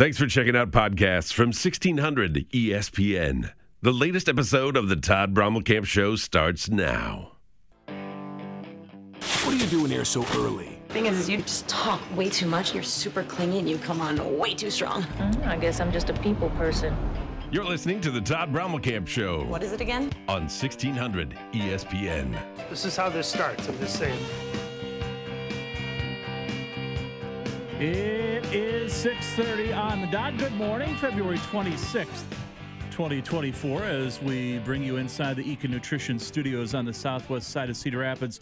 Thanks for checking out podcasts from 1600 ESPN. The latest episode of the Todd Brommelkamp Show starts now. What are you doing here so early? Thing is, is you just talk way too much. You're super clingy and you come on way too strong. Mm, I guess I'm just a people person. You're listening to the Todd Brommelkamp Show What is it again? on 1600 ESPN. This is how this starts. I'm just saying. It is 6:30 on the dot. Good morning, February 26th, 2024, as we bring you inside the Ekin Nutrition Studios on the southwest side of Cedar Rapids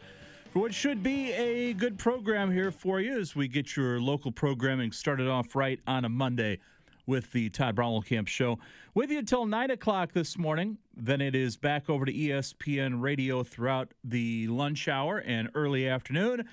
for what should be a good program here for you as we get your local programming started off right on a Monday with the Todd Brommelkamp Show. With you until 9 o'clock this morning. Then it is back over to ESPN Radio throughout the lunch hour and early afternoon.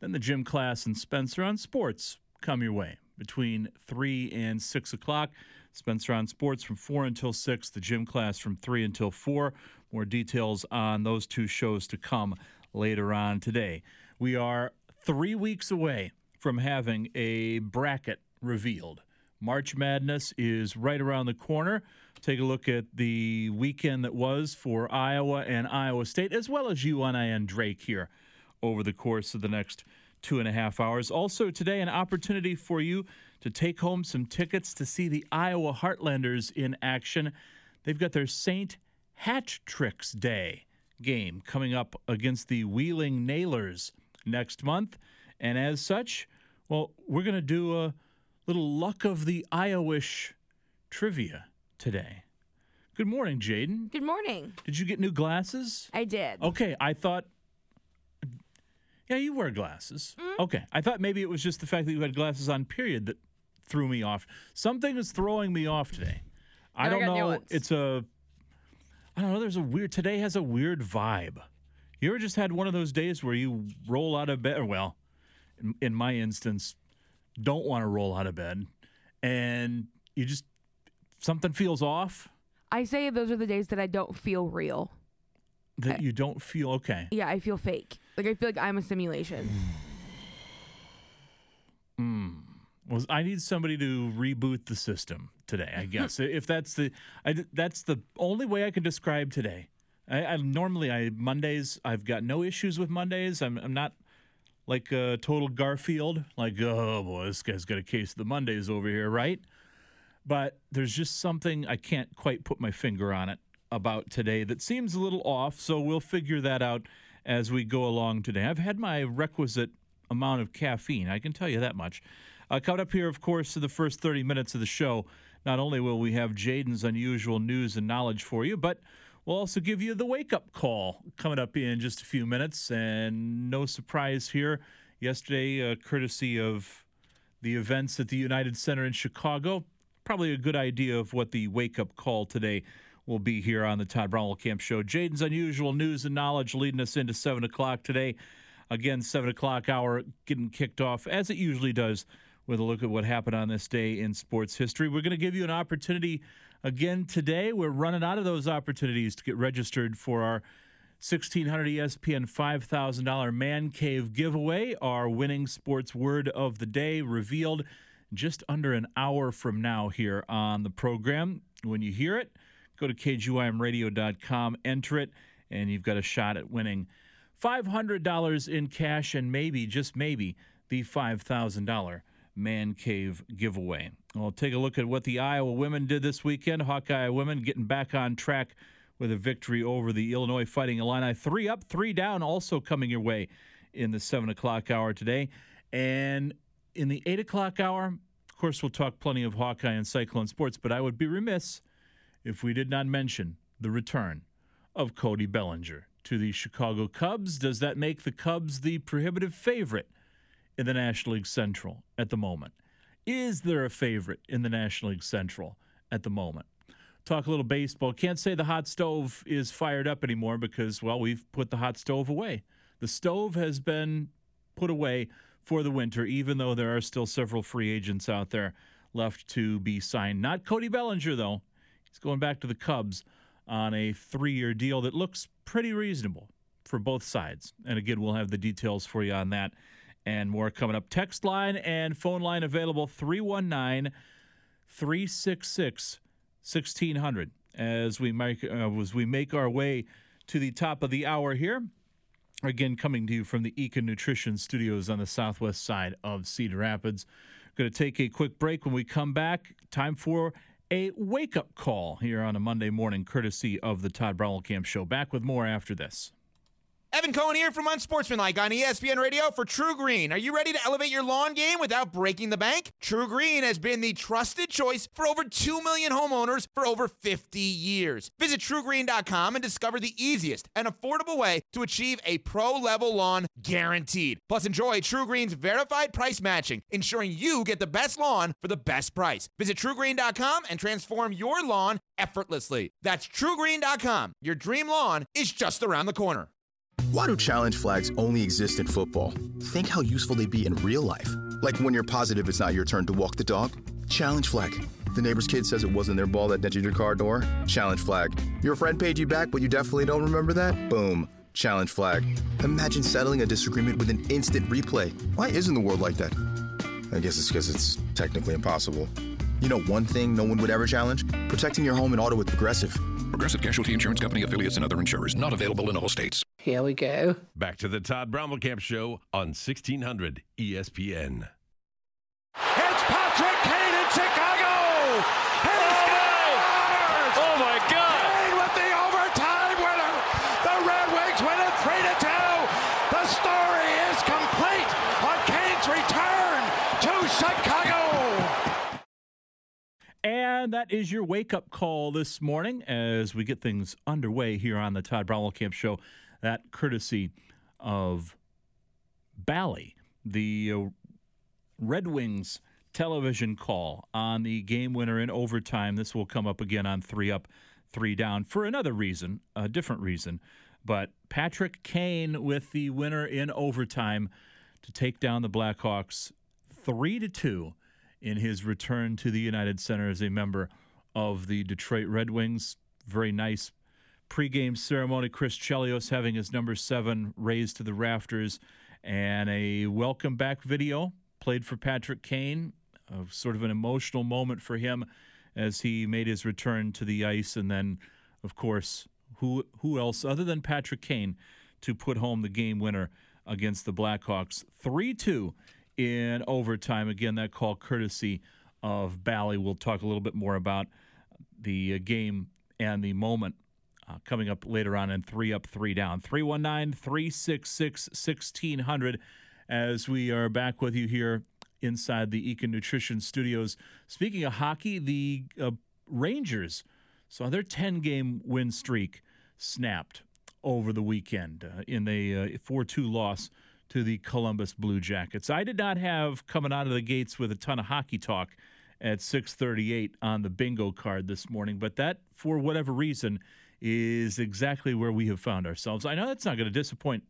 Then the gym class and Spencer on Sports come your way between 3 and 6 o'clock. Spencer on Sports from 4 until 6, the gym class from 3 until 4. More details on those two shows to come later on today. We are three weeks away from having a bracket revealed. March Madness is right around the corner. Take a look at the weekend that was for Iowa and Iowa State, as well as UNI and Drake here over the course of the next two and a half hours. Also, today, an opportunity for you to take home some tickets to see the Iowa Heartlanders in action. They've got their St. Hatrick's Day game coming up against the Wheeling Nailers next month. And as such, well, we're going to do a little luck of the Iowish trivia today. Good morning, Jaden. Good morning. Did you get new glasses? I did. Okay, I thought. Yeah, you wear glasses. Mm-hmm. Okay, I thought maybe it was just the fact that you had glasses on. Period that threw me off. Something is throwing me off today. I don't know. It's a. I don't know. There's a weird. Today has a weird vibe. You ever just had one of those days where you roll out of bed? Well, in, in my instance, don't want to roll out of bed, and you just something feels off I say those are the days that I don't feel real. That you don't feel okay. Yeah, I feel fake. Like I feel like I'm a simulation. Hmm. Well, I need somebody to reboot the system today. I guess if that's the, I, that's the only way I can describe today. I, I normally I Mondays I've got no issues with Mondays. I'm I'm not like a total Garfield. Like oh boy, this guy's got a case of the Mondays over here, right? But there's just something I can't quite put my finger on it about today that seems a little off. So we'll figure that out as we go along today. I've had my requisite amount of caffeine. I can tell you that much. Uh, coming up here, of course, to the first 30 minutes of the show, not only will we have Jaden's unusual news and knowledge for you, but we'll also give you the wake up call coming up in just a few minutes. And no surprise here, yesterday, uh, courtesy of the events at the United Center in Chicago, probably a good idea of what the wake up call today will be here on the Todd Brommelkamp Show. Jaden's unusual news and knowledge leading us into 7 o'clock today. Again, 7 o'clock hour getting kicked off as it usually does with a look at what happened on this day in sports history. We're going to give you an opportunity again today. We're running out of those opportunities to get registered for our 1600 ESPN $5,000 Man Cave giveaway. Our winning sports word of the day revealed just under an hour from now here on the program. When you hear it, go to kgymradio.com, enter it, and you've got a shot at winning $500 in cash and maybe, just maybe, the $5,000 Man Cave giveaway. We'll take a look at what the Iowa women did this weekend. Hawkeye women getting back on track with a victory over the Illinois Fighting Illini. Three up, three down, also coming your way in the 7 o'clock hour today. And in the 8 o'clock hour, of course, we'll talk plenty of Hawkeye and Cyclone sports, but I would be remiss if we did not mention the return of Cody Bellinger to the Chicago Cubs. Does that make the Cubs the prohibitive favorite in the National League Central at the moment? Is there a favorite in the National League Central at the moment? Talk a little baseball. Can't say the hot stove is fired up anymore because, well, we've put the hot stove away. The stove has been put away for the winter, even though there are still several free agents out there left to be signed. Not Cody Bellinger, though. He's going back to the Cubs on a three year deal that looks pretty reasonable for both sides. And again, we'll have the details for you on that and more coming up. Text line and phone line available 319 366 1600 as we make uh, as we make our way to the top of the hour here. Again, coming to you from the Ekin Nutrition Studios on the southwest side of Cedar Rapids. Going to take a quick break. When we come back, time for a wake up call here on a Monday morning, courtesy of the Todd Camp Show. Back with more after this. Evan Cohen here from Unsportsmanlike on ESPN Radio for TruGreen. Are you ready to elevate your lawn game without breaking the bank? TruGreen has been the trusted choice for over 2 million homeowners for over 50 years. Visit trugreen.com and discover the easiest and affordable way to achieve a pro level lawn guaranteed. Plus, enjoy TruGreen's verified price matching, ensuring you get the best lawn for the best price. Visit trugreen.com and transform your lawn effortlessly. That's trugreen.com. Your dream lawn is just around the corner. Why do challenge flags only exist in football? Think how useful they'd be in real life. Like when you're positive it's not your turn to walk the dog. Challenge flag. The neighbor's kid says it wasn't their ball that dented your car door. Challenge flag. Your friend paid you back, but you definitely don't remember that? Boom. Challenge flag. Imagine settling a disagreement with an instant replay. Why isn't the world like that? I guess it's because it's technically impossible. You know one thing no one would ever challenge? Protecting your home and auto with Progressive. Progressive Casualty Insurance Company affiliates and other insurers not available in all states. Here we go. Back to the Todd Brommelkamp Show on 1600 ESPN. It's Patrick Kane in Chicago! And he scores! Oh my God! Kane with the overtime winner! The Red Wings win it 3 to 2! The story is complete on Kane's return to Chicago! And that is your wake up call this morning as we get things underway here on the Todd Camp Show. That courtesy of Bally, the uh, Red Wings television call on the game winner in overtime. This will come up again on three up, three down for another reason, a different reason. But Patrick Kane with the winner in overtime to take down the Blackhawks three to two in his return to the United Center as a member of the Detroit Red Wings. Very nice pregame ceremony. Chris Chelios having his number seven raised to the rafters, and a welcome back video played for Patrick Kane. sort of an emotional moment for him as he made his return to the ice, and then, of course, who who else other than Patrick Kane to put home the game winner against the Blackhawks, three two in overtime. Again, that call courtesy of Bally. We'll talk a little bit more about the uh, game and the moment uh, coming up later on in three up, three down. 319 366 1600 as we are back with you here inside the Ekin Nutrition Studios. Speaking of hockey, the uh, Rangers saw their 10 game win streak snapped over the weekend uh, in a 4 uh, 2 loss to the Columbus Blue Jackets. I did not have coming out of the gates with a ton of hockey talk at 6:38 on the bingo card this morning, but that for whatever reason is exactly where we have found ourselves. I know that's not going to disappoint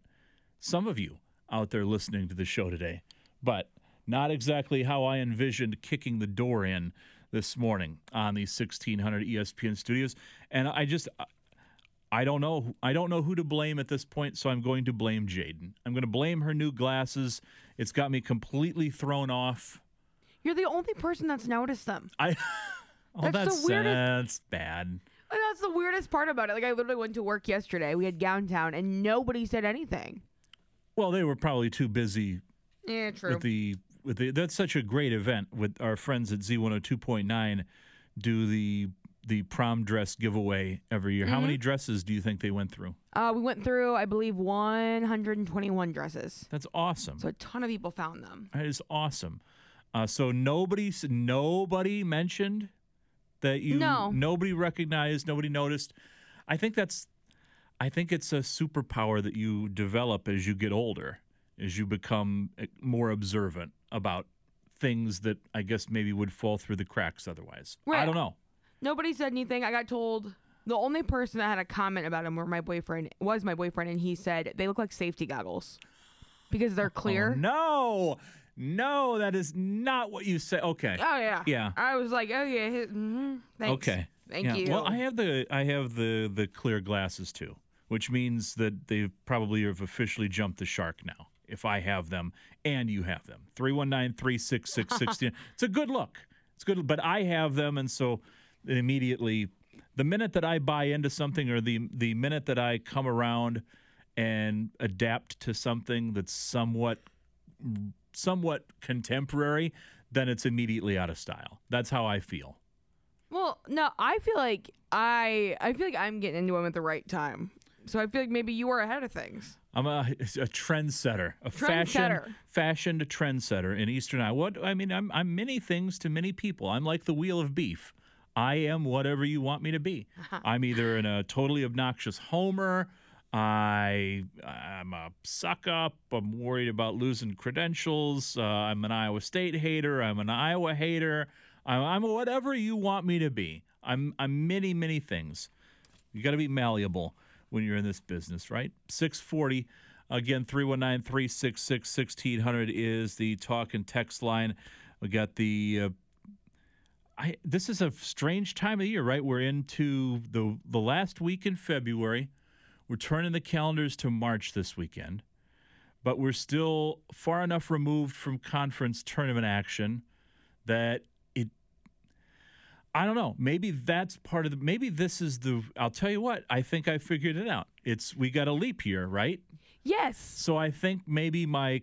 some of you out there listening to the show today, but not exactly how I envisioned kicking the door in this morning on the 1600 ESPN studios. And I just I don't know I don't know who to blame at this point, so I'm going to blame Jaden. I'm going to blame her new glasses. It's got me completely thrown off. You're the only person that's noticed them. I Oh, that's, that's the weirdest. that's bad. That's the weirdest part about it. Like I literally went to work yesterday. We had Downtown, and nobody said anything. Well, they were probably too busy Yeah, true. with the with the that's such a great event with our friends at Z102.9 do the the prom dress giveaway every year. How Mhm. many dresses do you think they went through? Uh, we went through, I believe, 121 dresses. That's awesome. So a ton of people found them. That is awesome. Uh, so nobody nobody mentioned that you No. nobody recognized, nobody noticed. I think that's I think it's a superpower that you develop as you get older, as you become eh, more observant about things that I guess maybe would fall through the cracks otherwise. I don't know. Nobody said anything. I got told the only person that had a comment about him were my boyfriend was my boyfriend, and he said they look like safety goggles because they're clear. Oh, no. No, that is not what you say. Okay. Oh, yeah. Yeah. I was like, oh yeah, mm-hmm. thanks. Okay. Thank Yeah. you. Well, I have the I have the the clear glasses too, which means that they probably have officially jumped the shark now. If I have them and you have them, 319-366-16. It's a good look. It's good, but I have them, and so immediately, the minute that I buy into something, or the the minute that I come around and adapt to something that's somewhat somewhat contemporary, then it's immediately out of style. That's how I feel. Well, no, I feel like I I feel like I'm getting into them at the right time. So I feel like maybe you are ahead of things. I'm a, a trendsetter, a fashion Trendsetter. fashioned trendsetter in Eastern Iowa. What I mean, I'm I'm many things to many people. I'm like the wheel of beef. I am whatever you want me to be. I'm either in a totally obnoxious homer. I I'm a suck up. I'm worried about losing credentials. Uh, I'm an Iowa State hater. I'm an Iowa hater. I'm, I'm whatever you want me to be. I'm I'm many many things. You got to be malleable when you're in this business, right? 640. Again, 319 366 1600 is the talk and text line. We got the. Uh, I, this is a strange time of the year, right? We're into the the last week in February. We're turning the calendars to March this weekend, but we're still far enough removed from conference tournament action that it I don't know. Maybe that's part of the. Maybe this is the. I'll tell you what. I think I figured it out. It's we got a leap year, right? Yes. So I think maybe my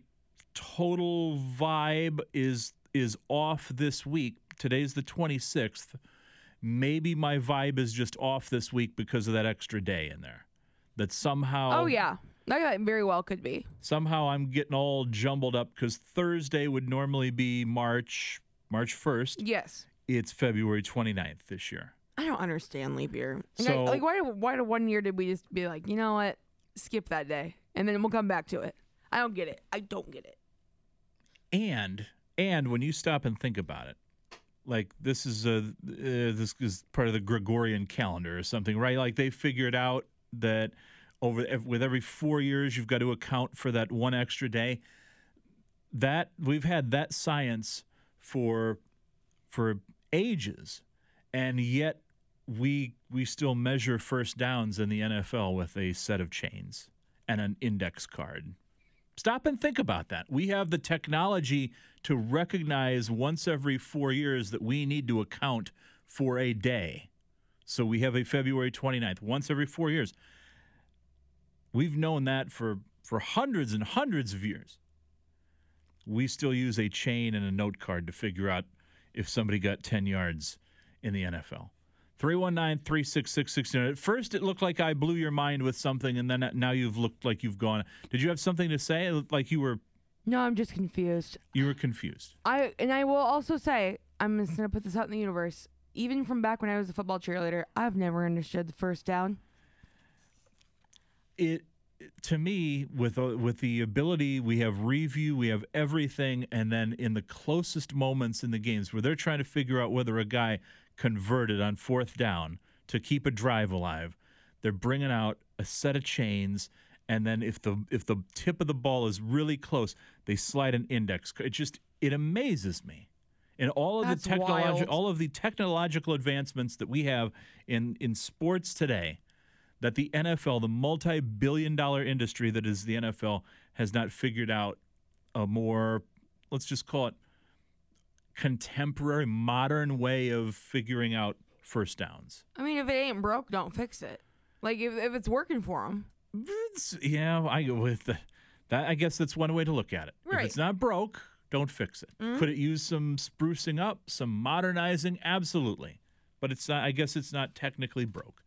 total vibe is is off this week. Today's the 26th. Maybe my vibe is just off this week because of that extra day in there. That somehow. Oh yeah, that very well could be. Somehow I'm getting all jumbled up because Thursday would normally be March March 1st. Yes. It's February 29th this year. I don't understand leap year. Like, So- like why why one year did we just be like, you know what, skip that day, and then we'll come back to it. I don't get it. I don't get it. and and when you stop and think about it like this is a uh, this is part of the Gregorian calendar or something right? Like they figured out that over with every 4 years you've got to account for that one extra day. That we've had that science for for ages. And yet we we still measure first downs in the NFL with a set of chains and an index card Stop and think about that. We have the technology to recognize once every four years that we need to account for a day. So we have a February 29th, once every four years. We've known that for, for hundreds and hundreds of years. We still use a chain and a note card to figure out if somebody got 10 yards in the NFL. 319 366 1600. At first, it looked like I blew your mind with something, and then now you've looked like you've gone. Did you have something to say? It looked like you were No, I'm just confused. you were confused. I and I will also say I'm just gonna put this out in the universe. Even from back when I was a football cheerleader, I've never understood the first down. It to me with uh, with the ability we have review, we have everything, and then in the closest moments in the games where they're trying to figure out whether a guy converted on fourth down to keep a drive alive, they're bringing out a set of chains. And then if the if the tip of the ball is really close, they slide an index. It just it amazes me. And all of That's the technology, all of the technological advancements that we have in in sports today, that the NFL, the multi-billion dollar industry that is the NFL, has not figured out a more, let's just call it, contemporary, modern way of figuring out first downs. I mean, if it ain't broke, don't fix it. Like if, if it's working for them, It's- yeah, I go with the, that. I guess that's one way to look at it. Right. If it's not broke, don't fix it. Mm-hmm. Could it use some sprucing up, some modernizing? Absolutely. But it's not. I guess it's not technically broke.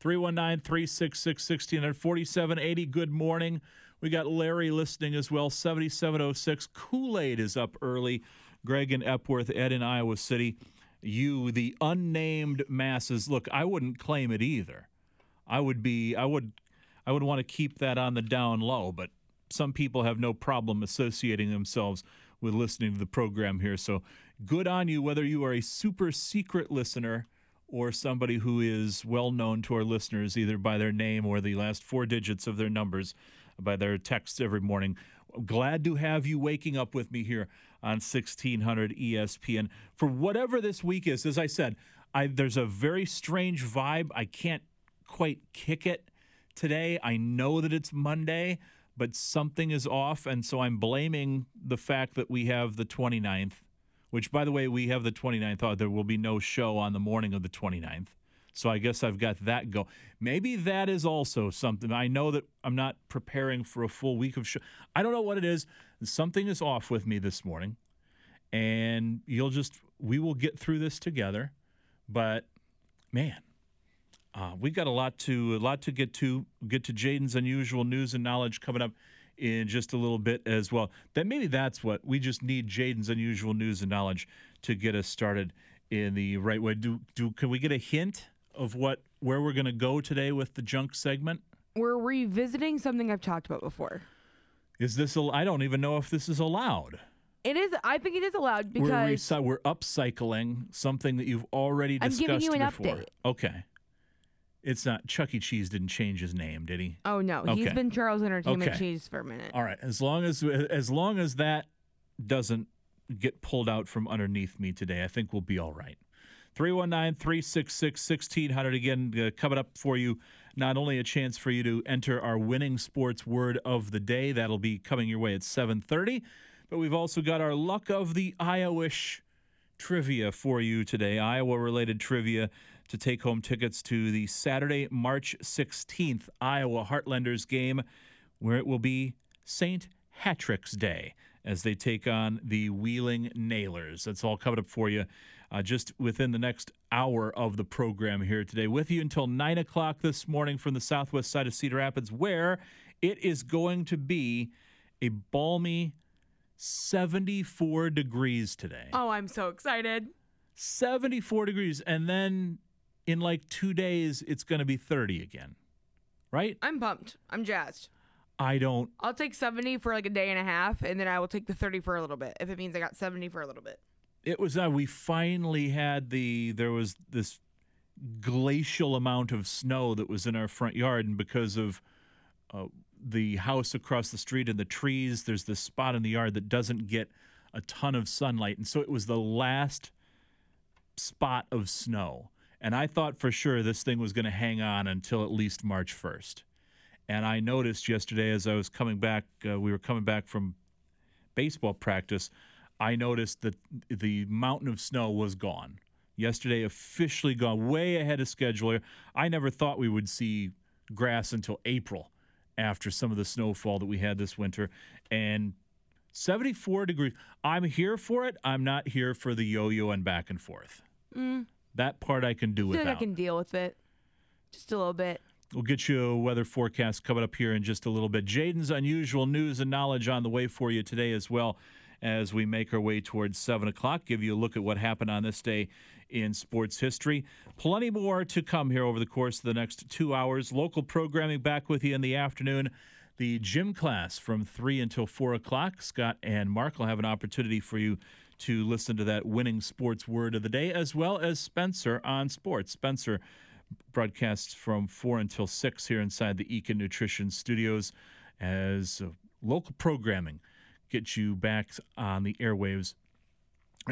319 366 1600 4780. Good morning. We got Larry listening as well. 7706. Kool Aid is up early. Greg in Epworth, Ed in Iowa City. You, the unnamed masses. Look, I wouldn't claim it either. I would be, I would, I would want to keep that on the down low, but some people have no problem associating themselves with listening to the program here. So good on you, whether you are a super secret listener or somebody who is well known to our listeners, either by their name or the last four digits of their numbers, by their texts every morning. Glad to have you waking up with me here on 1600 ESPN for whatever this week is. As I said, I, there's a very strange vibe. I can't quite kick it today. I know that it's Monday, but something is off. And so I'm blaming the fact that we have the 29th which, by the way, we have the 29th. Oh, there will be no show on the morning of the 29th. So I guess I've got that go. Maybe that is also something. I know that I'm not preparing for a full week of show. I don't know what it is. Something is off with me this morning. And you'll just, we will get through this together. But man, uh, we got a lot to a lot to get to. Get to Jaden's unusual news and knowledge coming up in just a little bit as well. That maybe that's what we just need Jaden's unusual news and knowledge to get us started in the right way. Do do can we get a hint of what where we're going to go today with the junk segment? We're revisiting something I've talked about before. Is this? al- I don't even know if this is allowed. It is. I think it is allowed we're because we're upcycling something that you've already I'm discussed giving you an before. update. Okay. It's not Chuck E. Cheese didn't change his name, did he? oh no, he's been Charles Entertainment Okay. Cheese for a minute. All right, as long as as long as that doesn't get pulled out from underneath me today, I think we'll be all right. 319-366-1600 again uh, coming up for you not only a chance for you to enter our winning sports word of the day that'll be coming your way at 7:30 but we've also got our luck of the Iowish trivia for you today Iowa related trivia to take home tickets to the Saturday March 16th Iowa Heartlanders game where it will be St. Hatrick's Day as they take on the Wheeling Nailers. That's all coming up for you uh, just within the next hour of the program here today. With you until 9 o'clock this morning from the southwest side of Cedar Rapids, where it is going to be a balmy 74 degrees today. Oh, I'm so excited. 74 degrees. And then in like two days, it's going to be 30 again. Right? I'm pumped. I'm jazzed. I don't I'll take 70 for like a day and a half, and then I will take the 30 for a little bit if it means I got 70 for a little bit. It was uh, we finally had the there was this glacial amount of snow that was in our front yard and because of uh, the house across the street and the trees there's this spot in the yard that doesn't get a ton of sunlight and so it was the last spot of snow. And i thought for sure this thing was going to hang on until at least march 1st and i noticed yesterday as i was coming back uh, we were coming back from baseball practice, I noticed that the mountain of snow was gone. Yesterday, officially gone, way ahead of schedule. I never thought we would see grass until April after some of the snowfall that we had this winter. And 74 degrees. I'm here for it. I'm not here for the yo yo and back and forth. Mm, That part I can do like I can deal with it. Just a little bit. We'll get you a weather forecast coming up here in just a little bit. Jaden's unusual news and knowledge on the way for you today as well as we make our way towards 7 o'clock. Give you a look at what happened on this day in sports history. Plenty more to come here over the course of the next two hours. Local programming back with you in the afternoon. The gym class from 3 until 4 o'clock. Scott and Mark will have an opportunity for you to listen to that winning sports word of the day, as well as Spencer on sports. Spencer broadcasts from 4 until 6 here inside the Ekin Nutrition Studios as local programming gets you back on the airwaves.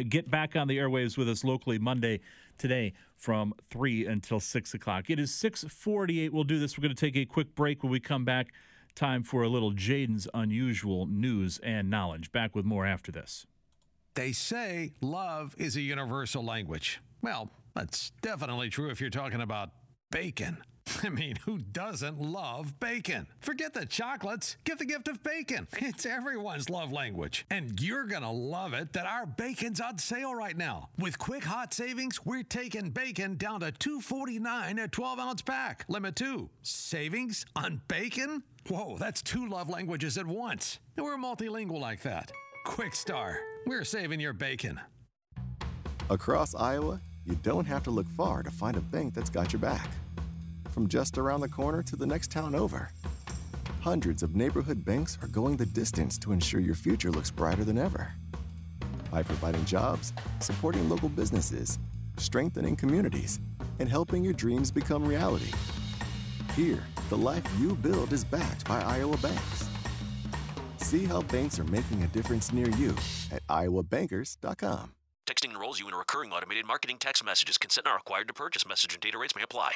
Get back on the airwaves with us locally Monday today from 3 until 6 o'clock. It is 648. We'll do this. We're going to take a quick break when we come back. Time for a little Jaden's unusual news and knowledge. Back with more after this. They say love is a universal language. Well, that's definitely true if you're talking about bacon. I mean, who doesn't love bacon? Forget the chocolates. Give the gift of bacon. It's everyone's love language. And you're going to love it that our bacon's on sale right now. With quick hot savings, we're taking bacon down to $2.49 a 12 ounce pack. Limit two. Savings on bacon? Whoa, that's two love languages at once. We're multilingual like that. Kwik Star. We're saving your bacon. Across Iowa, you don't have to look far to find a bank that's got your back. From just around the corner to the next town over, hundreds of neighborhood banks are going the distance to ensure your future looks brighter than ever. By providing jobs, supporting local businesses, strengthening communities, and helping your dreams become reality. Here, the life you build is backed by Iowa banks. See how banks are making a difference near you at iowabankers.com. Texting enrolls you in a recurring automated marketing text messages. Consent not required to purchase. Message and data rates may apply.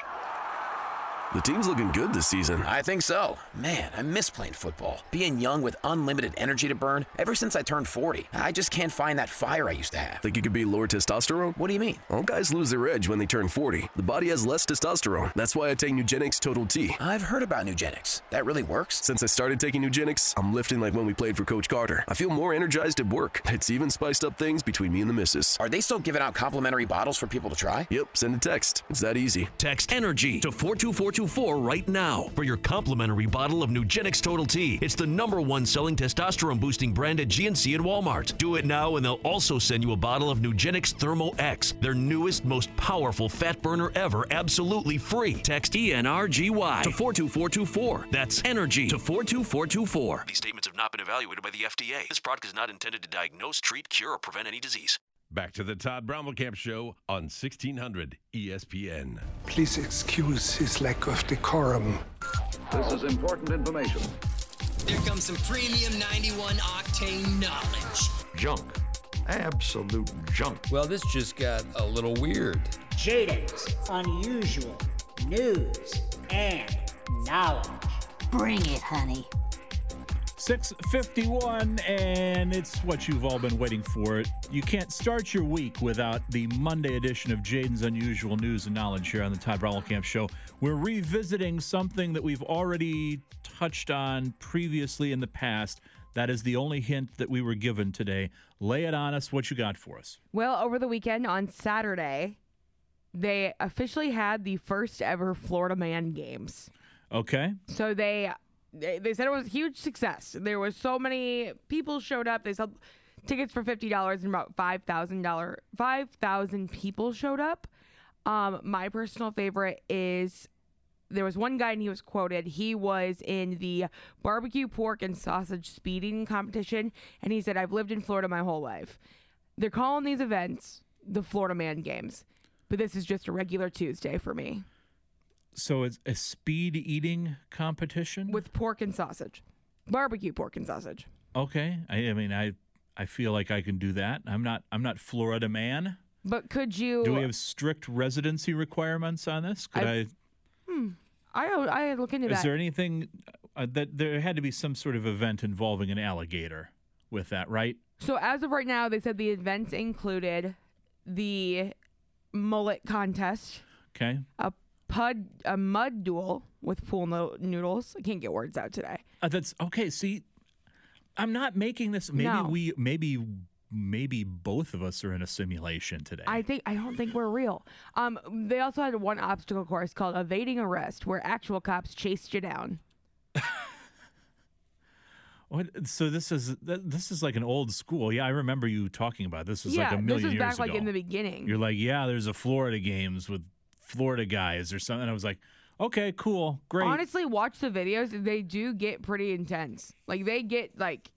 The team's looking good this season. I think so. Man, I miss playing football. Being young with unlimited energy to burn ever since I turned 40. I just can't find that fire I used to have. Think you could be lower testosterone? What do you mean? All guys lose their edge when they turn 40. The body has less testosterone. That's why I take Nugenix Total T. I've heard about Nugenix. That really works? Since I started taking Nugenix, I'm lifting like when we played for Coach Carter. I feel more energized at work. It's even spiced up things between me and the missus. Are they still giving out complimentary bottles for people to try? Yep, send a text. It's that easy. Text ENERGY to 42424 right now for your complimentary bottle of Nugenix Total T. It's the number one selling testosterone boosting brand at GNC and Walmart. Do it now, and they'll also send you a bottle of Nugenix Thermo X, their newest, most powerful fat burner ever, absolutely free. Text ENRGY to 42424. That's ENERGY to 42424. These statements have not been evaluated by the FDA. This product is not intended to diagnose, treat, cure, or prevent any disease. Back to the Todd Brommelkamp Show on 1600 ESPN. Please excuse his lack of decorum. This is important information. Here comes some premium 91 octane knowledge. Junk. Absolute junk. Well, this just got a little weird. Jaden's unusual news and knowledge. Bring it, honey. 651, and it's what you've all been waiting for. You can't start your week without the Monday edition of Jaden's Unusual News and Knowledge here on the Todd Camp Show. We're revisiting something that we've already touched on previously in the past. That is the only hint that we were given today. Lay it on us. What you got for us? Well, over the weekend on Saturday, they officially had the first ever Florida Man Games. Okay. So they they, they said it was a huge success. There was so many people showed up. They sold tickets for fifty dollars, and about five thousand dollar five thousand people showed up. Um, my personal favorite is there was one guy and he was quoted. He was in the barbecue pork and sausage speeding competition, and he said, "I've lived in Florida my whole life. They're calling these events the Florida Man Games, but this is just a regular Tuesday for me." So it's a speed eating competition with pork and sausage, barbecue pork and sausage. Okay, I, I mean, I I feel like I can do that. I'm not I'm not Florida man. But could you? Do we have strict residency requirements on this? Could I? I hmm. I I look into is that. Is there anything uh, that there had to be some sort of event involving an alligator with that, right? So as of right now, they said the events included the mullet contest. Okay. A pud a mud duel with pool no- noodles. I can't get words out today. Uh, that's okay. See, I'm not making this. Maybe No. we. Maybe. Maybe both of us are in a simulation today. I think I don't think we're real. Um, they also had one obstacle course called evading arrest, where actual cops chased you down. What? So this is th- this is like an old school. Yeah, I remember you talking about this. Was yeah, like a million this was years back ago. like in the beginning. You're like, yeah, there's a Florida games with Florida guys or something. I was like, okay, cool, great. Honestly, watch the videos. They do get pretty intense. Like they get like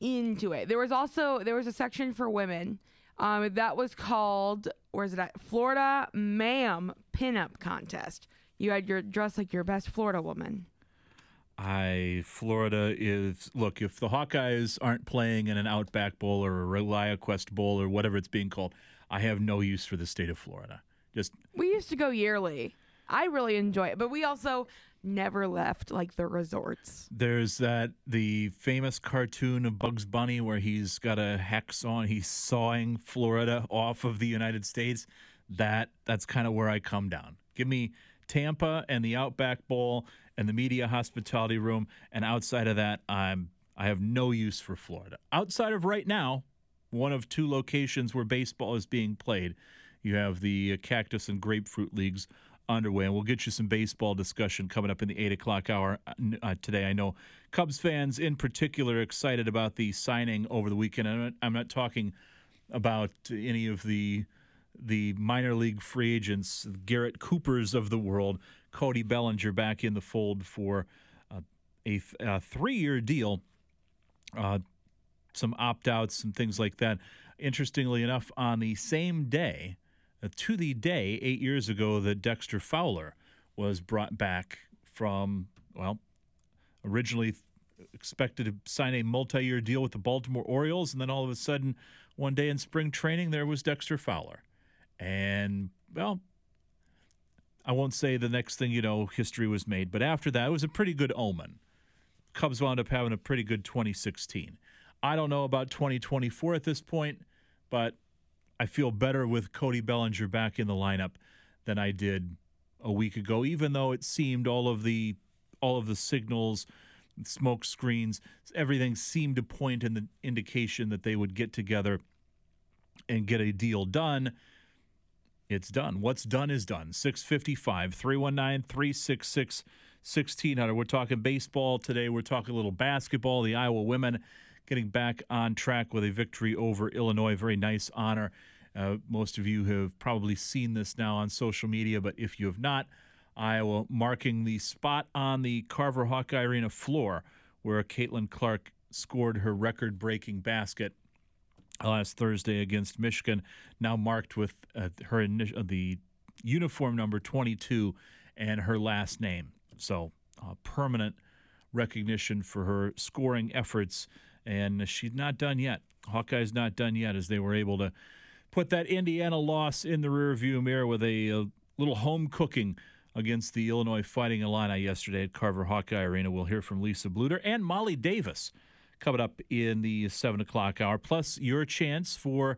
into it. There was also there was a section for women. Um, that was called where's it at? Florida Ma'am Pinup Contest. You had your dress like your best Florida woman. I Florida is look if the Hawkeyes aren't playing in an Outback Bowl or a ReliaQuest Bowl or whatever it's being called, I have no use for the state of Florida. Just We used to go yearly. I really enjoy it, but we also never left like the resorts. there's that the famous cartoon of Bugs Bunny where he's got a hex on, he's sawing Florida off of the United States. That that's kind of where I come down. Give me Tampa and the Outback Bowl and the media hospitality room, and outside of that, I'm I have no use for Florida. Outside of right now, one of two locations where baseball is being played. You have the uh, Cactus and Grapefruit Leagues underway, and we'll get you some baseball discussion coming up in the 8 o'clock hour uh, uh, today. I know Cubs fans in particular are excited about the signing over the weekend. I'm not, I'm not talking about any of the the minor league free agents, Garrett Coopers of the world, Cody Bellinger back in the fold for uh, a, a three-year deal. Uh, some opt-outs, some things like that. Interestingly enough, on the same day, to the day eight years ago, that Dexter Fowler was brought back from well, originally expected to sign a multi-year deal with the Baltimore Orioles, and then all of a sudden, one day in spring training, there was Dexter Fowler, and well, I won't say the next thing you know, history was made, but after that, it was a pretty good omen. Cubs wound up having a pretty good 2016. I don't know about 2024 at this point, but I feel better with Cody Bellinger back in the lineup than I did a week ago, even though it seemed all of the all of the signals, smoke screens, everything seemed to point in the indication that they would get together and get a deal done. It's done. What's done is done. 655 319 366 1600. We're talking baseball today. We're talking a little basketball. The Iowa women getting back on track with a victory over Illinois. Very nice honor. Uh, most of you have probably seen this now on social media, but if you have not, Iowa marking the spot on the Carver Hawkeye Arena floor where Caitlin Clark scored her record breaking basket last Thursday against Michigan, now marked with uh, her initial, the uniform number 22 and her last name. So, uh, permanent recognition for her scoring efforts, and she's not done yet. Hawkeye's not done yet as they were able to put that Indiana loss in the rearview mirror with a, a little home cooking against the Illinois Fighting Illini yesterday at Carver Hawkeye Arena. We'll hear from Lisa Bluder and Molly Davis coming up in the 7 o'clock hour, plus your chance for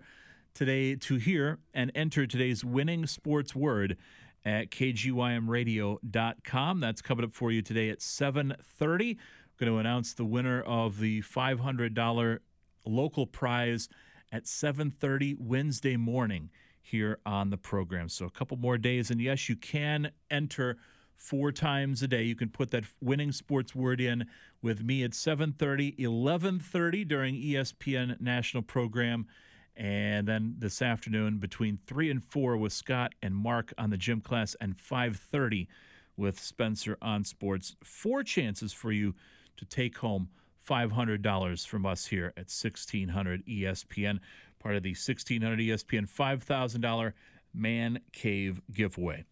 today to hear and enter today's winning sports word at kgymradio.com. That's coming up for you today at 7.30. Going to announce the winner of the $500 local prize at 7.30 Wednesday morning here on the program. So a couple more days, and yes, you can enter four times a day. You can put that winning sports word in with me at 7:30, 11:30 during ESPN National Program, and then this afternoon between 3 and 4 with Scott and Mark on the gym class and 5:30 with Spencer on sports. Four chances for you to take home $500 from us here at 1600 ESPN, part of the 1600 ESPN $5,000 Man Cave giveaway.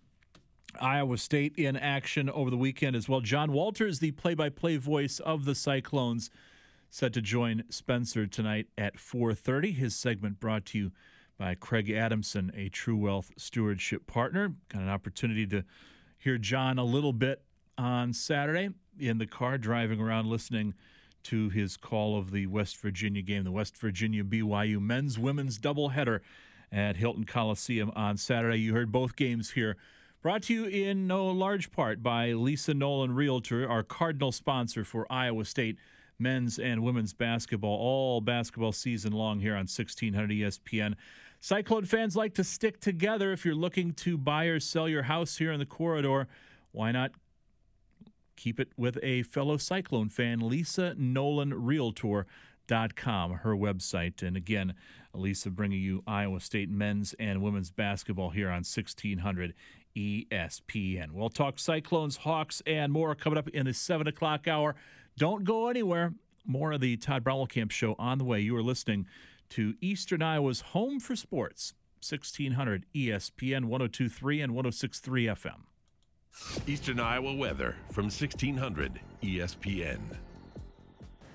Iowa State in action over the weekend as well. John Walters, the play-by-play voice of the Cyclones, set to join Spencer tonight at 4:30. His segment brought to you by Craig Adamson, a True Wealth stewardship partner. Got an opportunity to hear John a little bit on Saturday in the car driving around listening to his call of the West Virginia game, the West Virginia BYU men's women's doubleheader at Hilton Coliseum on Saturday. You heard both games here Brought to you in no large part by Lisa Nolan Realtor, our cardinal sponsor for Iowa State men's and women's basketball, all basketball season long here on 1600 ESPN. Cyclone fans like to stick together. If you're looking to buy or sell your house here in the corridor, why not keep it with a fellow Cyclone fan, Lisa Nolan Realtor. Dot com, her website. And again, Lisa bringing you Iowa State men's and women's basketball here on 1600 ESPN. We'll talk Cyclones, Hawks, and more coming up in the 7 o'clock hour. Don't go anywhere. More of the Todd Camp show on the way. You are listening to Eastern Iowa's Home for Sports, 1600 ESPN 1023 and 1063 FM. Eastern Iowa weather from 1600 ESPN.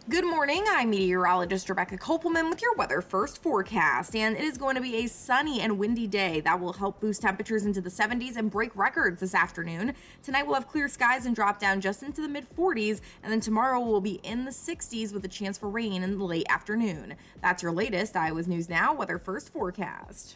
Good morning. I'm meteorologist Rebecca Kopelman with your weather first forecast. And it is going to be a sunny and windy day that will help boost temperatures into the 70s and break records this afternoon. Tonight we'll have clear skies and drop down just into the mid 40s. And then tomorrow we'll be in the 60s with a chance for rain in the late afternoon. That's your latest Iowa's News Now weather first forecast.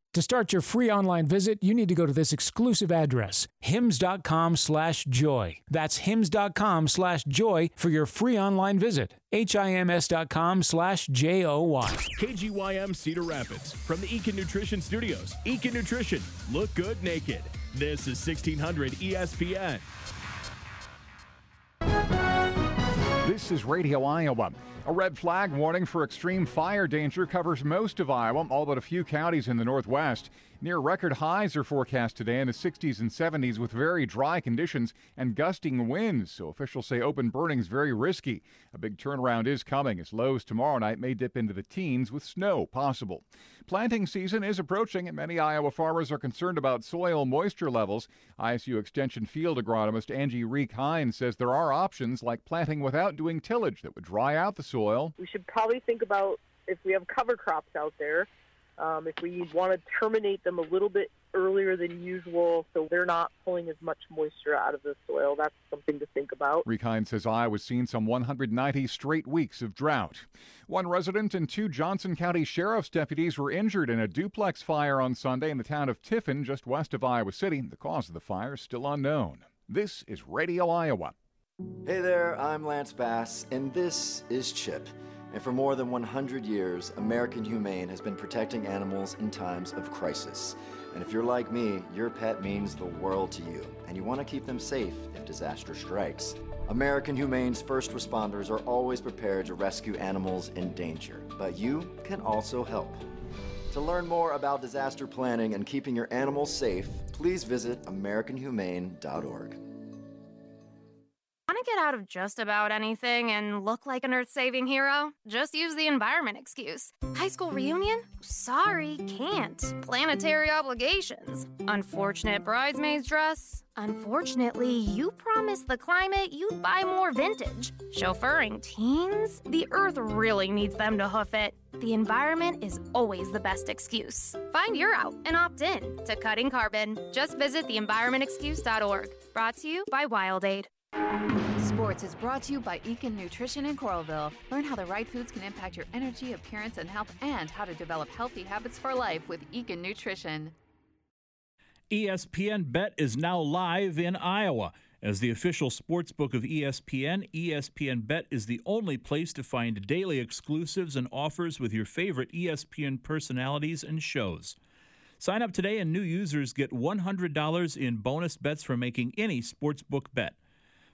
To start your free online visit, you need to go to this exclusive address, hims.com slash joy. That's hims.com slash joy for your free online visit. H-I-M-S.com slash J-O-Y. KGYM Cedar Rapids from the Ekin Nutrition Studios. Ekin Nutrition, look good naked. This is 1600 ESPN. This is Radio Iowa. A red flag warning for extreme fire danger covers most of Iowa, all but a few counties in the northwest. Near record highs are forecast today in the 60s and 70s with very dry conditions and gusting winds, so officials say open burning is very risky. A big turnaround is coming as lows tomorrow night may dip into the teens with snow possible. Planting season is approaching and many Iowa farmers are concerned about soil moisture levels. ISU Extension field agronomist Angie Rieck-Hinz says there are options like planting without doing tillage that would dry out the soil. We should probably think about if we have cover crops out there, um, if we want to terminate them a little bit earlier than usual so they're not pulling as much moisture out of the soil. That's something to think about. Rieck-Hinz says Iowa's seen some 190 straight weeks of drought. One resident and two Johnson County Sheriff's deputies were injured in a duplex fire on Sunday in the town of Tiffin, just west of Iowa City. The cause of the fire is still unknown. This is Radio Iowa. Hey there, I'm Lance Bass, and this is Chip. And for more than 100 years, American Humane has been protecting animals in times of crisis. And if you're like me, your pet means the world to you, and you want to keep them safe if disaster strikes. American Humane's first responders are always prepared to rescue animals in danger, but you can also help. To learn more about disaster planning and keeping your animals safe, please visit AmericanHumane.org. Want to get out of just about anything and look like an earth saving hero? Just use the environment excuse. High school reunion? Sorry, can't. Planetary obligations. Unfortunate bridesmaid's dress? Unfortunately, you promised the climate you'd buy more vintage. Chauffeuring teens? The earth really needs them to hoof it. The environment is always the best excuse. Find your out and opt in to cutting carbon. Just visit theenvironmentexcuse.org. Brought to you by WildAid. Sports is brought to you by Ekin Nutrition in Coralville. Learn how the right foods can impact your energy, appearance, and health, and how to develop healthy habits for life with Ekin Nutrition. ESPN Bet is now live in Iowa. As the official sports book of ESPN, ESPN Bet is the only place to find daily exclusives and offers with your favorite ESPN personalities and shows. Sign up today and new users get $100 in bonus bets for making any sportsbook bet.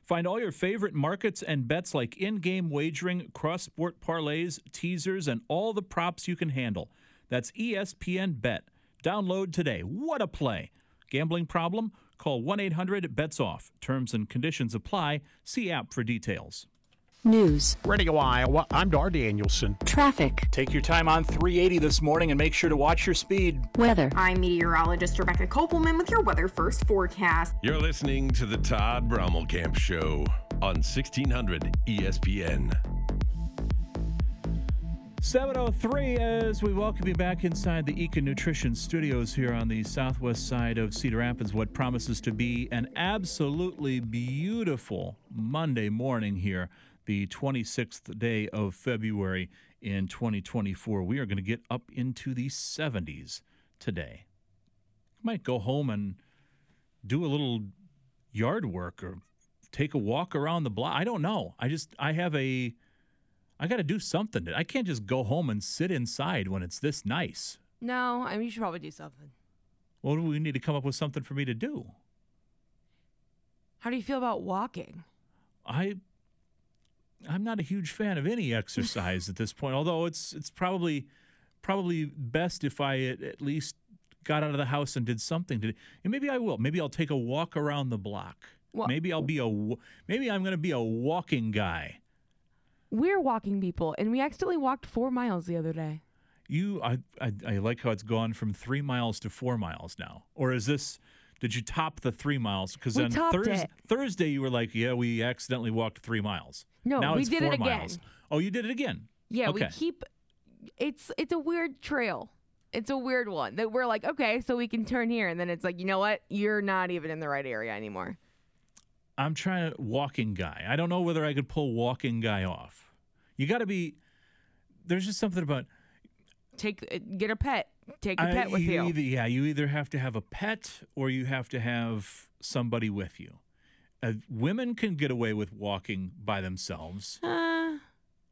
Find all your favorite markets and bets like in game wagering, cross sport parlays, teasers, and all the props you can handle. That's ESPN Bet. Download today. What a play! Gambling problem? Call 1 800 BETS OFF. Terms and conditions apply. See app for details. News. Radio Iowa, I'm Dar Danielson. Traffic. Take your time on 380 this morning and make sure to watch your speed. Weather. I'm meteorologist Rebecca Kopelman with your weather first forecast. You're listening to the Todd Brommelkamp Show on 1600 ESPN. 703 as we welcome you back inside the Ekin Nutrition Studios here on the southwest side of Cedar Rapids. What promises to be an absolutely beautiful Monday morning here, the 26th day of February in 2024. We are going to get up into the 70s today. Might go home and do a little yard work or take a walk around the block. I don't know. I just I have a I got to do something. I can't just go home and sit inside when it's this nice. No, I mean you should probably do something. Well, we need to come up with something for me to do. How do you feel about walking? I I'm not a huge fan of any exercise at this point. Although it's it's probably probably best if I at, at least got out of the house and did something today. And maybe I will. Maybe I'll take a walk around the block. Well- maybe I'll be a maybe I'm going to be a walking guy. We're walking people, and we accidentally walked four miles the other day. You, I, I, I like how it's gone from three miles to four miles now. Or is this? Did you top the three miles? Because on Thurs-. Thursday you were like, "Yeah, we accidentally walked three miles." No, now we it's did four it again. miles. Oh, you did it again. Yeah, okay. we keep. It's it's a weird trail. It's a weird one that we're like, okay, so we can turn here, and then it's like, you know what? You're not even in the right area anymore. I'm trying to walking guy. I don't know whether I could pull walking guy off. You got to be. There's just something about take uh, get a pet. Take a I- pet with you. Either, yeah, you either have to have a pet or you have to have somebody with you. Uh, women can get away with walking by themselves. Uh,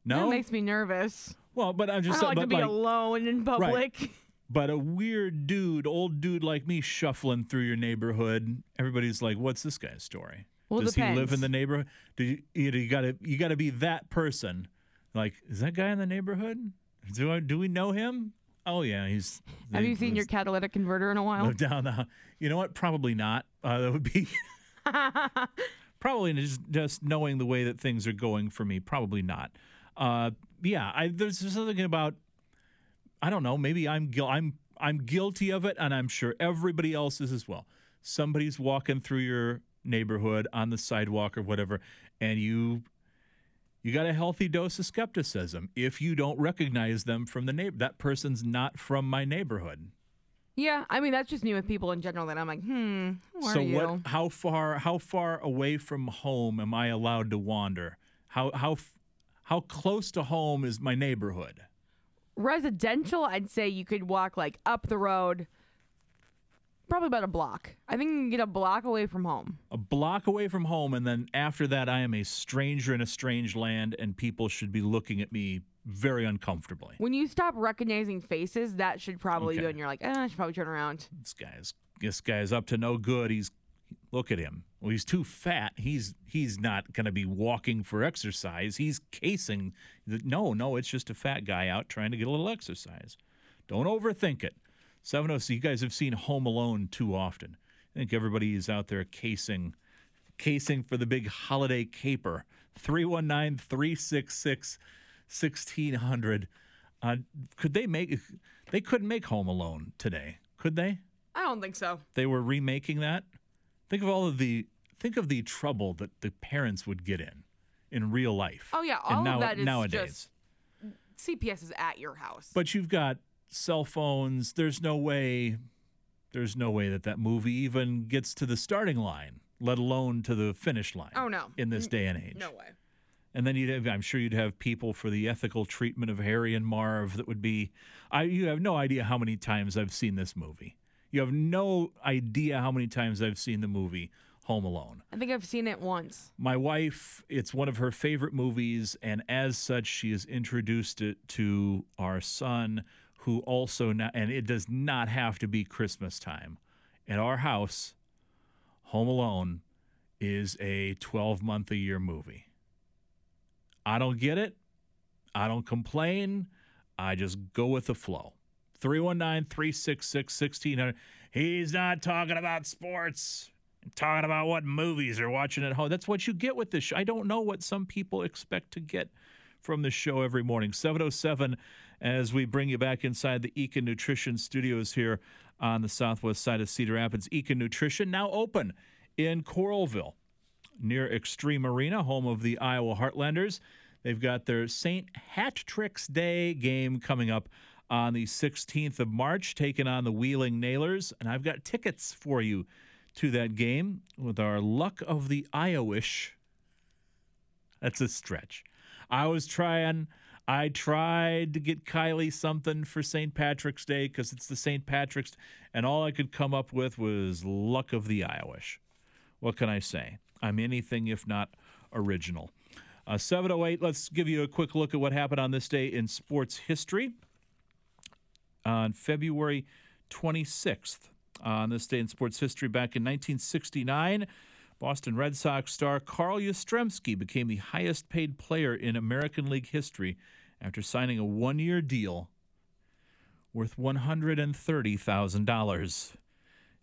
No, That makes me nervous. well, but I'm I just don't like but to be like, alone in public. But a weird dude, old dude like me, shuffling through your neighborhood. Everybody's like, "What's this guy's story? Well, Does he live in the neighborhood? Do you, you, you gotta you gotta be that person? Like, is that guy in the neighborhood? Do I, do we know him? Oh yeah, he's. Have they- you seen your catalytic converter in a while? down the? You know what? Probably not. Uh, that would be probably just just knowing the way that things are going for me. Probably not. Uh, yeah, I, there's something about I don't know. Maybe I'm I'm I'm guilty of it, and I'm sure everybody else is as well. Somebody's walking through your neighborhood on the sidewalk or whatever, and you you got a healthy dose of skepticism if you don't recognize them from the neighbor. That person's not from my neighborhood. Yeah, I mean that's just me with people in general. That I'm like, hmm, so are you? what? How far? How far away from home am I allowed to wander? How how how close to home is my neighborhood? Residential, I'd say you could walk like up the road, probably about a block. I think you can get a block away from home. A block away from home, and then after that, I am a stranger in a strange land, and people should be looking at me very uncomfortably. When you stop recognizing faces, that should probably do, and you're like, eh, I should probably turn around. This guy's this guy's up to no good. He's look at him. Well, he's too fat. He's he's not going to be walking for exercise. He's casing. No, no, it's just a fat guy out trying to get a little exercise. Don't overthink it. 706, you guys have seen Home Alone too often. I think everybody is out there casing casing for the big holiday caper. 319 366 1600. Uh, could they make they couldn't make Home Alone today, could they? I don't think so. They were remaking that. Think of all of the think of the trouble that the parents would get in in real life. Oh yeah, and all now- of that is nowadays. just CPS is at your house. But you've got cell phones. There's no way. There's no way that that movie even gets to the starting line, let alone to the finish line. Oh no. In this day and age. No way. And then you'd have, I'm sure you'd have people for the ethical treatment of Harry and Marv that would be, I, you have no idea how many times I've seen this movie. You have no idea how many times I've seen the movie Home Alone. I think I've seen it once. My wife, it's one of her favorite movies, and as such, she has introduced it to our son, who also, not, and it does not have to be Christmas time. At our house, Home Alone is a 12 month a year movie. I don't get it. I don't complain. I just go with the flow. 319 366 1600. He's not talking about sports, I'm talking about what movies are watching at home. That's what you get with this show. I don't know what some people expect to get from the show every morning. 707 as we bring you back inside the Ekin Nutrition studios here on the southwest side of Cedar Rapids. Ekin Nutrition now open in Coralville near Xtream Arena, home of the Iowa Heartlanders. They've got their St. Hatrick's Day game coming up on the 16th of March, taking on the Wheeling Nailers. And I've got tickets for you to that game with our Luck of the Iowish. That's a stretch. I was trying. I tried to get Kylie something for St. Patrick's Day because it's the St. Patrick's, and all I could come up with was Luck of the Iowish. What can I say? I'm anything if not original. Uh, 708, let's give you a quick look at what happened on this day in sports history. On February 26th, on this day in sports history, back in 1969, Boston Red Sox star Carl Yastrzemski became the highest paid player in American League history after signing a one year deal worth $130,000.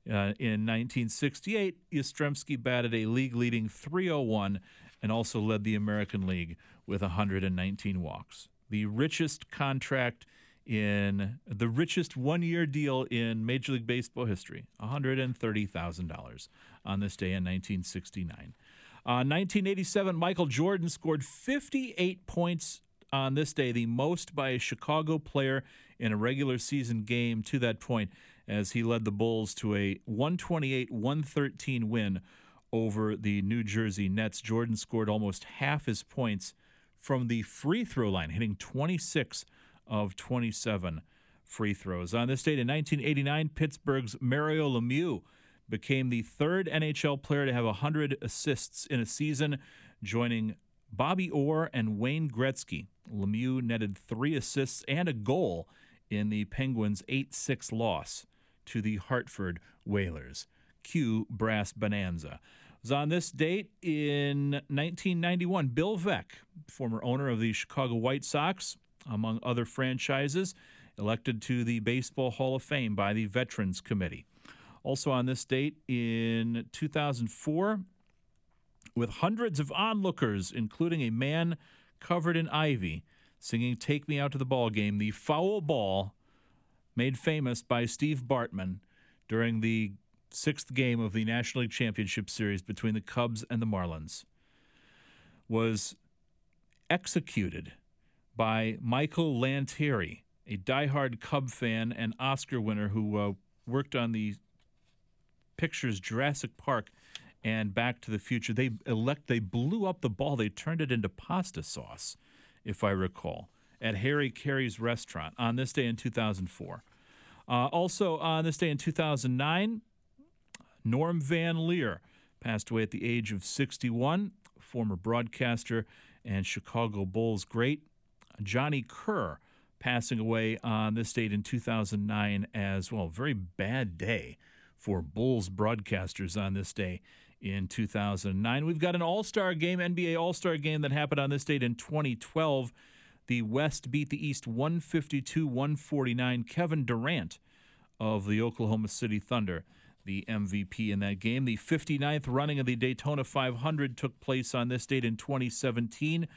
Uh, in 1968, Yastrzemski batted a league leading 301 and also led the American League with 119 walks. The richest contract in the richest one year deal in Major League Baseball history $130,000 on this day in 1969. Uh, 1987, Michael Jordan scored 58 points on this day, the most by a Chicago player in a regular season game to that point, as he led the Bulls to a 128 113 win over the New Jersey Nets. Jordan scored almost half his points from the free throw line, hitting 26 of 27 free throws. On this date in 1989, Pittsburgh's Mario Lemieux became the third NHL player to have 100 assists in a season, joining Bobby Orr and Wayne Gretzky. Lemieux netted three assists and a goal in the Penguins' 8 6 loss to the Hartford Whalers. Q Brass Bonanza. It was on this date in 1991, Bill Veeck, former owner of the Chicago White Sox, among other franchises, elected to the Baseball Hall of Fame by the Veterans Committee. Also on this date in 2004, with hundreds of onlookers, including a man covered in ivy, singing Take Me Out to the Ball Game, the foul ball made famous by Steve Bartman during the sixth game of the National League Championship Series between the Cubs and the Marlins, was executed by Michael Lantieri, a diehard Cub fan and Oscar winner who uh, worked on the pictures Jurassic Park and Back to the Future. They elect they blew up the ball. They turned it into pasta sauce, if I recall, at Harry Caray's restaurant on this day in 2004. Uh, also on this day in 2009, Norm Van Lier passed away at the age of 61. Former broadcaster and Chicago Bulls great Johnny Kerr passing away on this date in 2009 as well. Very bad day for Bulls broadcasters on this day in 2009. We've got an All Star game, NBA All Star game that happened on this date in 2012. The West beat the East 152 149. Kevin Durant of the Oklahoma City Thunder, the MVP in that game. The 59th running of the Daytona 500 took place on this date in 2017.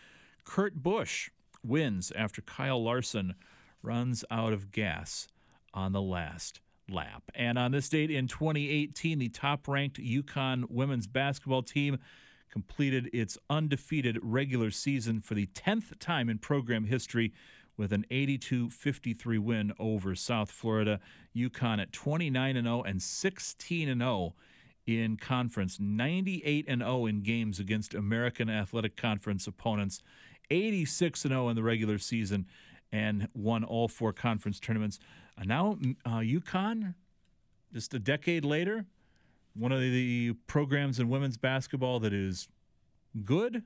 Kurt Busch wins after Kyle Larson runs out of gas on the last lap. And on this date in 2018, the top ranked UConn women's basketball team completed its undefeated regular season for the 10th time in program history with an 82 53 win over South Florida. UConn at 29 0 and 16 0 in conference, 98 0 in games against American Athletic Conference opponents, 86 0 in the regular season, and won all four conference tournaments. Uh, now, uh, UConn, just a decade later, one of the programs in women's basketball that is good,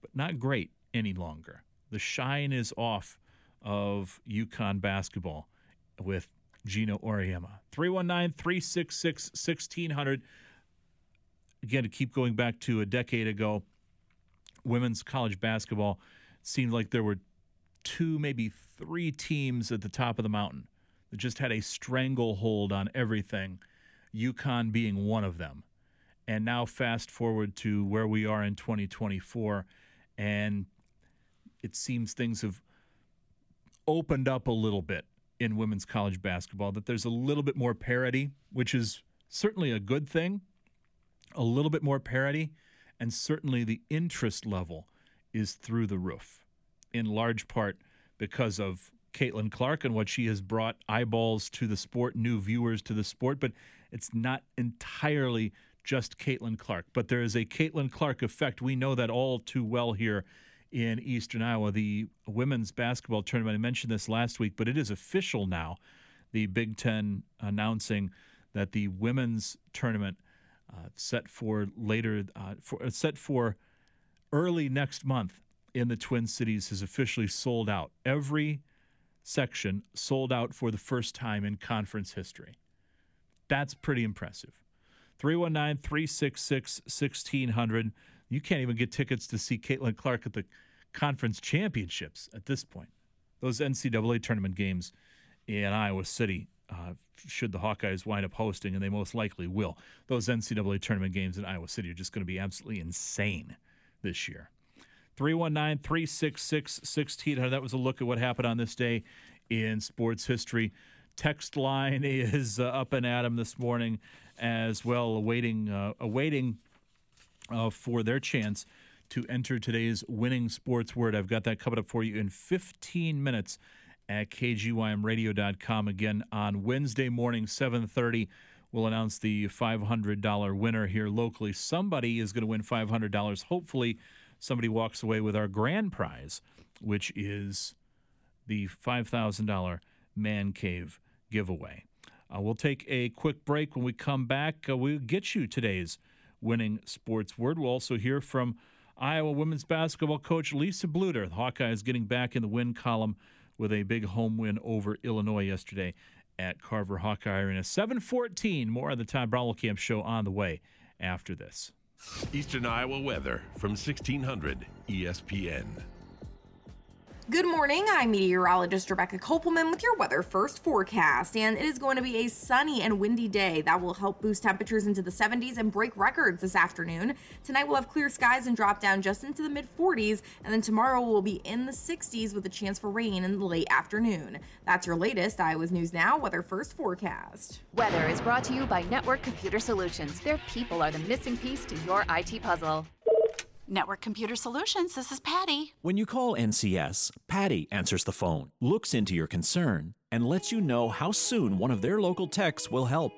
but not great any longer. The shine is off of UConn basketball with Geno Auriemma. 319 366 1600. Again, to keep going back to a decade ago, women's college basketball seemed like there were two, maybe three teams at the top of the mountain just had a stranglehold on everything, UConn being one of them. And now, fast forward to where we are in 2024, and it seems things have opened up a little bit in women's college basketball, that there's a little bit more parity, which is certainly a good thing, a little bit more parity, and certainly the interest level is through the roof, in large part because of Caitlin Clark and what she has brought eyeballs to the sport, new viewers to the sport, but it's not entirely just Caitlin Clark. But there is a Caitlin Clark effect. We know that all too well here in Eastern Iowa. The women's basketball tournament, I mentioned this last week, but it is official now. The Big Ten announcing that the women's tournament uh, set for later, uh, for, uh, set for early next month in the Twin Cities has officially sold out. Every section sold out for the first time in conference history. That's pretty impressive. 319 366 1600. You can't even get tickets to see Caitlin Clark at the conference championships at this point. Those NCAA tournament games in Iowa City, uh, should the Hawkeyes wind up hosting, and they most likely will, those NCAA tournament games in Iowa City are just going to be absolutely insane this year. 319 366 1600. That was a look at what happened on this day in sports history. Text line is uh, up and at 'em this morning as well, awaiting, uh, awaiting uh, for their chance to enter today's winning sports word. I've got that covered up for you in 15 minutes at kgymradio.com. Again, on Wednesday morning, 730, we'll announce the $500 winner here locally. Somebody is going to win $500. Hopefully, somebody walks away with our grand prize, which is the $5,000 Man Cave giveaway. Uh, we'll take a quick break. When we come back, uh, we'll get you today's winning sports word. We'll also hear from Iowa women's basketball coach Lisa Bluder. The Hawkeyes getting back in the win column with a big home win over Illinois yesterday at Carver Hawkeye Arena. 714, more of the Todd Camp show on the way after this. Eastern Iowa weather from 1600 ESPN. Good morning. I'm meteorologist Rebecca Kopelman with your weather first forecast. And it is going to be a sunny and windy day that will help boost temperatures into the 70s and break records this afternoon. Tonight we'll have clear skies and drop down just into the mid 40s. And then tomorrow we'll be in the 60s with a chance for rain in the late afternoon. That's your latest Iowa's News Now weather first forecast. Weather is brought to you by Network Computer Solutions. Their people are the missing piece to your IT puzzle. Network Computer Solutions, this is Patty. When you call NCS, Patty answers the phone, looks into your concern, and lets you know how soon one of their local techs will help.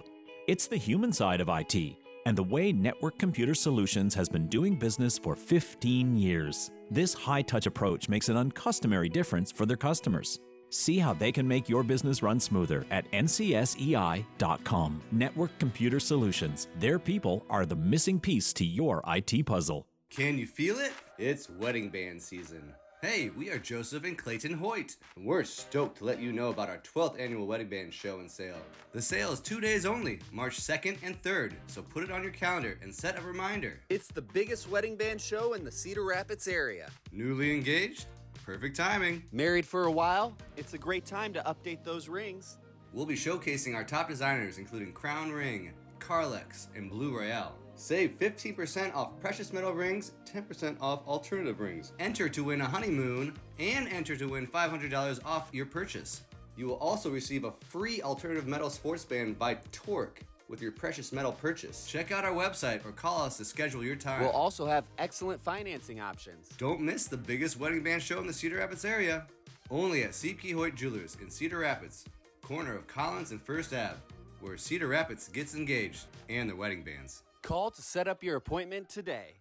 It's the human side of IT and the way Network Computer Solutions has been doing business for 15 years. This high touch approach makes an uncustomary difference for their customers. See how they can make your business run smoother at ncsei.com. Network Computer Solutions. Their people are the missing piece to your IT puzzle. Can you feel it? It's wedding band season. Hey, we are Joseph and Clayton Hoyt, and we're stoked to let you know about our 12th annual wedding band show and sale. The sale is two days only, March 2nd and 3rd, so put it on your calendar and set a reminder. It's the biggest wedding band show in the Cedar Rapids area. Newly engaged? Perfect timing. Married for a while? It's a great time to update those rings. We'll be showcasing our top designers, including Crown Ring, Carlex, and Blue Royale. Save 15% off precious metal rings, 10% off alternative rings. Enter to win a honeymoon and enter to win $500 off your purchase. You will also receive a free alternative metal sports band by Torque with your precious metal purchase. Check out our website or call us to schedule your time. We'll also have excellent financing options. Don't miss the biggest wedding band show in the Cedar Rapids area. Only at C.P. Hoyt Jewelers in Cedar Rapids, corner of Collins and First Ave, where Cedar Rapids gets engaged and their wedding bands. Call to set up your appointment today.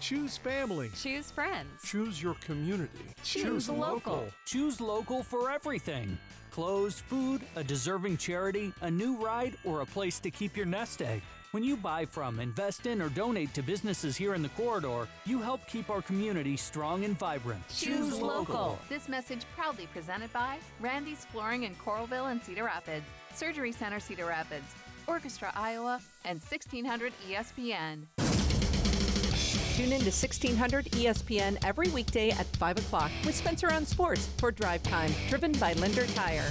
Choose family. Choose friends. Choose your community. Choose, Choose local. local. Choose local for everything. Clothes, food, a deserving charity, a new ride, or a place to keep your nest egg. When you buy from, invest in, or donate to businesses here in the corridor, you help keep our community strong and vibrant. Choose, Choose local. local. This message proudly presented by Randy's Flooring in Coralville and Cedar Rapids, Surgery Center Cedar Rapids, Orchestra Iowa, and 1600 ESPN. Tune in to 1600 ESPN every weekday at 5 o'clock with Spencer on Sports for Drive Time, driven by Linder Tire.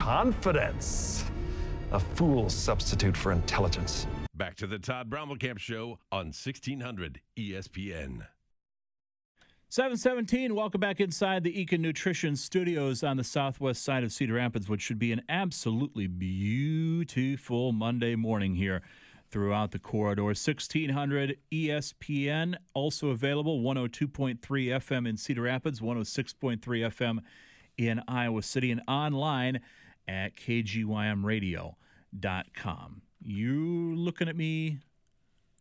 Confidence, a fool's substitute for intelligence. Back to the Todd Brommelkamp Show on 1600 ESPN. 717, welcome back inside the Ekin Nutrition Studios on the southwest side of Cedar Rapids, which should be an absolutely beautiful Monday morning here throughout the corridor. 1600 ESPN, also available 102.3 FM in Cedar Rapids, 106.3 FM in Iowa City, and online at kgymradio.com. You looking at me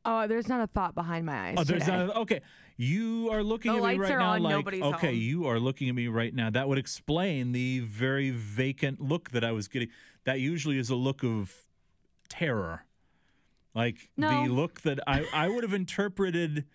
Oh, there's not a thought behind my eyes. Oh, there's today. not. A, okay, you are looking the at me right now on, like okay, home. you are looking at me right now. That would explain the very vacant look that I was getting. That usually is a look of terror, like no. the look that I I would have interpreted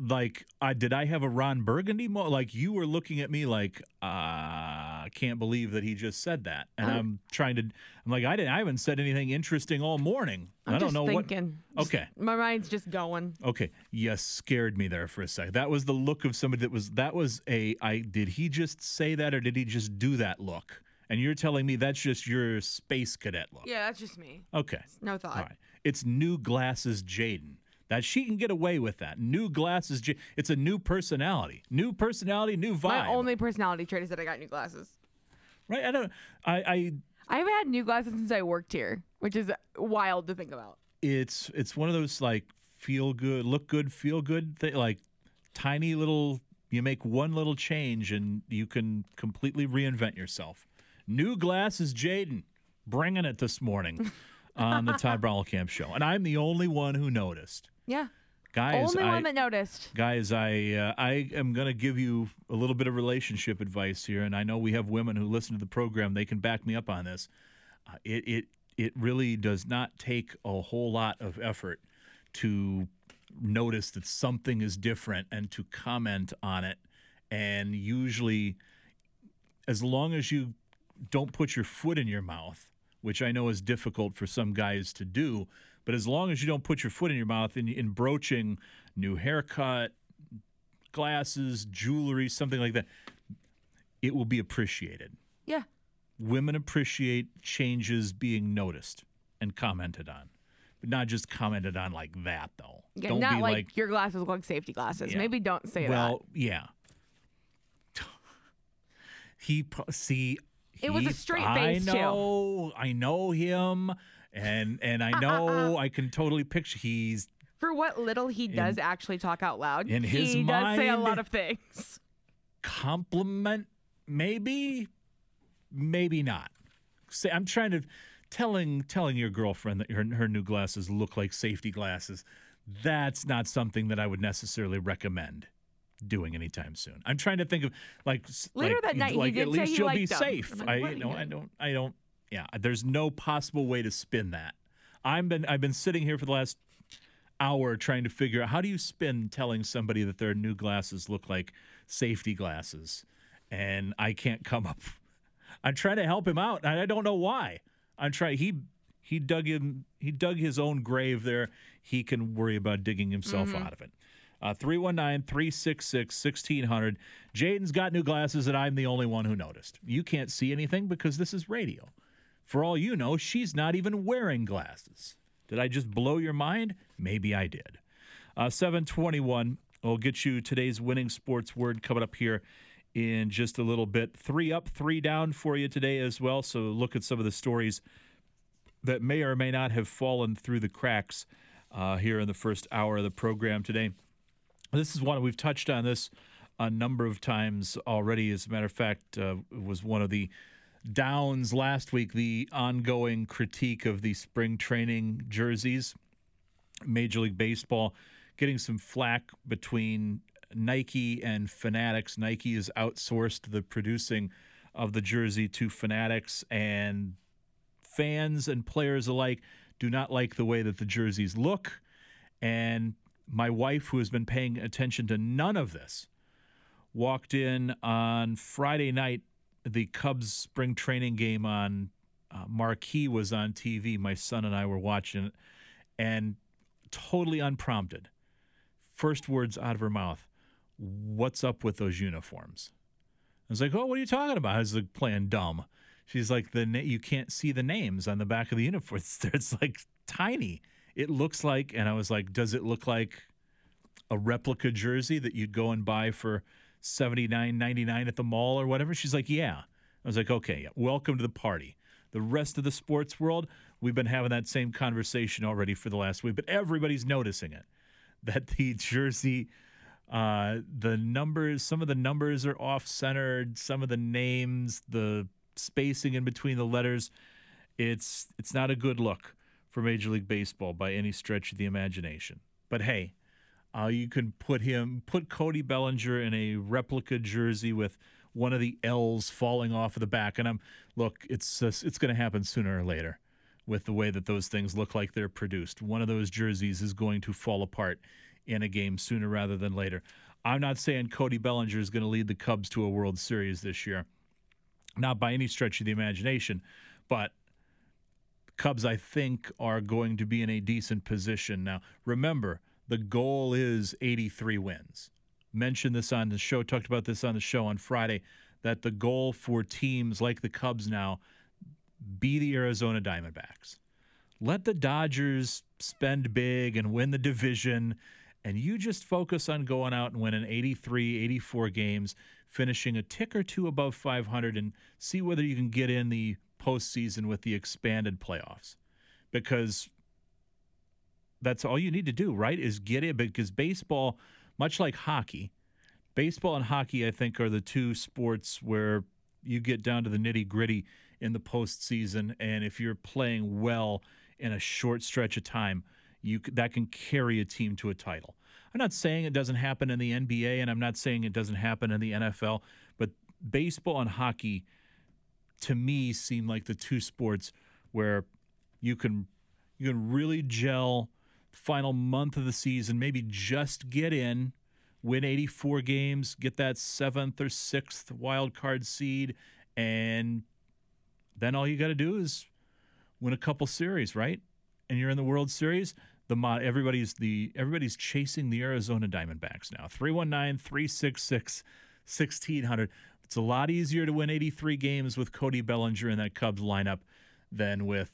like I did I have a Ron Burgundy mo- like you were looking at me like uh, I can't believe that he just said that. And I'm trying to I'm like I didn't I haven't said anything interesting all morning. I'm I do not know thinking. what Just- okay. my mind's just going. okay. You scared me there for a second that was the look of somebody that was that was a I did he just say that or did he just do that look? And you're telling me that's just your space cadet look. Yeah, that's just me. okay. No thought. all right. It's new glasses Jaden that she can get away with that. New glasses. It's a new personality. New personality. New vibe. My only personality trait is that I got new glasses. right. I don't. I. I. I haven't had new glasses since I worked here, which is wild to think about. It's. It's one of those like feel good, look good, feel good. Thing, like tiny little. You make one little change and you can completely reinvent yourself. New glasses, Jaden, bringing it this morning on the Todd Camp show, and I'm the only one who noticed. Yeah. Guys, Only I, one that noticed. guys, I uh, I am going to give you a little bit of relationship advice here, and I know we have women who listen to the program; they can back me up on this. Uh, it it it really does not take a whole lot of effort to notice that something is different and to comment on it, and usually, as long as you don't put your foot in your mouth, which I know is difficult for some guys to do. But as long as you don't put your foot in your mouth in, in broaching new haircut, glasses, jewelry, something like that, it will be appreciated. Yeah. Women appreciate changes being noticed and commented on, but not just commented on like that, though. Yeah, don't not be like, like, your glasses look like safety glasses. Yeah. Maybe don't say that. well, yeah. He see. It was a he- straight I face, too. know. I know him, and and I know I can totally picture. He's. For what little he does actually talk out loud, in his he does say a lot of things. compliment, maybe, maybe not. Say, I'm trying to telling telling your girlfriend that her her new glasses look like safety glasses. That's not something that I would necessarily recommend doing anytime soon. I'm trying to think of like Later like, that night, like at least you'll be them. safe. Like, I you know I don't I don't yeah. There's no possible way to spin that. I'm been I've been sitting here for the last hour trying to figure out how do you spin telling somebody that their new glasses look like safety glasses and I can't come up I'm trying to help him out and I don't know why I'm trying he he dug him he dug his own grave there he can worry about digging himself Mm-hmm. out of it uh, 319-366-1600 Jaden's got new glasses and I'm the only one who noticed you can't see anything because this is radio for all you know she's not even wearing glasses did I just blow your mind? Maybe I did. Uh, 721 will get you today's winning sports word coming up here in just a little bit. Three up, three down for you today as well. So look at some of the stories that may or may not have fallen through the cracks uh, here in the first hour of the program today. This is one we've touched on this a number of times already. As a matter of fact, uh, it was one of the downs last week, the ongoing critique of the spring training jerseys. Major League Baseball getting some flack between Nike and Fanatics. Nike has outsourced the producing of the jersey to Fanatics, and fans and players alike do not like the way that the jerseys look. And my wife, who has been paying attention to none of this, walked in on Friday night. The Cubs spring training game on uh, Marquee was on TV. My son and I were watching it, and totally unprompted, first words out of her mouth, "What's up with those uniforms?" I was like, "Oh, what are you talking about?" I was like playing dumb. She's like, "The na- you can't see the names on the back of the uniform. It's, it's like tiny. It looks like." And I was like, "Does it look like a replica jersey that you'd go and buy for seventy nine ninety nine at the mall or whatever?" She's like, "Yeah." I was like, "Okay, welcome to the party." The rest of the sports world, we've been having that same conversation already for the last week, but everybody's noticing it. That the jersey, uh, the numbers, some of the numbers are off centered, some of the names, the spacing in between the letters. It's it's not a good look for Major League Baseball by any stretch of the imagination. But hey, uh, you can put him, put Cody Bellinger in a replica jersey with one of the L's falling off of the back, and I'm look, it's uh, it's going to happen sooner or later with the way that those things look like they're produced. One of those jerseys is going to fall apart in a game sooner rather than later. I'm not saying Cody Bellinger is going to lead the Cubs to a World Series this year, not by any stretch of the imagination, but Cubs, I think, are going to be in a decent position. Now, remember, the goal is 83 wins. Mentioned this on the show, talked about this on the show on Friday, that the goal for teams like the Cubs now be the Arizona Diamondbacks. Let the Dodgers spend big and win the division, and you just focus on going out and winning 83, 84 games, finishing a tick or two above 500, and see whether you can get in the postseason with the expanded playoffs. Because that's all you need to do, right? Is get in because baseball, much like hockey, baseball and hockey, I think, are the two sports where you get down to the nitty gritty in the postseason. And if you're playing well in a short stretch of time, you that can carry a team to a title. I'm not saying it doesn't happen in the NBA, and I'm not saying it doesn't happen in the NFL, but baseball and hockey, to me, seem like the two sports where you can you can really gel final month of the season, maybe just get in, win 84 games, get that seventh or sixth wild card seed, and then all you got to do is win a couple series, right? And you're in the World Series. The everybody's the everybody's chasing the Arizona Diamondbacks now. 319-366-1600. It's a lot easier to win 83 games with Cody Bellinger in that Cubs lineup than with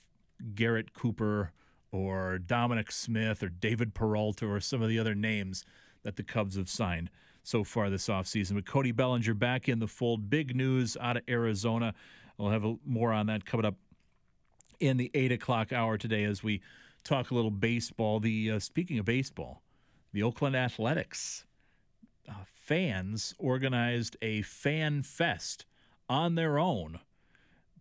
Garrett Cooper or Dominic Smith or David Peralta or some of the other names that the Cubs have signed so far this offseason. But Cody Bellinger back in the fold. Big news out of Arizona. We'll have a, more on that coming up in the eight o'clock hour today as we talk a little baseball. The uh, speaking of baseball, the Oakland Athletics uh, fans organized a fan fest on their own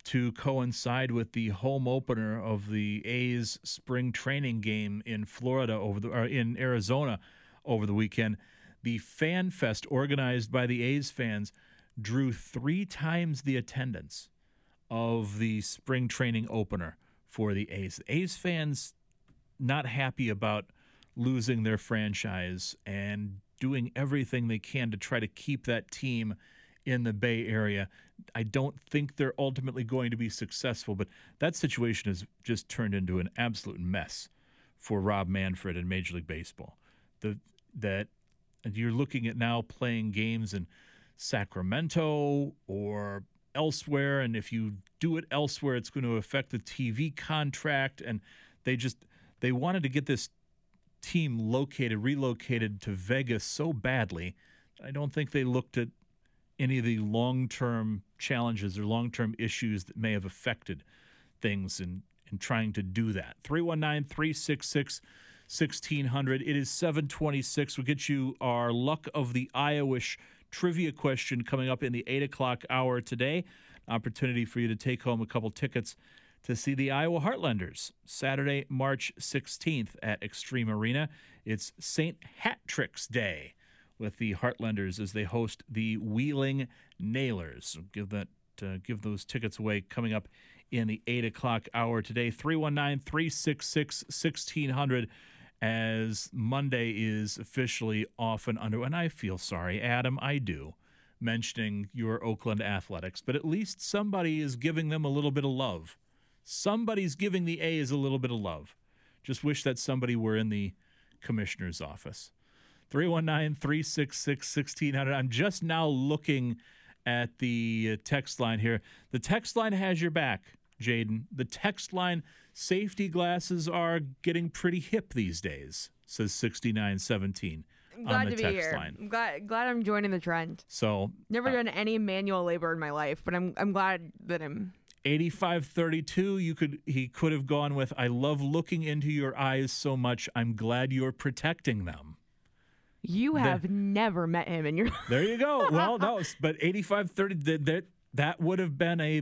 to coincide with the home opener of the A's spring training game in Florida over the or in Arizona over the weekend. The fan fest organized by the A's fans drew three times the attendance of the spring training opener for the A's. A's fans not happy about losing their franchise and doing everything they can to try to keep that team in the Bay Area. I don't think they're ultimately going to be successful, but that situation has just turned into an absolute mess for Rob Manfred and Major League Baseball. The that you're looking at now playing games in Sacramento or elsewhere, and if you do it elsewhere, it's going to affect the TV contract. And they just they wanted to get this team located, relocated to Vegas so badly. I don't think they looked at any of the long term challenges or long term issues that may have affected things in, in trying to do that. 319 366 1600. It is 726. We'll get you our luck of the Iowish trivia question coming up in the 8 o'clock hour today. Opportunity for you to take home a couple tickets to see the Iowa Heartlanders Saturday, March 16th at Xtream Arena. It's St. Hatrick's Day with the Heartlanders as they host the Wheeling Nailers. So give that uh, give those tickets away coming up in the eight o'clock hour today. 319 366 1600 as Monday is officially off and under. And I feel sorry, Adam, I do, mentioning your Oakland Athletics, but at least somebody is giving them a little bit of love. Somebody's giving the A's a little bit of love. Just wish that somebody were in the commissioner's office. 319 366 1600. I'm just now looking at the uh, text line here. The text line has your back, Jaden. The text line safety glasses are getting pretty hip these days, says 6917 I'm on glad the to be text here. line. I'm glad glad I'm joining the trend. So Never uh, done any manual labor in my life, but I'm I'm glad that I'm 8532 you could he could have gone with I love looking into your eyes so much I'm glad you're protecting them. You The- have never met him in your There you go. well, no, but 8530 that that that would have been a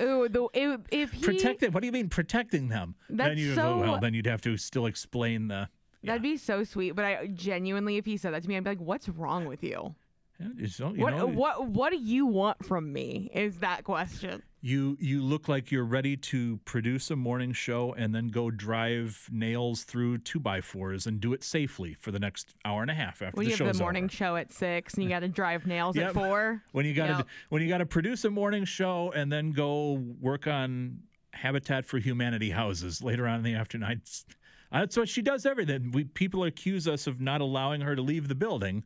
Ooh, the if, if he protected. What do you mean protecting them? then That's you so- well, then you'd have to still explain the That'd be so sweet, but I genuinely, if he said that to me, I'd be like, "What's wrong with you? You what know, what what do you want from me?" Is that question? You you look like you're ready to produce a morning show and then go drive nails through two by fours and do it safely for the next hour and a half after When the you show's have the morning over. show at six and you got to drive nails Yep. at four. When you got to Yep. when you got to produce a morning show and then go work on Habitat for Humanity houses later on in the afternoon. It's- uh, That's what she does everything. We people accuse us of not allowing her to leave the building.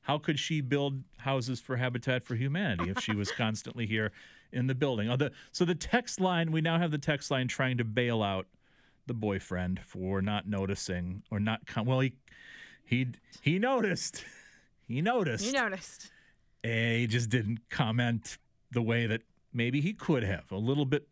How could she build houses for Habitat for Humanity if she was constantly here in the building? Oh, the, so the text line, we now have the text line trying to bail out the boyfriend for not noticing or not com- well he he he noticed. He noticed. He noticed. He just didn't comment the way that maybe he could have. A little bit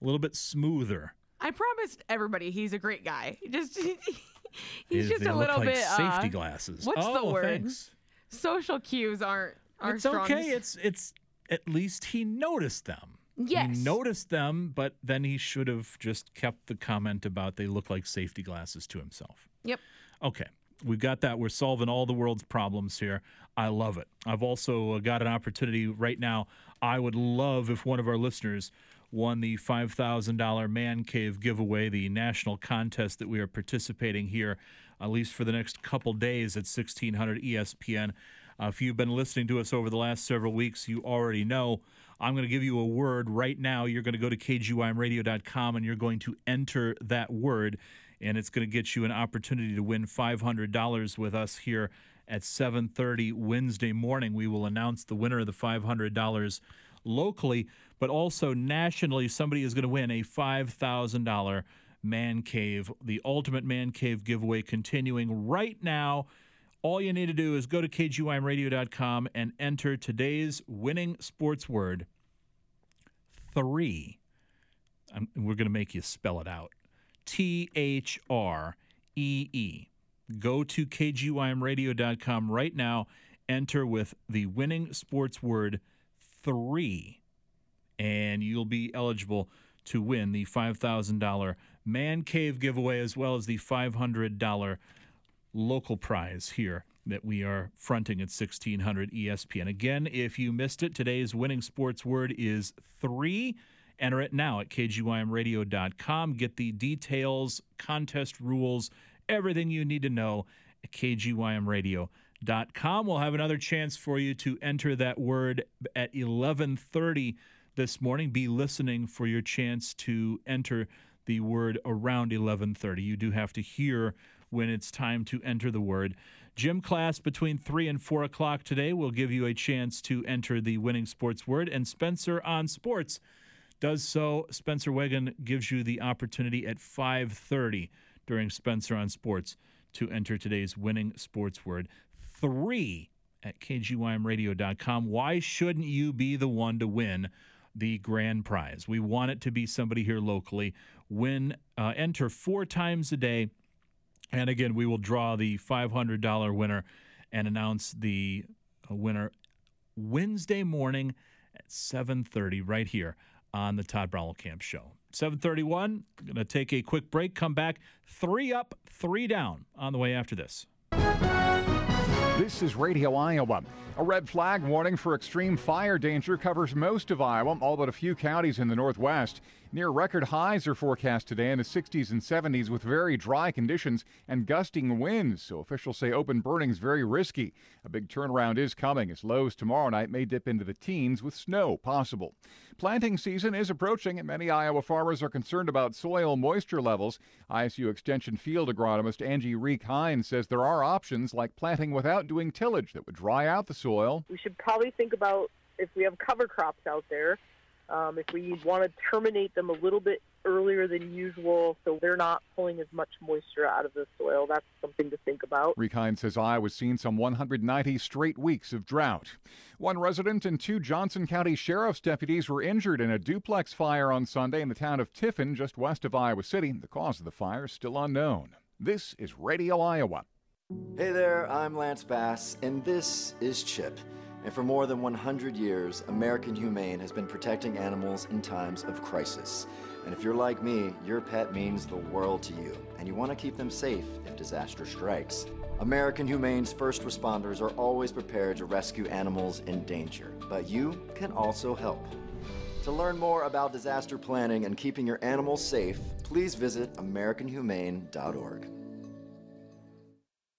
a little bit smoother. I promised everybody he's a great guy. Just he's just a little like bit safety uh, glasses. What's the Oh, word? thanks. Social cues aren't are It's strong. okay. It's it's at least he noticed them. Yes. He noticed them, but then he should have just kept the comment about they look like safety glasses to himself. Yep. Okay. We've got that. We're solving all the world's problems here. I love it. I've also uh, got an opportunity right now. I would love if one of our listeners won the $5,000 Man Cave giveaway, the national contest that we are participating here, at least for the next couple days at 1600 ESPN. Uh, if you've been listening to us over the last several weeks, you already know. I'm going to give you a word right now. You're going to go to kgymradio.com and you're going to enter that word, and it's going to get you an opportunity to win $500 with us here at 7:30 Wednesday morning. We will announce the winner of the $500 locally, but also nationally. Somebody is going to win a $5,000 man cave, the ultimate man cave giveaway, continuing right now. All you need to do is go to kgymradio.com and enter today's winning sports word three. I'm, we're going to make you spell it out T H R E E. Go to kgymradio.com right now, enter with the winning sports word three, and you'll be eligible to win the $5,000 Man Cave giveaway as well as the $500 local prize here that we are fronting at 1600 ESPN. Again, if you missed it, today's winning sports word is three. Enter it now at kgymradio.com. Get the details, contest rules, everything you need to know at kgymradio.com. We'll have another chance for you to enter that word at 1130 this morning. Be listening for your chance to enter the word around 1130. You do have to hear when it's time to enter the word. Gym class between 3 and 4 o'clock today will give you a chance to enter the winning sports word. And Spencer on Sports does so. Spencer Wagon gives you the opportunity at 530 during Spencer on Sports to enter today's winning sports word. Three at kgymradio.com. Why shouldn't you be the one to win the grand prize? We want it to be somebody here locally. Win, uh, enter four times a day. And again, we will draw the $500 winner and announce the uh, winner Wednesday morning at 7:30 right here on the Todd Brommelkamp show. 731, going to take a quick break, come back, three up, three down on the way after this. This is Radio Iowa. A red flag warning for extreme fire danger covers most of Iowa, all but a few counties in the northwest. Near record highs are forecast today in the 60s and 70s with very dry conditions and gusting winds, so officials say open burning is very risky. A big turnaround is coming as lows tomorrow night may dip into the teens with snow possible. Planting season is approaching, and many Iowa farmers are concerned about soil moisture levels. ISU Extension field agronomist Angie Rieck-Hinz says there are options like planting without doing tillage that would dry out the soil. We should probably think about if we have cover crops out there, um, if we want to terminate them a little bit earlier than usual so they're not pulling as much moisture out of the soil, that's something to think about. Rieck-Hinz says Iowa's seen some 190 straight weeks of drought. One resident and two Johnson County Sheriff's deputies were injured in a duplex fire on Sunday in the town of Tiffin, just west of Iowa City. The cause of the fire is still unknown. This is Radio Iowa. Hey there, I'm Lance Bass, and this is Chip. And for more than 100 years, American Humane has been protecting animals in times of crisis. And if you're like me, your pet means the world to you, and you want to keep them safe if disaster strikes. American Humane's first responders are always prepared to rescue animals in danger, but you can also help. To learn more about disaster planning and keeping your animals safe, please visit AmericanHumane.org.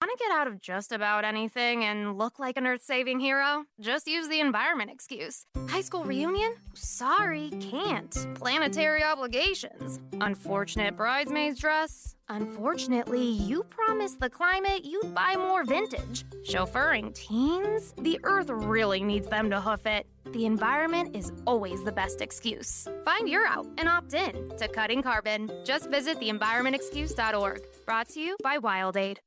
Want to get out of just about anything and look like an earth saving hero? Just use the environment excuse. High school reunion? Sorry, can't. Planetary obligations. Unfortunate bridesmaid's dress? Unfortunately, you promised the climate you'd buy more vintage. Chauffeuring teens? The earth really needs them to hoof it. The environment is always the best excuse. Find your out and opt in to cutting carbon. Just visit theenvironmentexcuse.org. Brought to you by WildAid.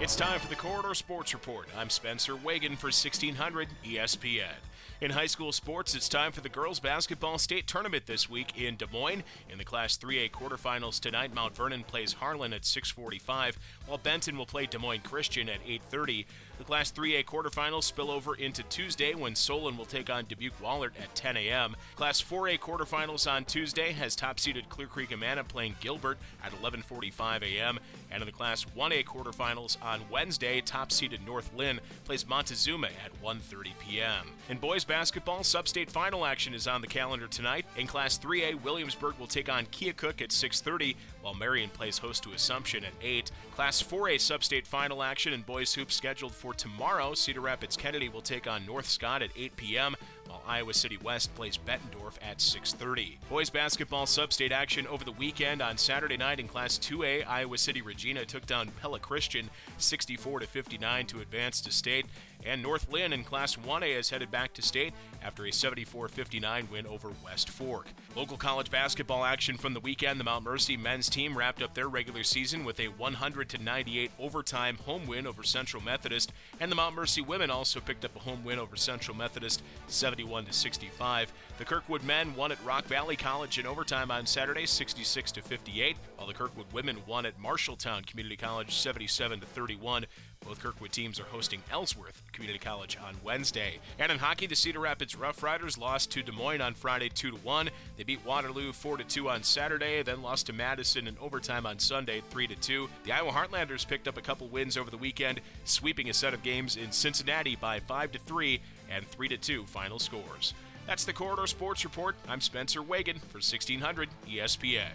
It's time for the Corridor Sports Report. I'm Spencer Wagon for 1600 ESPN. In high school sports, it's time for the girls basketball state tournament this week in Des Moines. In the Class 3A quarterfinals tonight, Mount Vernon plays Harlan at 6:45, while Benton will play Des Moines Christian at 8:30. The Class 3A quarterfinals spill over into Tuesday when Solon will take on Dubuque Wahlert at 10 a.m. Class 4A quarterfinals on Tuesday has top-seeded Clear Creek Amana playing Gilbert at 11:45 a.m. And in the Class 1A quarterfinals on Wednesday, top-seeded North Linn plays Montezuma at 1:30 p.m. In boys basketball, sub-state final action is on the calendar tonight. In Class 3A, Williamsburg will take on Keokuk at 6:30, while Marion plays host to Assumption at 8. Class 4A sub-state final action in boys hoops scheduled for tomorrow. Cedar Rapids Kennedy will take on North Scott at 8 p.m while Iowa City West plays Bettendorf at 6:30. Boys basketball sub-state action over the weekend on Saturday night in Class 2A. Iowa City Regina took down Pella Christian 64-59 to advance to state. And North Linn in Class 1A is headed back to state after a 74 59 win over West Fork. Local college basketball action from the weekend. The Mount Mercy men's team wrapped up their regular season with a 100 98 overtime home win over Central Methodist. And the Mount Mercy women also picked up a home win over Central Methodist 71 65. The Kirkwood men won at Rock Valley College in overtime on Saturday 66 58, while the Kirkwood women won at Marshalltown Community College 77 31. Both Kirkwood teams are hosting Ellsworth Community College on Wednesday. And in hockey, the Cedar Rapids Rough Riders lost to Des Moines on Friday 2 1. They beat Waterloo 4 2 on Saturday, then lost to Madison in overtime on Sunday 3 2. The Iowa Heartlanders picked up a couple wins over the weekend, sweeping a set of games in Cincinnati by 5 3 and 3 2 final scores. That's the Corridor Sports Report. I'm Spencer Wagon for 1600 ESPN.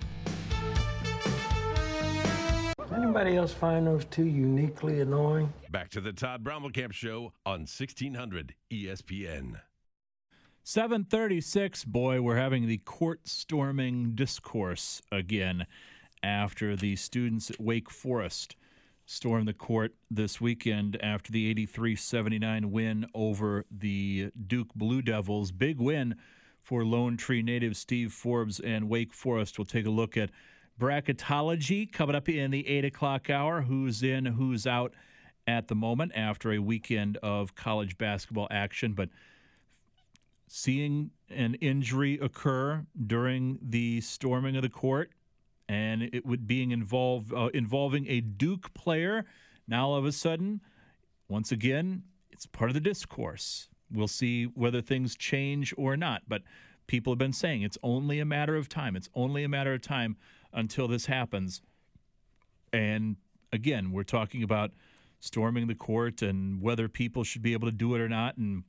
Anybody else find those two uniquely annoying? Back to the Todd Brommelkamp Show on 1600 ESPN. 736, boy, we're having the court storming discourse again after the students at Wake Forest stormed the court this weekend after the 83 79 win over the Duke Blue Devils. Big win for Lone Tree native Steve Forbes and Wake Forest. We'll take a look at bracketology coming up in the 8 o'clock hour. Who's in, who's out at the moment after a weekend of college basketball action. But seeing an injury occur during the storming of the court and it would being involved uh, involving a Duke player. Now all of a sudden, once again, it's part of the discourse. We'll see whether things change or not, but people have been saying it's only a matter of time. It's only a matter of time until this happens. And again, we're talking about storming the court and whether people should be able to do it or not and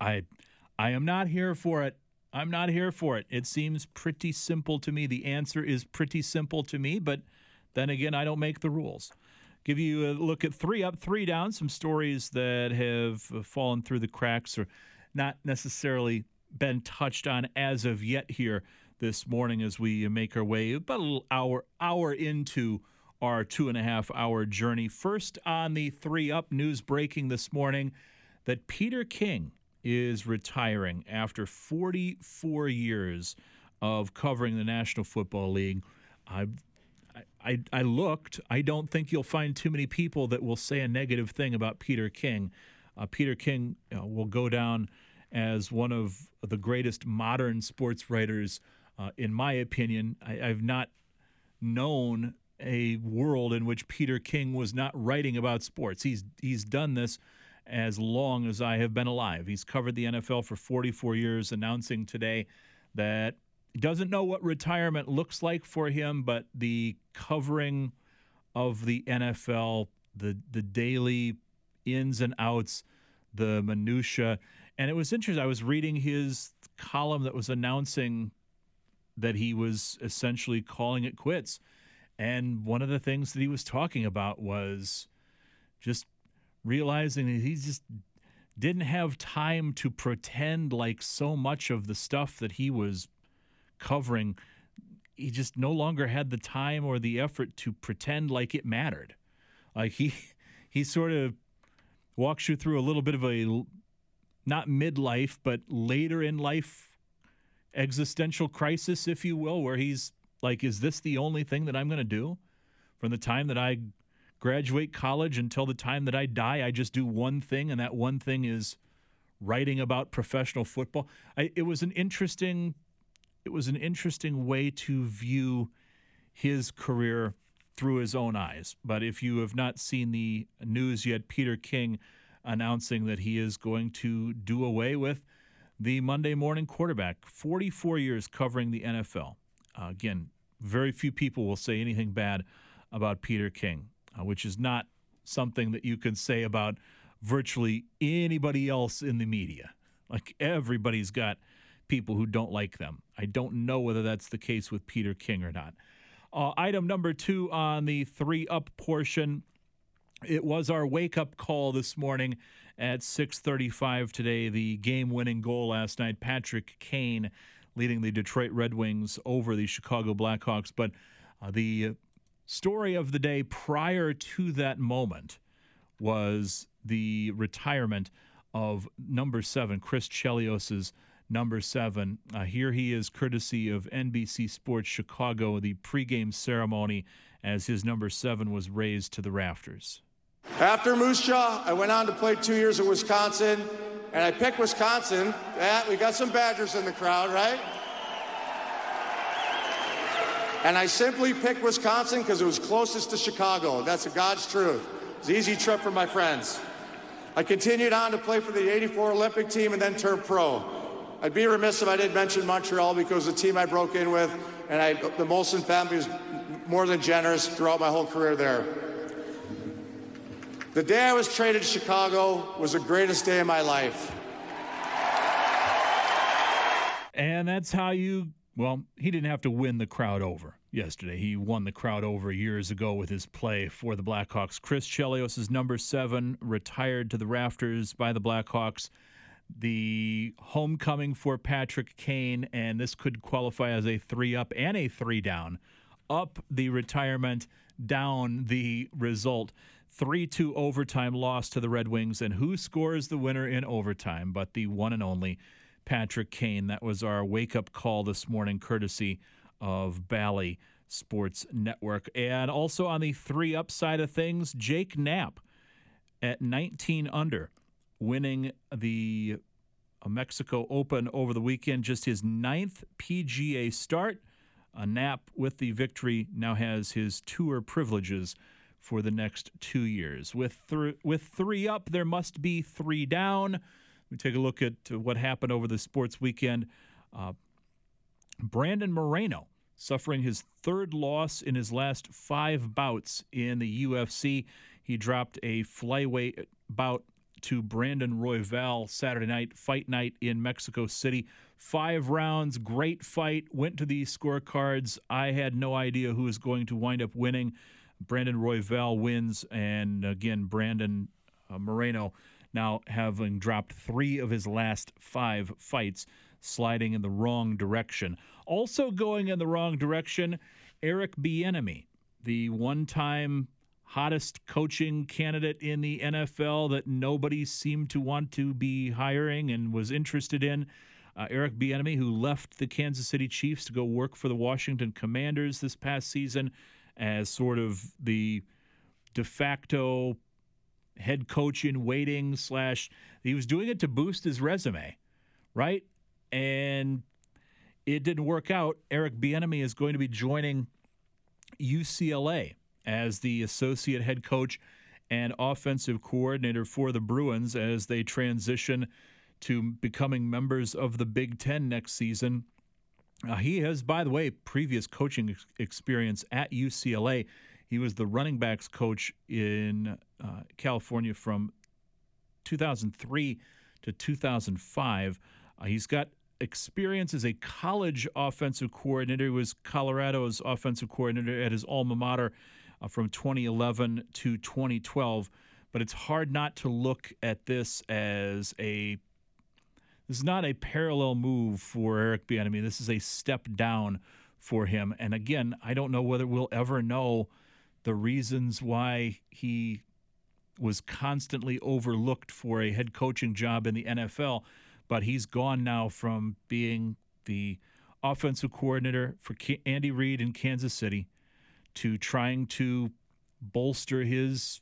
I I am not here for it. I'm not here for it. It seems pretty simple to me. The answer is pretty simple to me, but then again, I don't make the rules. Give you a look at three up, three down, some stories that have fallen through the cracks or not necessarily been touched on as of yet here this morning as we make our way about a little hour hour into our two and a half hour journey. First on the three up news breaking this morning that Peter King is retiring after 44 years of covering the National Football League. I, I, I looked. I don't think you'll find too many people that will say a negative thing about Peter King. Uh, Peter King know, will go down as one of the greatest modern sports writers, uh, in my opinion. I, I've not known a world in which Peter King was not writing about sports. He's he's done this as long as I have been alive. He's covered the NFL for 44 years, announcing today that he doesn't know what retirement looks like for him, but the covering of the NFL, the the daily ins and outs, the minutia, and it was interesting. I was reading his column that was announcing that he was essentially calling it quits. And one of the things that he was talking about was just realizing that he just didn't have time to pretend like so much of the stuff that he was covering he just no longer had the time or the effort to pretend like it mattered like he he sort of walks you through a little bit of a not midlife but later in life existential crisis if you will where he's like is this the only thing that I'm going to do from the time that I graduate college until the time that I die, I just do one thing, and that one thing is writing about professional football. I, it was an interesting, it was an interesting way to view his career through his own eyes. But if you have not seen the news yet, Peter King announcing that he is going to do away with the Monday morning quarterback. 44 years covering the NFL. Uh, again, very few people will say anything bad about Peter King, uh, which is not something that you can say about virtually anybody else in the media. Like everybody's got people who don't like them. I don't know whether that's the case with Peter King or not. Uh, item number two on the three up portion. It was our wake up call this morning at 6:35 today. The game-winning goal last night, Patrick Kane leading the Detroit Red Wings over the Chicago Blackhawks. But uh, the story of the day prior to that moment was the retirement of number seven, Chris Chelios's number seven. Uh, here he is, courtesy of NBC Sports Chicago, the pregame ceremony as his number seven was raised to the rafters. After Moose Jaw, I went on to play two years at Wisconsin, and I picked Wisconsin. Yeah, we got some Badgers in the crowd, right? And I simply picked Wisconsin because it was closest to Chicago. That's a God's truth. It's an easy trip for my friends. I continued on to play for the 84 Olympic team and then turned pro. I'd be remiss if I didn't mention Montreal because the team I broke in with, and I, the Molson family was more than generous throughout my whole career there. The day I was traded to Chicago was the greatest day of my life. And that's how you, well, he didn't have to win the crowd over yesterday. He won the crowd over years ago with his play for the Blackhawks. Chris Chelios is number seven, retired to the rafters by the Blackhawks. The homecoming for Patrick Kane, and this could qualify as a three up and a three down. Up the retirement, down the result. 3 2 overtime loss to the Red Wings. And who scores the winner in overtime but the one and only Patrick Kane? That was our wake up call this morning, courtesy of Bally Sports Network. And also on the three up side of things, Jake Knapp at 19 under, winning the Mexico Open over the weekend, just his ninth PGA start. A Knapp with the victory now has his tour privileges for the next two years. With th- with three up, there must be three down. We take a look at what happened over the sports weekend. Uh, Brandon Moreno suffering his third loss in his last five bouts in the UFC. He dropped a flyweight bout to Brandon Royval Saturday night, fight night in Mexico City. Five rounds, great fight. Went to the scorecards. I had no idea who was going to wind up winning. Brandon Royval wins, and again, Brandon uh, Moreno now having dropped three of his last five fights, sliding in the wrong direction. Also going in the wrong direction, Eric Bieniemy, the one-time hottest coaching candidate in the NFL that nobody seemed to want to be hiring and was interested in. Uh, Eric Bieniemy, who left the Kansas City Chiefs to go work for the Washington Commanders this past season as sort of the de facto head coach in waiting slash he was doing it to boost his resume, right? And it didn't work out. Eric Bieniemy is going to be joining UCLA as the associate head coach and offensive coordinator for the Bruins as they transition to becoming members of the Big Ten next season. Uh, he has, by the way, previous coaching ex- experience at UCLA. He was the running backs coach in uh, California from 2003 to 2005. Uh, he's got experience as a college offensive coordinator. He was Colorado's offensive coordinator at his alma mater uh, from 2011 to 2012. But it's hard not to look at this as a this is not a parallel move for Eric Bieniemy. This is a step down for him. And again, I don't know whether we'll ever know the reasons why he was constantly overlooked for a head coaching job in the NFL, but he's gone now from being the offensive coordinator for Andy Reid in Kansas City to trying to bolster his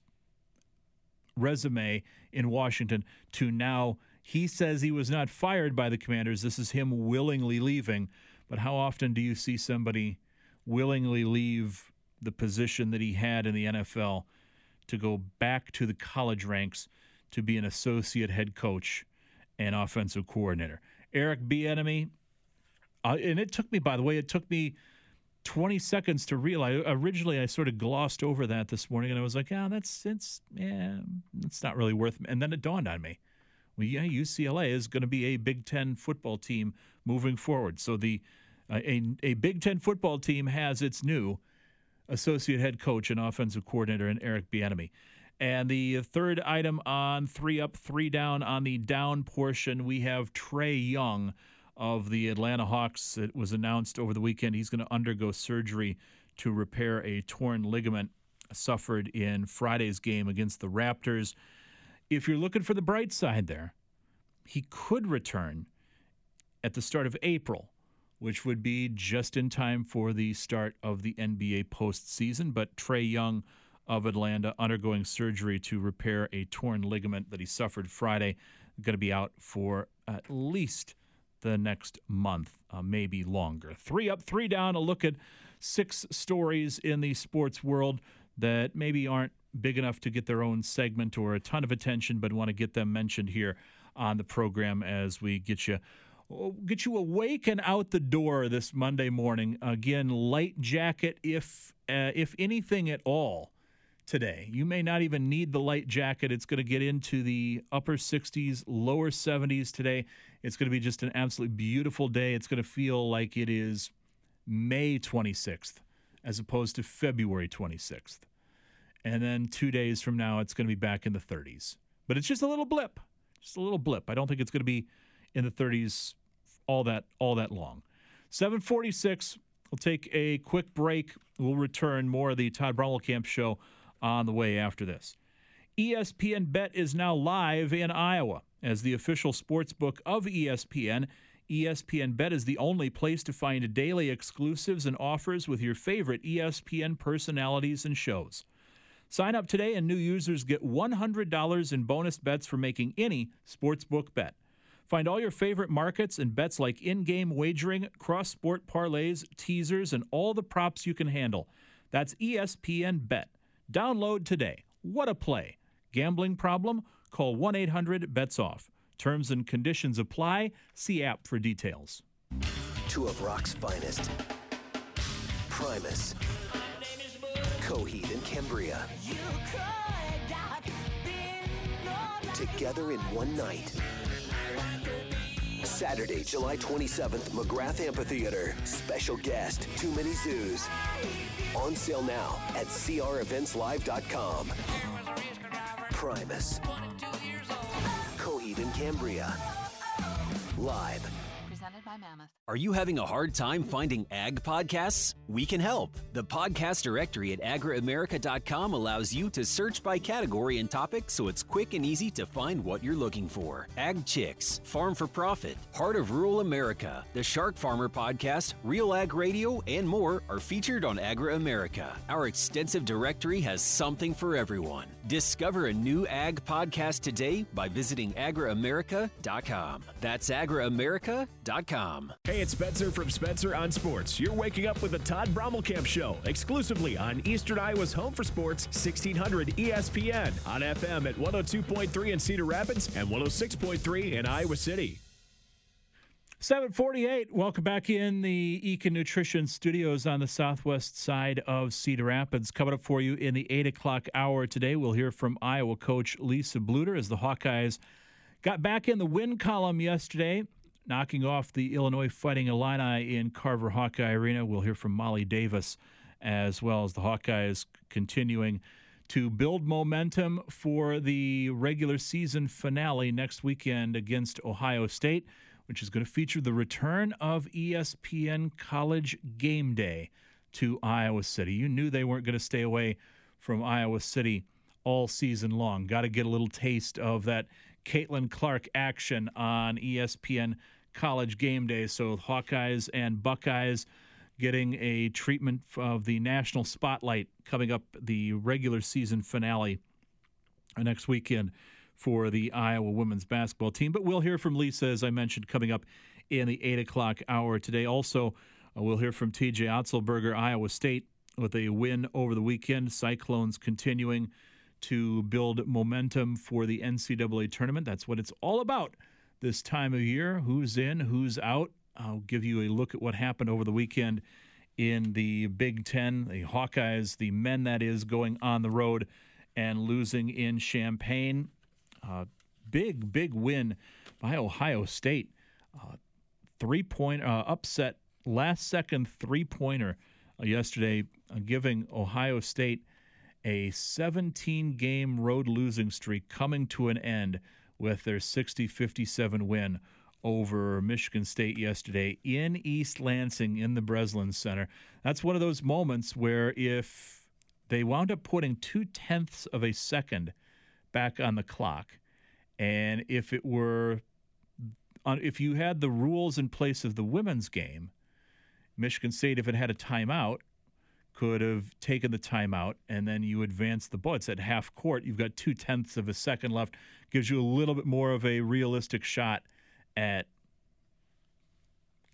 resume in Washington to now He says he was not fired by the commanders. This is him willingly leaving. But how often do you see somebody willingly leave the position that he had in the NFL to go back to the college ranks to be an associate head coach and offensive coordinator? Eric Bieniemy, uh, and it took me, by the way, it took me 20 seconds to realize. Originally, I sort of glossed over that this morning, and I was like, "Yeah, that's it's yeah, it's not really worth." And then it dawned on me, well, yeah, UCLA is going to be a Big Ten football team moving forward. So the uh, a a Big Ten football team has its new associate head coach and offensive coordinator in Eric Bieniemy. And the third item on three up, three down on the down portion, we have Trae Young of the Atlanta Hawks. It was announced over the weekend he's going to undergo surgery to repair a torn ligament suffered in Friday's game against the Raptors. If you're looking for the bright side there, he could return at the start of April, which would be just in time for the start of the NBA postseason. But Trae Young of Atlanta undergoing surgery to repair a torn ligament that he suffered Friday, going to be out for at least the next month, uh, maybe longer. Three up, three down. A look at six stories in the sports world that maybe aren't big enough to get their own segment or a ton of attention, but want to get them mentioned here on the program as we get you get you awake and out the door this Monday morning. Again, light jacket if uh, if anything at all today. You may not even need the light jacket. It's going to get into the upper 60s, lower 70s today. It's going to be just an absolutely beautiful day. It's going to feel like it is May 26th as opposed to February 26th. And then two days from now, it's going to be back in the 30s. But it's just a little blip, just a little blip. I don't think it's going to be in the 30s all that all that long. 746. We'll take a quick break. We'll return more of the Todd Camp show on the way after this. ESPN Bet is now live in Iowa as the official sports book of ESPN. ESPN Bet is the only place to find daily exclusives and offers with your favorite ESPN personalities and shows. Sign up today, and new users get $100 in bonus bets for making any sportsbook bet. Find all your favorite markets and bets like in game wagering, cross sport parlays, teasers, and all the props you can handle. That's ESPN Bet. Download today. What a play! Gambling problem? Call 1 800 BETS OFF. Terms and conditions apply. See app for details. Two of rock's finest Primus, Coheed, and Cambria. Together in one night. Saturday, July 27th, McGrath Amphitheater. Special guest, Too Many Zoos. On sale now at creventslive.com. Primus. Coheed and Cambria. Live. By Mammoth. Are you having a hard time finding ag podcasts? We can help. The podcast directory at agriamerica.com allows you to search by category and topic so it's quick and easy to find what you're looking for. Ag Chicks, Farm for Profit, Heart of Rural America, the Shark Farmer podcast, Real Ag Radio, and more are featured on Agri America. Our extensive directory has something for everyone. Discover a new ag podcast today by visiting agriamerica.com. That's agriamerica.com. Hey, it's Spencer from Spencer on Sports. You're waking up with the Todd Brommelkamp Show, exclusively on Eastern Iowa's Home for Sports, 1600 ESPN, on FM at 102.3 in Cedar Rapids and 106.3 in Iowa City. 748. Welcome back in the Ekin Nutrition Studios on the southwest side of Cedar Rapids. Coming up for you in the 8 o'clock hour today, we'll hear from Iowa coach Lisa Bluder as the Hawkeyes got back in the win column yesterday, knocking off the Illinois Fighting Illini in Carver Hawkeye Arena. We'll hear from Molly Davis as well as the Hawkeyes continuing to build momentum for the regular season finale next weekend against Ohio State which is going to feature the return of ESPN College Game Day to Iowa City. You knew they weren't going to stay away from Iowa City all season long. Got to get a little taste of that Caitlin Clark action on ESPN College Game Day. So Hawkeyes and Buckeyes getting a treatment of the national spotlight coming up the regular season finale next weekend for the Iowa women's basketball team. But we'll hear from Lisa, as I mentioned, coming up in the 8 o'clock hour today. Also, uh, we'll hear from TJ Otzelberger, Iowa State, with a win over the weekend. Cyclones continuing to build momentum for the NCAA tournament. That's what it's all about this time of year. Who's in, who's out. I'll give you a look at what happened over the weekend in the Big Ten, the Hawkeyes, the men that is, going on the road and losing in Champaign. Uh, big, big win by Ohio State. Uh, three point uh, upset, last second three pointer yesterday, uh, giving Ohio State a 17 game road losing streak coming to an end with their 60 57 win over Michigan State yesterday in East Lansing in the Breslin Center. That's one of those moments where if they wound up putting two tenths of a second back on the clock, and if it were, if you had the rules in place of the women's game, Michigan State, if it had a timeout, could have taken the timeout and then you advance the ball. It's at half court. You've got two tenths of a second left. Gives you a little bit more of a realistic shot at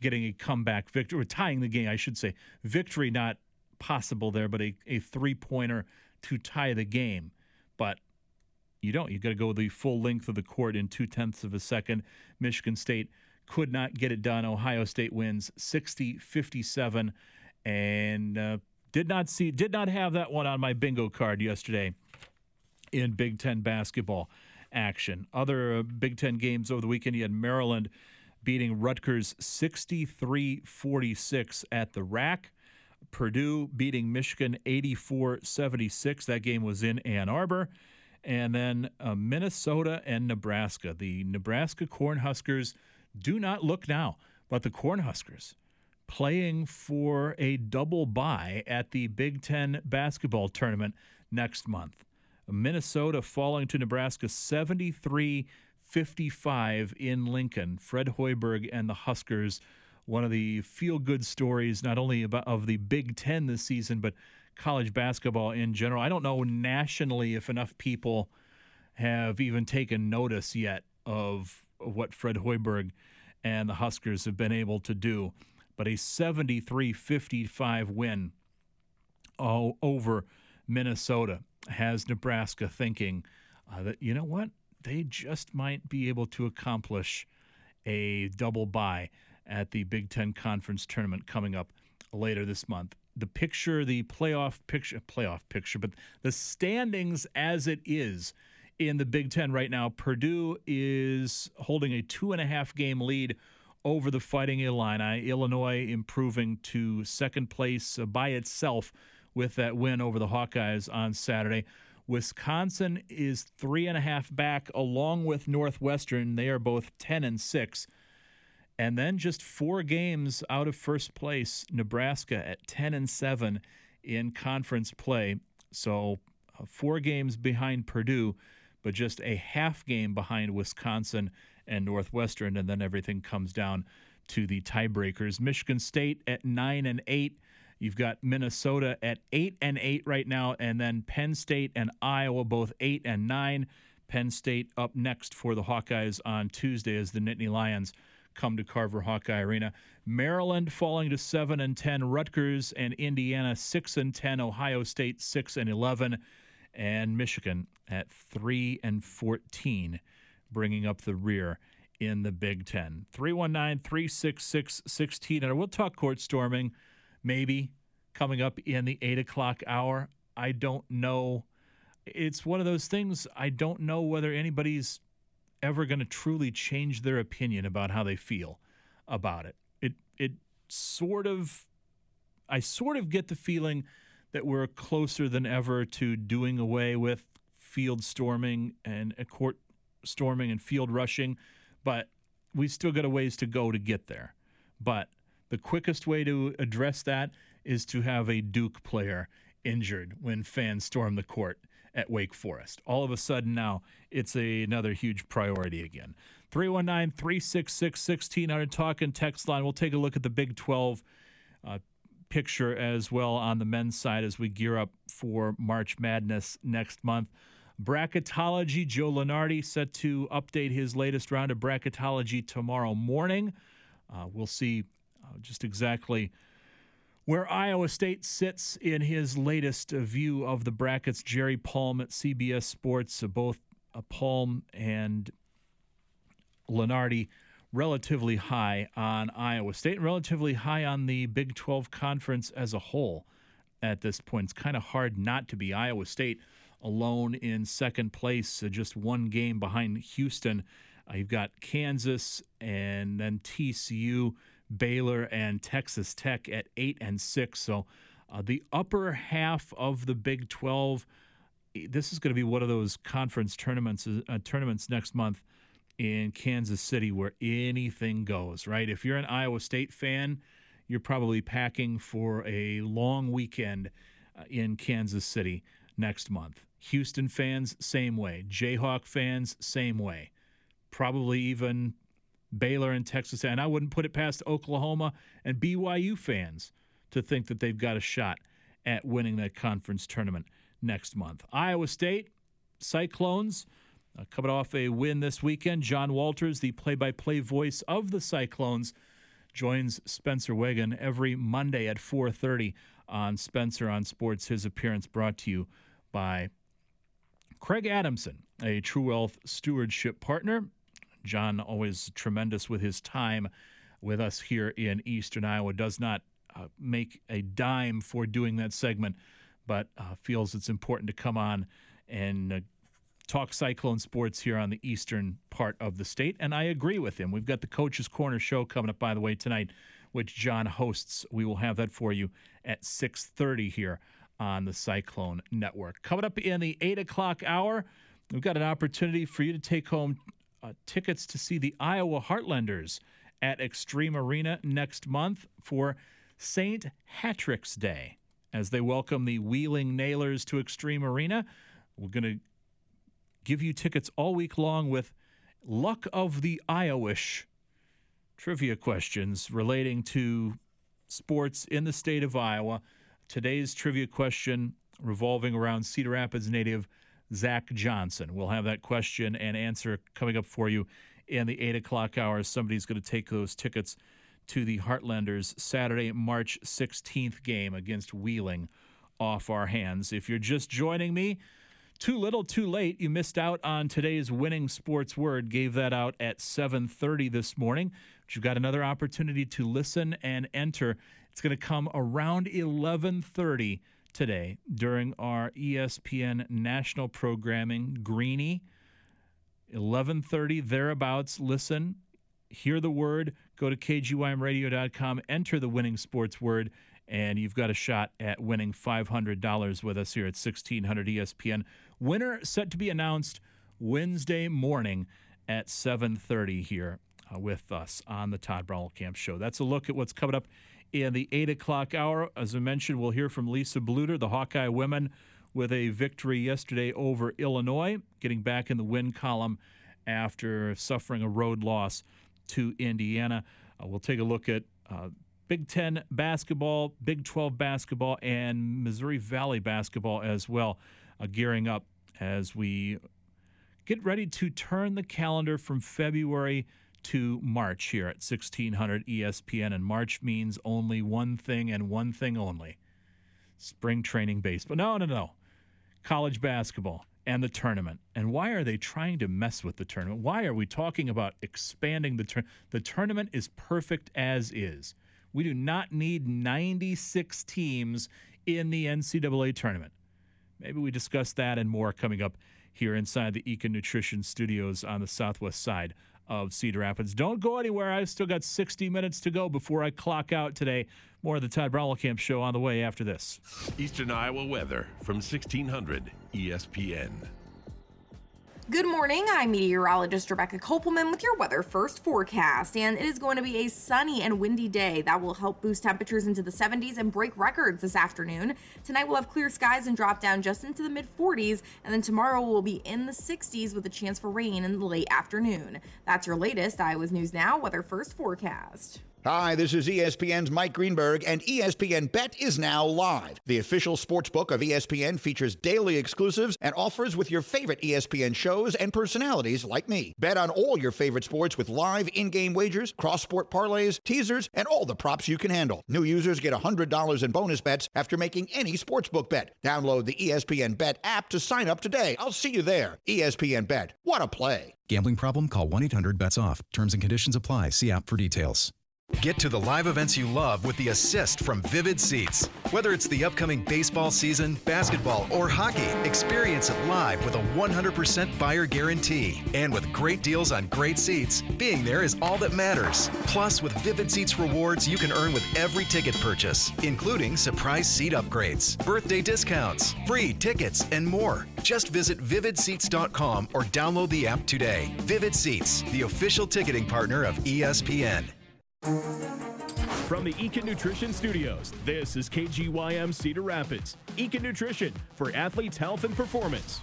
getting a comeback victory or tying the game, I should say. Victory not possible there, but a, a three pointer to tie the game. But you don't. You've got to go the full length of the court in two tenths of a second. Michigan State could not get it done. Ohio State wins 60 57 and uh, did not see did not have that one on my bingo card yesterday in Big 10 basketball action. Other uh, Big 10 games over the weekend you had Maryland beating Rutgers 63-46 at the rack. Purdue beating Michigan 84-76. That game was in Ann Arbor. And then uh, Minnesota and Nebraska. The Nebraska Cornhuskers do not look now, but the Cornhuskers playing for a double bye at the Big Ten basketball tournament next month. Minnesota falling to Nebraska 73 55 in Lincoln. Fred Hoiberg and the Huskers, one of the feel good stories, not only about, of the Big Ten this season, but college basketball in general. I don't know nationally if enough people have even taken notice yet of what Fred Hoiberg and the Huskers have been able to do. But a 73 55 win over Minnesota has Nebraska thinking uh, that, you know what, they just might be able to accomplish a double bye at the Big Ten Conference tournament coming up later this month. The picture, the playoff picture, playoff picture, but the standings as it is in the Big Ten right now, Purdue is holding a two and a half game lead over the Fighting Illini. Illinois improving to second place by itself with that win over the Hawkeyes on Saturday. Wisconsin is three and a half back, along with Northwestern. They are both 10 and 6. And then just four games out of first place, Nebraska at 10 and 7 in conference play. So uh, four games behind Purdue, but just a half game behind Wisconsin and Northwestern. And then everything comes down to the tiebreakers. Michigan State at 9 and 8. You've got Minnesota at 8 and 8 right now, and then Penn State and Iowa both 8 and 9. Penn State up next for the Hawkeyes on Tuesday as the Nittany Lions come to Carver Hawkeye Arena. Maryland falling to 7 and 10, Rutgers and Indiana 6 and 10, Ohio State 6 and 11, and Michigan at 3 and 14, bringing up the rear in the Big 10. 319-366-16. And we'll talk court storming maybe coming up in the eight o'clock hour. I don't know. It's one of those things. I don't know whether anybody's ever going to truly change their opinion about how they feel about it. It it sort of I sort of get the feeling that we're closer than ever to doing away with field storming and a court storming and field rushing, but we still got a ways to go to get there. But the quickest way to address that is to have a Duke player injured when fans storm the court at Wake Forest. All of a sudden now it's a, another huge priority again. 319 366 1600 talk and text line. We'll take a look at the Big 12 uh, picture as well on the men's side as we gear up for March Madness next month. Bracketology, Joe Lunardi set to update his latest round of bracketology tomorrow morning. Uh, we'll see uh, just exactly where Iowa State sits in his latest view of the brackets. Jerry Palm at CBS Sports, uh, both uh, Palm and Lunardi relatively high on Iowa State relatively high on the Big 12 conference as a whole at this point. It's kind of hard not to be Iowa State alone in second place, uh, just one game behind Houston. Uh, you've got Kansas and then TCU, Baylor, and Texas Tech at eight and six. So uh, the upper half of the Big 12. This is going to be one of those conference tournaments uh, tournaments next month in Kansas City where anything goes, right? If you're an Iowa State fan, you're probably packing for a long weekend uh, in Kansas City next month. Houston fans, same way. Jayhawk fans, same way. Probably even Baylor and Texas. And I wouldn't put it past Oklahoma and BYU fans to think that they've got a shot at winning that conference tournament next month. Iowa State, Cyclones, uh, coming off a win this weekend. John Walters, the play by play voice of the Cyclones, joins Spencer Wagon every Monday at 4:30 on Spencer on Sports. His appearance brought to you by Craig Adamson, a True Wealth stewardship partner. John, always tremendous with his time with us here in Eastern Iowa, does not uh, make a dime for doing that segment, but uh, feels it's important to come on and uh, talk Cyclone sports here on the eastern part of the state. And I agree with him. We've got the Coach's Corner show coming up, by the way, tonight, which John hosts. We will have that for you at 6.30 here on the Cyclone Network. Coming up in the 8 o'clock hour, we've got an opportunity for you to take home uh, tickets to see the Iowa Heartlanders at Xtream Arena next month for St. Hatrick's Day as they welcome the Wheeling Nailers to Xtream Arena. We're going to give you tickets all week long with luck of the Iowish trivia questions relating to sports in the state of Iowa. Today's trivia question revolving around Cedar Rapids native Zach Johnson. We'll have that question and answer coming up for you in the 8 o'clock hour. Somebody's going to take those tickets to the Heartlanders Saturday, March 16th game against Wheeling off our hands. If you're just joining me, too little, too late. You missed out on today's winning sports word. Gave that out at 7:30 this morning. But you've got another opportunity to listen and enter. It's going to come around 11:30 today during our ESPN national programming Greeny. 11:30 thereabouts. Listen, hear the word. Go to kgymradio.com. Enter the winning sports word and you've got a shot at winning $500 with us here at 1600 ESPN. Winner set to be announced Wednesday morning at 7:30 here uh, with us on the Todd Camp Show. That's a look at what's coming up in the eight o'clock hour. As I mentioned, we'll hear from Lisa Bluder, the Hawkeye women, with a victory yesterday over Illinois, getting back in the win column after suffering a road loss to Indiana. Uh, we'll take a look at uh, Big Ten basketball, Big 12 basketball, and Missouri Valley basketball as well, uh, gearing up as we get ready to turn the calendar from February to March here at 1600 ESPN. And March means only one thing and one thing only spring training baseball. No, no, no. College basketball and the tournament. And why are they trying to mess with the tournament? Why are we talking about expanding the tournament? The tournament is perfect as is. We do not need 96 teams in the NCAA tournament. Maybe we discuss that and more coming up here inside the Ekin Nutrition Studios on the southwest side of Cedar Rapids. Don't go anywhere. I've still got 60 minutes to go before I clock out today. More of the Todd Camp show on the way after this. Eastern Iowa weather from 1600 ESPN. Good morning. I'm meteorologist Rebecca Kopelman with your weather first forecast. And it is going to be a sunny and windy day that will help boost temperatures into the 70s and break records this afternoon. Tonight we'll have clear skies and drop down just into the mid 40s. And then tomorrow we'll be in the 60s with a chance for rain in the late afternoon. That's your latest Iowa's News Now weather first forecast. Hi, this is ESPN's Mike Greenberg, and ESPN Bet is now live. The official sports book of ESPN features daily exclusives and offers with your favorite ESPN shows and personalities like me. Bet on all your favorite sports with live in game wagers, cross sport parlays, teasers, and all the props you can handle. New users get $100 in bonus bets after making any sportsbook bet. Download the ESPN Bet app to sign up today. I'll see you there. ESPN Bet. What a play. Gambling problem? Call 1 800 bets off. Terms and conditions apply. See app for details. Get to the live events you love with the assist from Vivid Seats. Whether it's the upcoming baseball season, basketball, or hockey, experience it live with a 100% buyer guarantee. And with great deals on great seats, being there is all that matters. Plus, with Vivid Seats rewards you can earn with every ticket purchase, including surprise seat upgrades, birthday discounts, free tickets, and more. Just visit vividseats.com or download the app today. Vivid Seats, the official ticketing partner of ESPN. From the Ekin Nutrition Studios, this is KGYM Cedar Rapids. Ekin Nutrition for athletes' health and performance.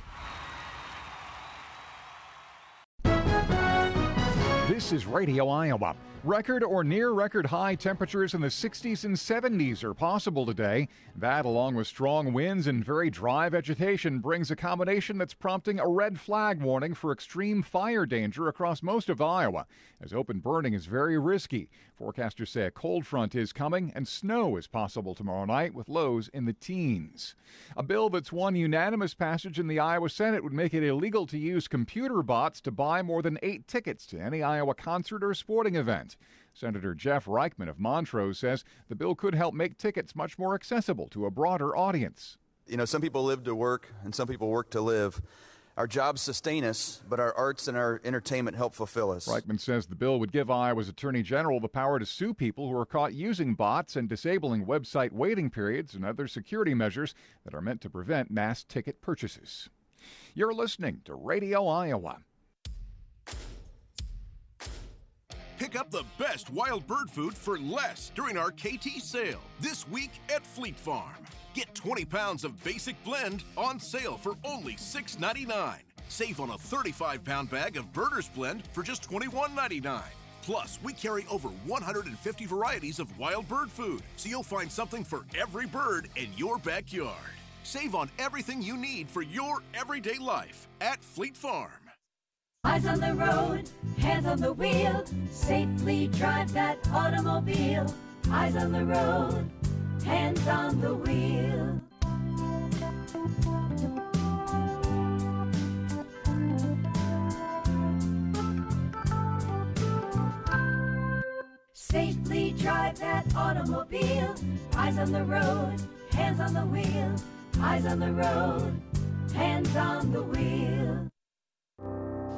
This is Radio Iowa. Record or near record high temperatures in the 60s and 70s are possible today. That, along with strong winds and very dry vegetation, brings a combination that's prompting a red flag warning for extreme fire danger across most of Iowa, as open burning is very risky. Forecasters say a cold front is coming and snow is possible tomorrow night with lows in the teens. A bill that's won unanimous passage in the Iowa Senate would make it illegal to use computer bots to buy more than eight tickets to any Iowa concert or sporting event. Senator Jeff Reichman of Montrose says the bill could help make tickets much more accessible to a broader audience. You know, some people live to work and some people work to live. Our jobs sustain us, but our arts and our entertainment help fulfill us. Reichman says the bill would give Iowa's Attorney General the power to sue people who are caught using bots and disabling website waiting periods and other security measures that are meant to prevent mass ticket purchases. You're listening to Radio Iowa. Pick up the best wild bird food for less during our KT sale this week at Fleet Farm. Get 20 pounds of basic blend on sale for only $6.99. Save on a 35 pound bag of Birders Blend for just $21.99. Plus, we carry over 150 varieties of wild bird food, so you'll find something for every bird in your backyard. Save on everything you need for your everyday life at Fleet Farm. Eyes on the road, hands on the wheel. Safely drive that automobile. Eyes on the road, hands on the wheel. Safely drive that automobile. Eyes on the road, hands on the wheel. Eyes on the road, hands on the wheel.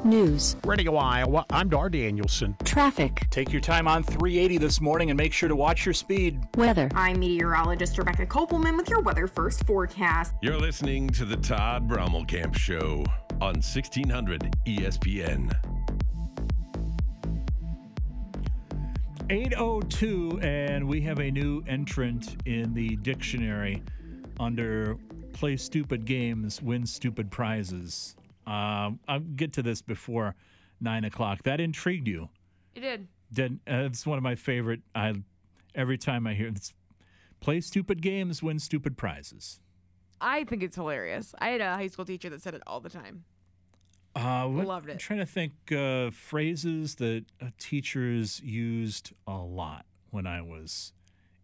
News. Radio Iowa, I'm Dar Danielson. Traffic. Take your time on 380 this morning and make sure to watch your speed. Weather. I'm meteorologist Rebecca Kopelman with your weather first forecast. You're listening to the Todd Brommelkamp Show on 1600 ESPN. 802, and we have a new entrant in the dictionary under play stupid games, win stupid prizes. Um, I'll get to this before nine o'clock. That intrigued you. It did. Did uh, it's one of my favorite. I every time I hear it's play stupid games, win stupid prizes. I think it's hilarious. I had a high school teacher that said it all the time. Uh, what- Loved it. I'm trying to think uh, phrases that uh, teachers used a lot when I was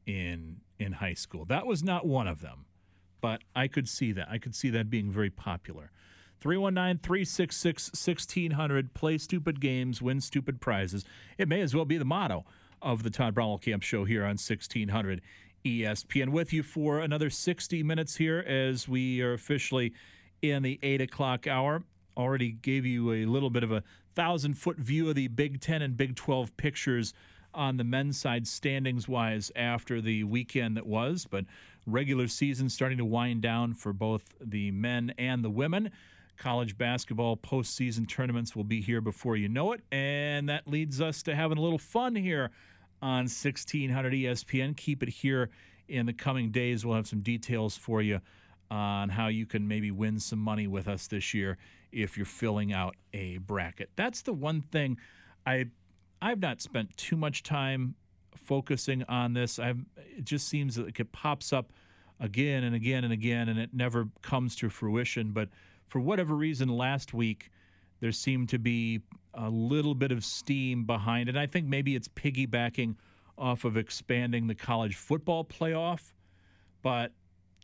in in high school. That was not one of them, but I could see that. I could see that being very popular. 319 366 1600. Play stupid games, win stupid prizes. It may as well be the motto of the Todd Brommelkamp Show here on 1600 ESPN. With you for another 60 minutes here as we are officially in the 8 o'clock hour. Already gave you a little bit of a thousand foot view of the Big Ten and Big 12 pictures on the men's side standings wise after the weekend that was, but regular season starting to wind down for both the men and the women. College basketball postseason tournaments will be here before you know it, and that leads us to having a little fun here on 1600 ESPN. Keep it here in the coming days. We'll have some details for you on how you can maybe win some money with us this year if you're filling out a bracket. That's the one thing I I've not spent too much time focusing on this. i it just seems like it pops up again and again and again, and it never comes to fruition. But for whatever reason, last week there seemed to be a little bit of steam behind it. I think maybe it's piggybacking off of expanding the college football playoff. But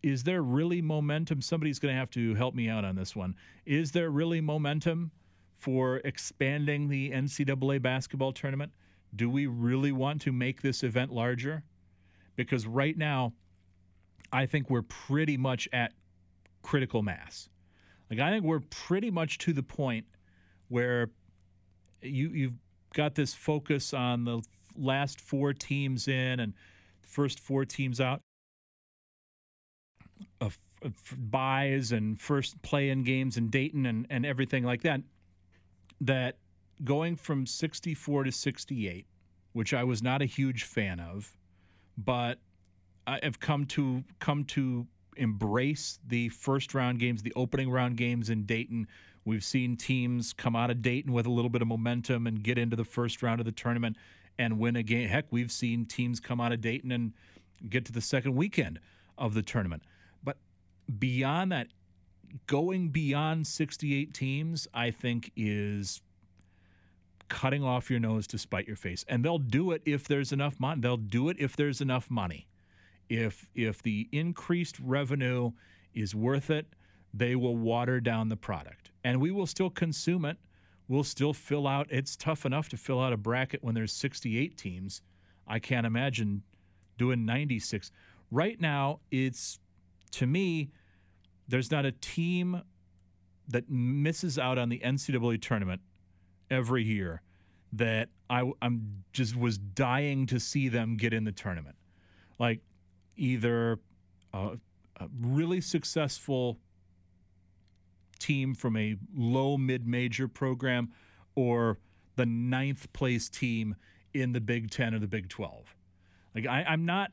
is there really momentum? Somebody's going to have to help me out on this one. Is there really momentum for expanding the NCAA basketball tournament? Do we really want to make this event larger? Because right now, I think we're pretty much at critical mass. Like I think we're pretty much to the point where you you've got this focus on the last four teams in and the first four teams out of, of buys and first play in games in Dayton and, and everything like that. That going from 64 to 68, which I was not a huge fan of, but I've come to come to embrace the first round games, the opening round games in Dayton. We've seen teams come out of Dayton with a little bit of momentum and get into the first round of the tournament and win a game. Heck, we've seen teams come out of Dayton and get to the second weekend of the tournament. But beyond that, going beyond 68 teams, I think is cutting off your nose to spite your face. And they'll do it if there's enough money. They'll do it if there's enough money. If if the increased revenue is worth it, they will water down the product. And we will still consume it. We'll still fill out it's tough enough to fill out a bracket when there's 68 teams. I can't imagine doing 96. Right now, it's to me, there's not a team that misses out on the NCAA tournament every year that I, I'm just was dying to see them get in the tournament. Like either a, a really successful team from a low mid major program or the ninth place team in the Big Ten or the Big 12. Like, I, I'm not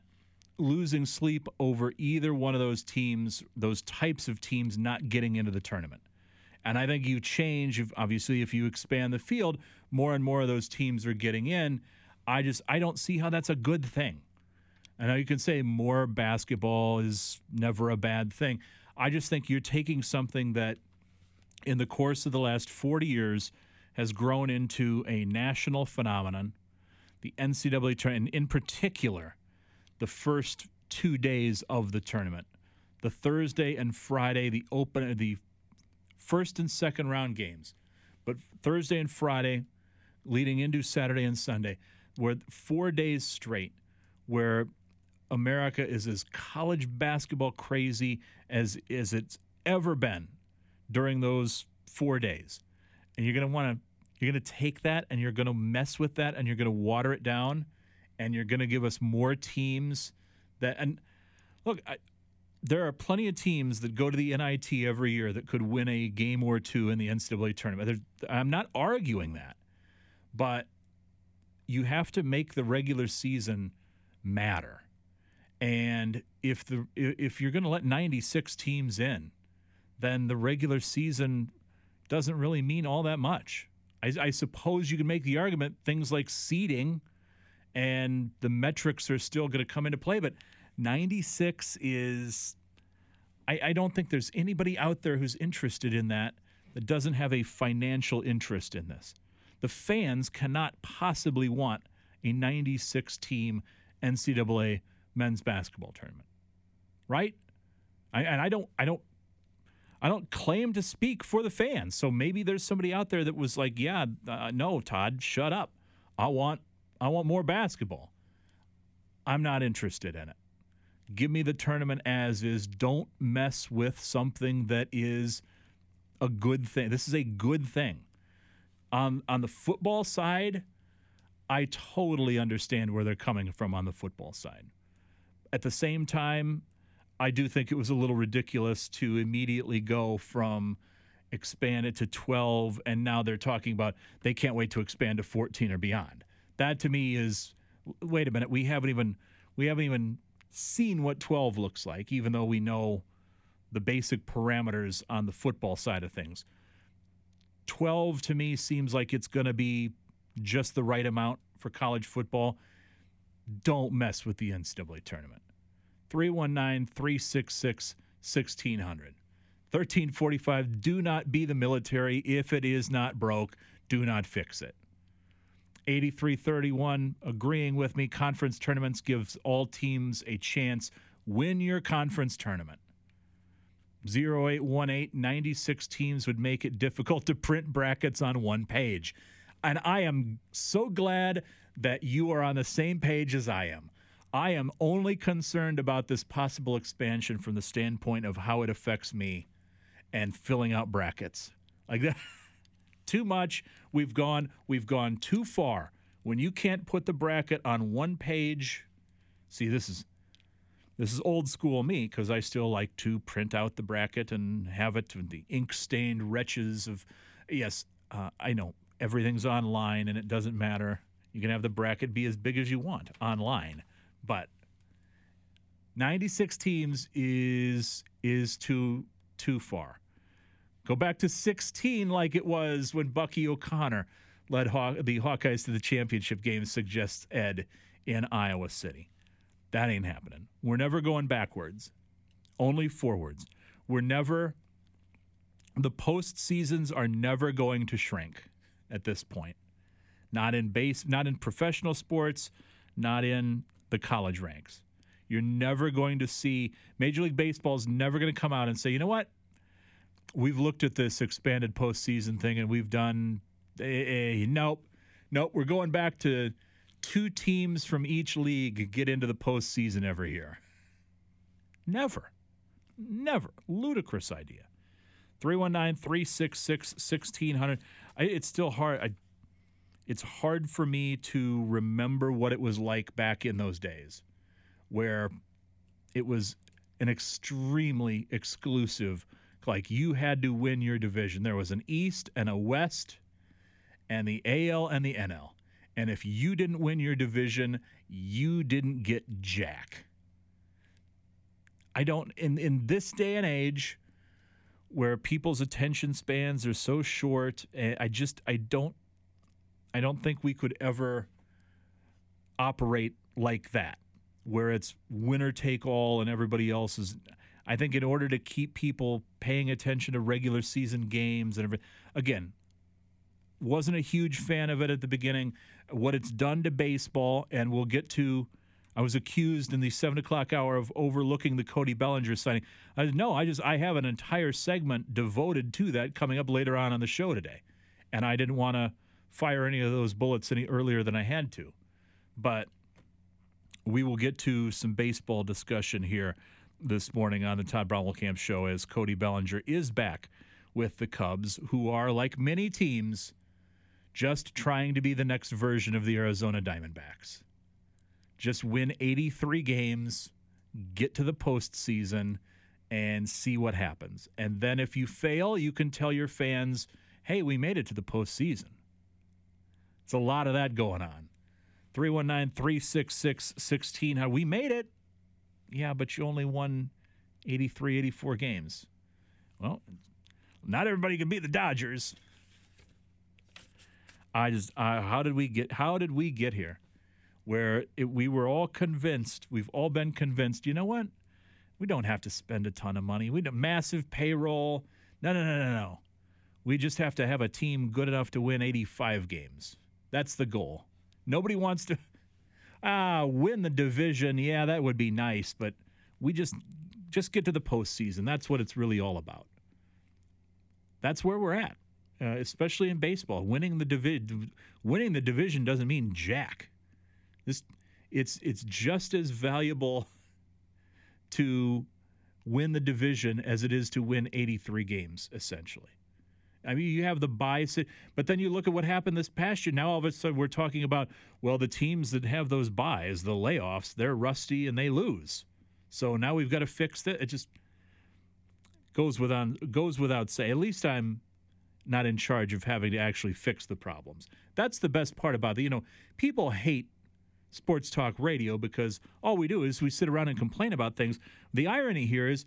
losing sleep over either one of those teams, those types of teams not getting into the tournament. And I think you change, obviously, if you expand the field, more and more of those teams are getting in. I just, I don't see how that's a good thing. I know you can say more basketball is never a bad thing. I just think you're taking something that in the course of the last 40 years has grown into a national phenomenon. The NCAA tournament, and in particular, the first two days of the tournament, the Thursday and Friday, the open, the first and second round games, but Thursday and Friday, leading into Saturday and Sunday, were four days straight where America is as college basketball crazy as as it's ever been during those four days, and you're going to want to you're going to take that and you're going to mess with that and you're going to water it down, and you're going to give us more teams that and look. I, there are plenty of teams that go to the NIT every year that could win a game or two in the NCAA tournament. There's, I'm not arguing that, but you have to make the regular season matter. And if the if you're going to let 96 teams in, then the regular season doesn't really mean all that much. I, I suppose you can make the argument things like seeding and the metrics are still going to come into play, but 96 is. I, I don't think there's anybody out there who's interested in that that doesn't have a financial interest in this. The fans cannot possibly want a 96 team NCAA men's basketball tournament, right? I, and I don't, I don't, I don't claim to speak for the fans. So maybe there's somebody out there that was like, "Yeah, uh, no, Todd, shut up. I want, I want more basketball." I'm not interested in it. Give me the tournament as is. Don't mess with something that is a good thing. This is a good thing. On on the football side, I totally understand where they're coming from on the football side. At the same time, I do think it was a little ridiculous to immediately go from expand it to 12 and now they're talking about they can't wait to expand to 14 or beyond. That to me is wait a minute, we haven't even we haven't even seen what 12 looks like even though we know the basic parameters on the football side of things. 12 to me seems like it's going to be just the right amount for college football don't mess with the NCAA tournament. 319 366 1600. 1345, do not be the military. If it is not broke, do not fix it. 8331, agreeing with me. Conference tournaments gives all teams a chance. Win your conference tournament. 0818, 96 teams would make it difficult to print brackets on one page. And I am so glad that you are on the same page as I am. I am only concerned about this possible expansion from the standpoint of how it affects me and filling out brackets. Like that too much. We've gone we've gone too far. When you can't put the bracket on one page, see this is this is old school me because I still like to print out the bracket and have it in the ink stained wretches of yes, uh, I know everything's online and it doesn't matter. You can have the bracket be as big as you want online, but 96 teams is is too too far. Go back to 16 like it was when Bucky O'Connor led Haw- the Hawkeyes to the championship game, suggests Ed in Iowa City. That ain't happening. We're never going backwards, only forwards. We're never, the post seasons are never going to shrink at this point. Not in base, not in professional sports, not in the college ranks. You're never going to see Major League Baseball is never going to come out and say, you know what? We've looked at this expanded postseason thing and we've done. Eh, eh, nope, nope. We're going back to two teams from each league get into the postseason every year. Never, never. Ludicrous idea. 319 366 1600. It's still hard. I, it's hard for me to remember what it was like back in those days where it was an extremely exclusive like you had to win your division. There was an east and a west and the AL and the NL and if you didn't win your division you didn't get jack. I don't in in this day and age where people's attention spans are so short eh, I just I don't I don't think we could ever operate like that, where it's winner take all and everybody else is. I think in order to keep people paying attention to regular season games and every, again, wasn't a huge fan of it at the beginning. What it's done to baseball, and we'll get to. I was accused in the seven o'clock hour of overlooking the Cody Bellinger signing. I no, I just I have an entire segment devoted to that coming up later on on the show today, and I didn't want to fire any of those bullets any earlier than I had to. But we will get to some baseball discussion here this morning on the Todd Camp show as Cody Bellinger is back with the Cubs, who are, like many teams, just trying to be the next version of the Arizona Diamondbacks. Just win 83 games, get to the postseason, and see what happens. And then if you fail, you can tell your fans, hey, we made it to the postseason. It's a lot of that going on. 319 366 16. We made it. Yeah, but you only won 83, 84 games. Well, not everybody can beat the Dodgers. I just, how did we get, how did we get here? Where it, we were all convinced, we've all been convinced, you know what? We don't have to spend a ton of money. We have massive payroll. No, no, no, no, no. We just have to have a team good enough to win 85 games. That's the goal. Nobody wants to ah win the division. Yeah, that would be nice, but we just just get to the postseason. That's what it's really all about. That's where we're at, uh, especially in baseball. Winning the division, winning the division doesn't mean jack. This, it's it's just as valuable to win the division as it is to win 83 games, essentially. I mean, you have the bias, but then you look at what happened this past year. Now all of a sudden we're talking about well, the teams that have those byes, the layoffs, they're rusty and they lose. So now we've got to fix that. It just goes without goes without say. At least I'm not in charge of having to actually fix the problems. That's the best part about it. You know, people hate sports talk radio because all we do is we sit around and complain about things. The irony here is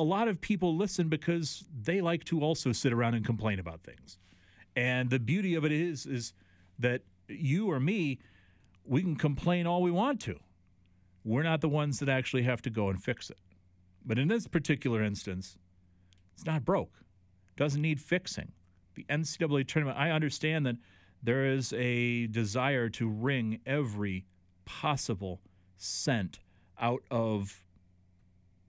a lot of people listen because they like to also sit around and complain about things. And the beauty of it is is that you or me we can complain all we want to. We're not the ones that actually have to go and fix it. But in this particular instance, it's not broke. Doesn't need fixing. The NCAA tournament, I understand that there is a desire to wring every possible cent out of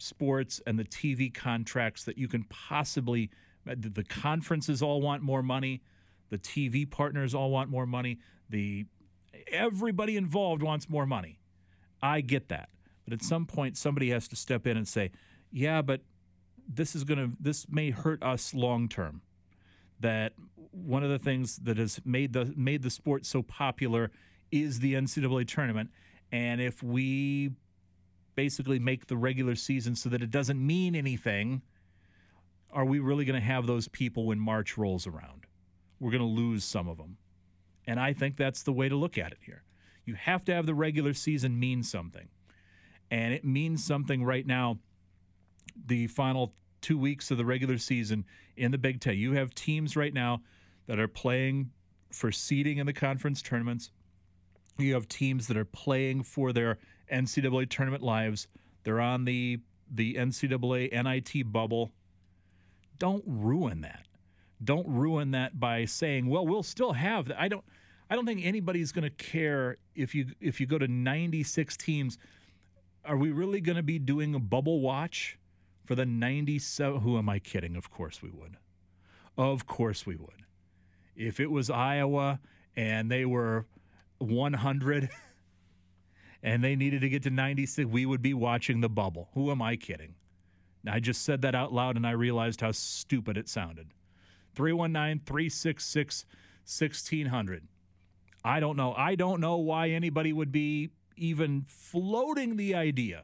sports and the TV contracts that you can possibly. Uh, the conferences all want more money. The TV partners all want more money. The everybody involved wants more money. I get that. But at some point somebody has to step in and say, "Yeah, but this is going to this may hurt us long term." That one of the things that has made the made the sport so popular is the NCAA tournament, and if we basically make the regular season so that it doesn't mean anything, are we really going to have those people when March rolls around? We're going to lose some of them. And I think that's the way to look at it here. You have to have the regular season mean something. And it means something right now, the final two weeks of the regular season in the Big Ten. You have teams right now that are playing for seeding in the conference tournaments. You have teams that are playing for their NCAA tournament lives. They're on the the NCAA NIT bubble. Don't ruin that. Don't ruin that by saying, "Well, we'll still have that." I don't I don't think anybody's going to care if you if you go to 96 teams. Are we really going to be doing a bubble watch for the 97 Who am I kidding? Of course we would. Of course we would. If it was Iowa and they were 100 and they needed to get to 96, we would be watching the bubble. Who am I kidding? I just said that out loud and I realized how stupid it sounded. 319 366 1600. I don't know. I don't know why anybody would be even floating the idea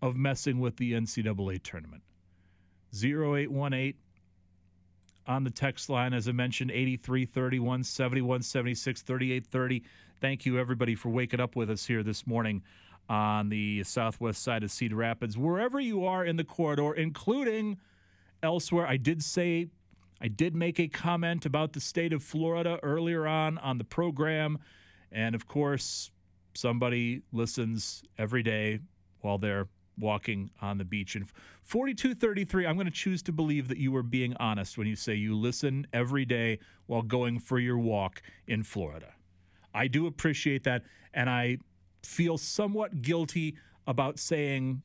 of messing with the NCAA tournament. 0818 on the text line, as I mentioned, 8331 7176 3830. Thank you, everybody, for waking up with us here this morning on the southwest side of Cedar Rapids. Wherever you are in the corridor, including elsewhere, I did say, I did make a comment about the state of Florida earlier on on the program. And of course, somebody listens every day while they're walking on the beach. And 4233, I'm going to choose to believe that you were being honest when you say you listen every day while going for your walk in Florida. I do appreciate that. And I feel somewhat guilty about saying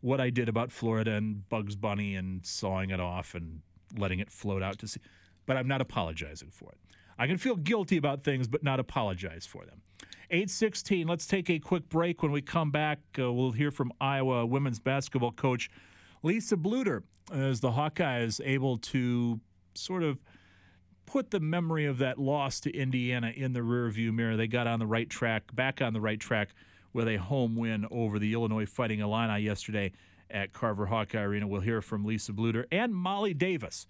what I did about Florida and Bugs Bunny and sawing it off and letting it float out to sea. But I'm not apologizing for it. I can feel guilty about things, but not apologize for them. 816, let's take a quick break. When we come back, uh, we'll hear from Iowa women's basketball coach Lisa Bluder as the Hawkeyes able to sort of put the memory of that loss to Indiana in the rearview mirror. They got on the right track, back on the right track with a home win over the Illinois Fighting Illini yesterday at Carver Hawkeye Arena. We'll hear from Lisa Bluder and Molly Davis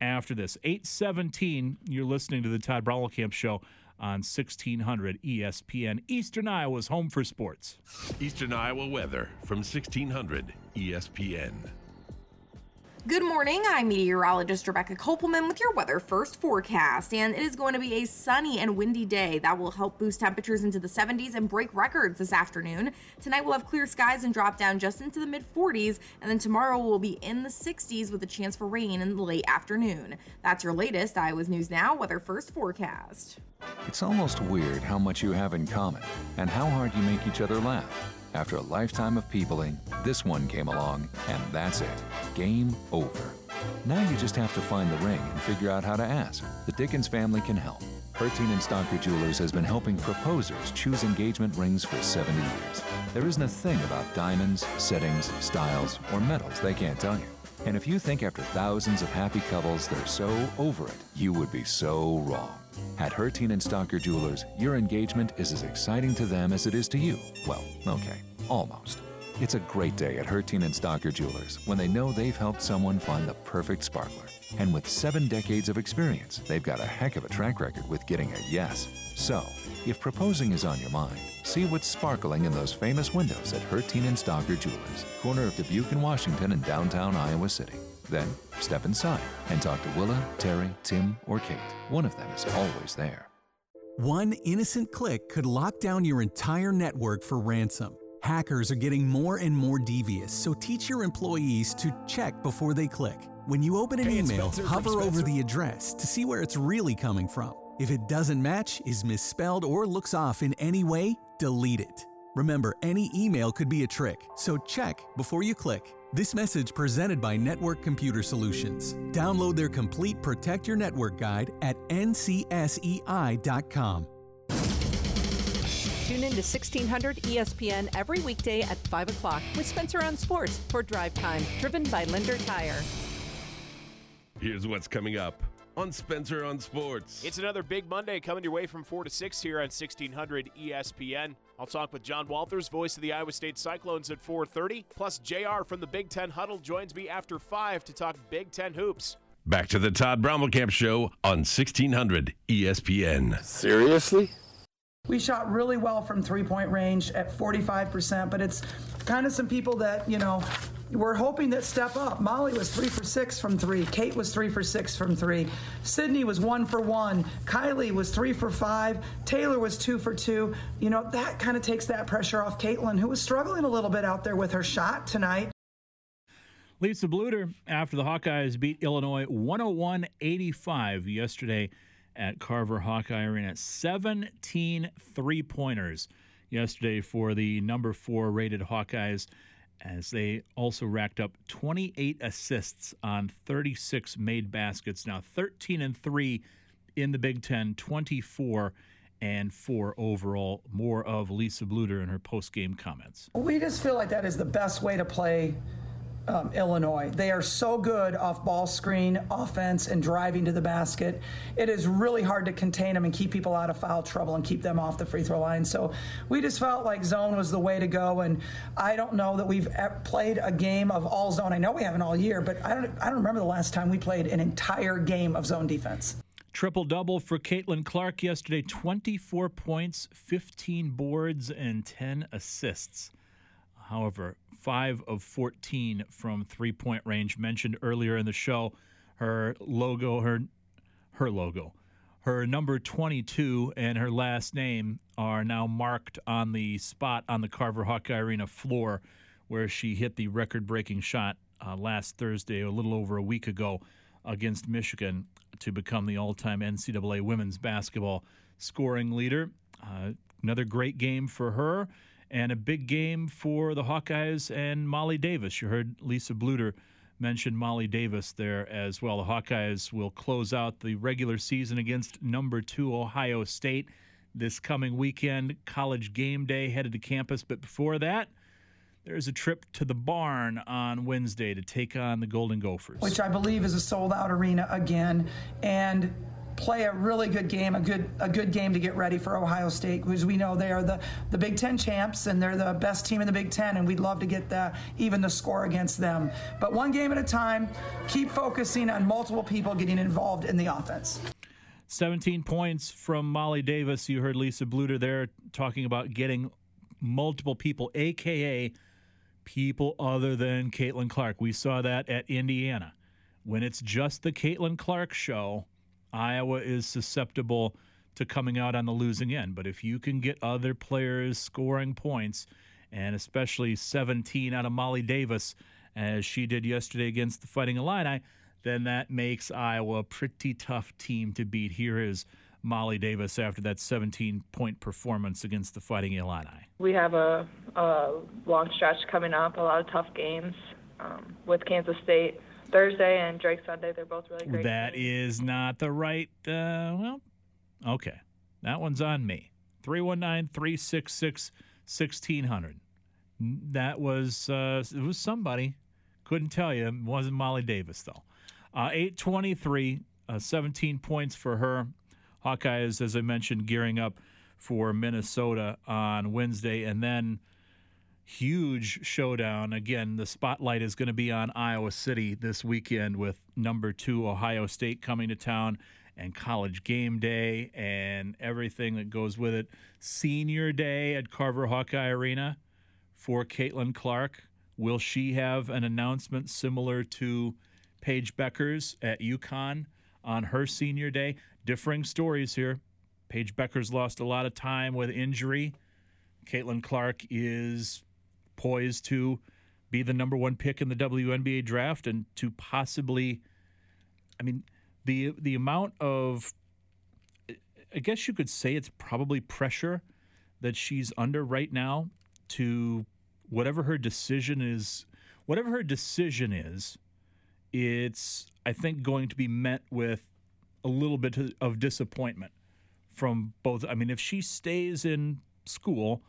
after this. 817, you're listening to the Todd Camp Show on 1600 ESPN. Eastern Iowa's home for sports. Eastern Iowa weather from 1600 ESPN. Good morning. I'm meteorologist Rebecca Kopelman with your weather first forecast. And it is going to be a sunny and windy day that will help boost temperatures into the 70s and break records this afternoon. Tonight we'll have clear skies and drop down just into the mid 40s. And then tomorrow we'll be in the 60s with a chance for rain in the late afternoon. That's your latest Iowa's News Now weather first forecast. It's almost weird how much you have in common and how hard you make each other laugh. After a lifetime of peopling, this one came along, and that's it. Game over. Now you just have to find the ring and figure out how to ask. The Dickens family can help. Herteen and Stocker Jewelers has been helping proposers choose engagement rings for 70 years. There isn't a thing about diamonds, settings, styles, or metals they can't tell you. And if you think after thousands of happy couples they're so over it, you would be so wrong. At Herteen and Stocker Jewelers, your engagement is as exciting to them as it is to you. Well, okay, almost. It's a great day at Herteen and Stocker Jewelers when they know they've helped someone find the perfect sparkler. And with seven decades of experience, they've got a heck of a track record with getting a yes. So, if proposing is on your mind, see what's sparkling in those famous windows at Herteen and Stocker Jewelers, corner of Dubuque and Washington in downtown Iowa City. Then step inside and talk to Willa, Terry, Tim, or Kate. One of them is always there. One innocent click could lock down your entire network for ransom. Hackers are getting more and more devious, so teach your employees to check before they click. When you open an Hey, email, Spencer hover over the address to see where it's really coming from. If it doesn't match, is misspelled, or looks off in any way, delete it. Remember, any email could be a trick, so check before you click. This message presented by Network Computer Solutions. Download their complete Protect Your Network guide at ncsei.com. Tune in to 1600 ESPN every weekday at 5 o'clock with Spencer on Sports for Drive Time, driven by Linder Tire. Here's what's coming up on Spencer on Sports. It's another big Monday coming your way from 4 to 6 here on 1600 ESPN. I'll talk with John Walters, voice of the Iowa State Cyclones at 4:30. Plus JR from the Big 10 Huddle joins me after 5 to talk Big 10 hoops. Back to the Todd Brommelkamp Show on 1600 ESPN. Seriously? We shot really well from three point range at 45%, but it's kind of some people that, you know, we're hoping that step up. Molly was three for six from three. Kate was three for six from three. Sydney was one for one. Kylie was three for five. Taylor was two for two. You know, that kind of takes that pressure off Caitlin, who was struggling a little bit out there with her shot tonight. Lisa Bluder, after the Hawkeyes beat Illinois 101 85 yesterday at Carver Hawkeye Arena. 17 three pointers yesterday for the number four rated Hawkeyes, as they also racked up 28 assists on 36 made baskets. Now 13 and 3 in the Big Ten, 24 and 4 overall. More of Lisa Bluder in her post game comments. We just feel like that is the best way to play um, Illinois. They are so good off ball screen offense and driving to the basket. It is really hard to contain them and keep people out of foul trouble and keep them off the free throw line. So we just felt like zone was the way to go. And I don't know that we've played a game of all zone. I know we haven't all year, but I don't. I don't remember the last time we played an entire game of zone defense. Triple double for Caitlin Clark yesterday 24 points, 15 boards, and 10 assists. However, 5 of 14 from three point range. Mentioned earlier in the show, her logo, her, her logo, her number 22 and her last name are now marked on the spot on the Carver Hawkeye Arena floor where she hit the record breaking shot uh, last Thursday, a little over a week ago, against Michigan to become the all time NCAA women's basketball scoring leader. Uh, another great game for her and a big game for the Hawkeyes and Molly Davis. You heard Lisa Bluder mention Molly Davis there as well. The Hawkeyes will close out the regular season against number two Ohio State this coming weekend. College game day headed to campus, but before that, there's a trip to the barn on Wednesday to take on the Golden Gophers. which I believe is a sold out arena again, and play a really good game, a good a good game to get ready for Ohio State, because we know they are the, the Big Ten champs and they're the best team in the Big Ten, and we'd love to get the even the score against them. But one game at a time, keep focusing on multiple people getting involved in the offense. 17 points from Molly Davis. You heard Lisa Bluder there talking about getting multiple people, aka people other than Caitlin Clark. We saw that at Indiana. When it's just the Caitlin Clark show, Iowa is susceptible to coming out on the losing end. But if you can get other players scoring points, and especially 17 out of Molly Davis, as she did yesterday against the Fighting Illini, then that makes Iowa a pretty tough team to beat. Here is Molly Davis after that 17 point performance against the Fighting Illini. We have a, a long stretch coming up, a lot of tough games um, with Kansas State Thursday and Drake Sunday. They're both really great. That is not the right. Uh, well, okay. That one's on me. 319 366 1600. That was, uh, it was somebody. Couldn't tell you. It wasn't Molly Davis, though. Uh, 823, uh, 17 points for her. Hawkeyes, as I mentioned, gearing up for Minnesota on Wednesday. And then huge showdown. Again, the spotlight is going to be on Iowa City this weekend with number two Ohio State coming to town and college game day and everything that goes with it. Senior day at Carver Hawkeye Arena for Caitlin Clark. Will she have an announcement similar to Paige Bueckers' at UConn on her senior day? Differing stories here. Paige Bueckers lost a lot of time with injury. Caitlin Clark is poised to be the number one pick in the WNBA draft and to possibly, I mean, the the amount of, I guess you could say it's probably pressure that she's under right now to whatever her decision is, whatever her decision is, it's I think going to be met with a little bit of disappointment from both. I mean, if she stays in school,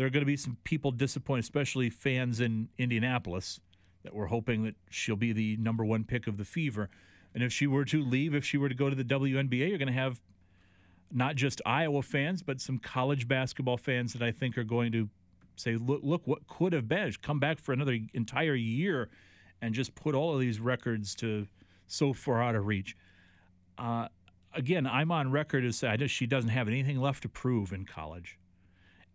there are going to be some people disappointed, especially fans in Indianapolis that were hoping that she'll be the number one pick of the Fever. And if she were to leave, if she were to go to the WNBA, you're going to have not just Iowa fans, but some college basketball fans that I think are going to say, look, look what could have been. Come back for another entire year and just put all of these records to so far out of reach. Uh, again, I'm on record as saying she doesn't have anything left to prove in college.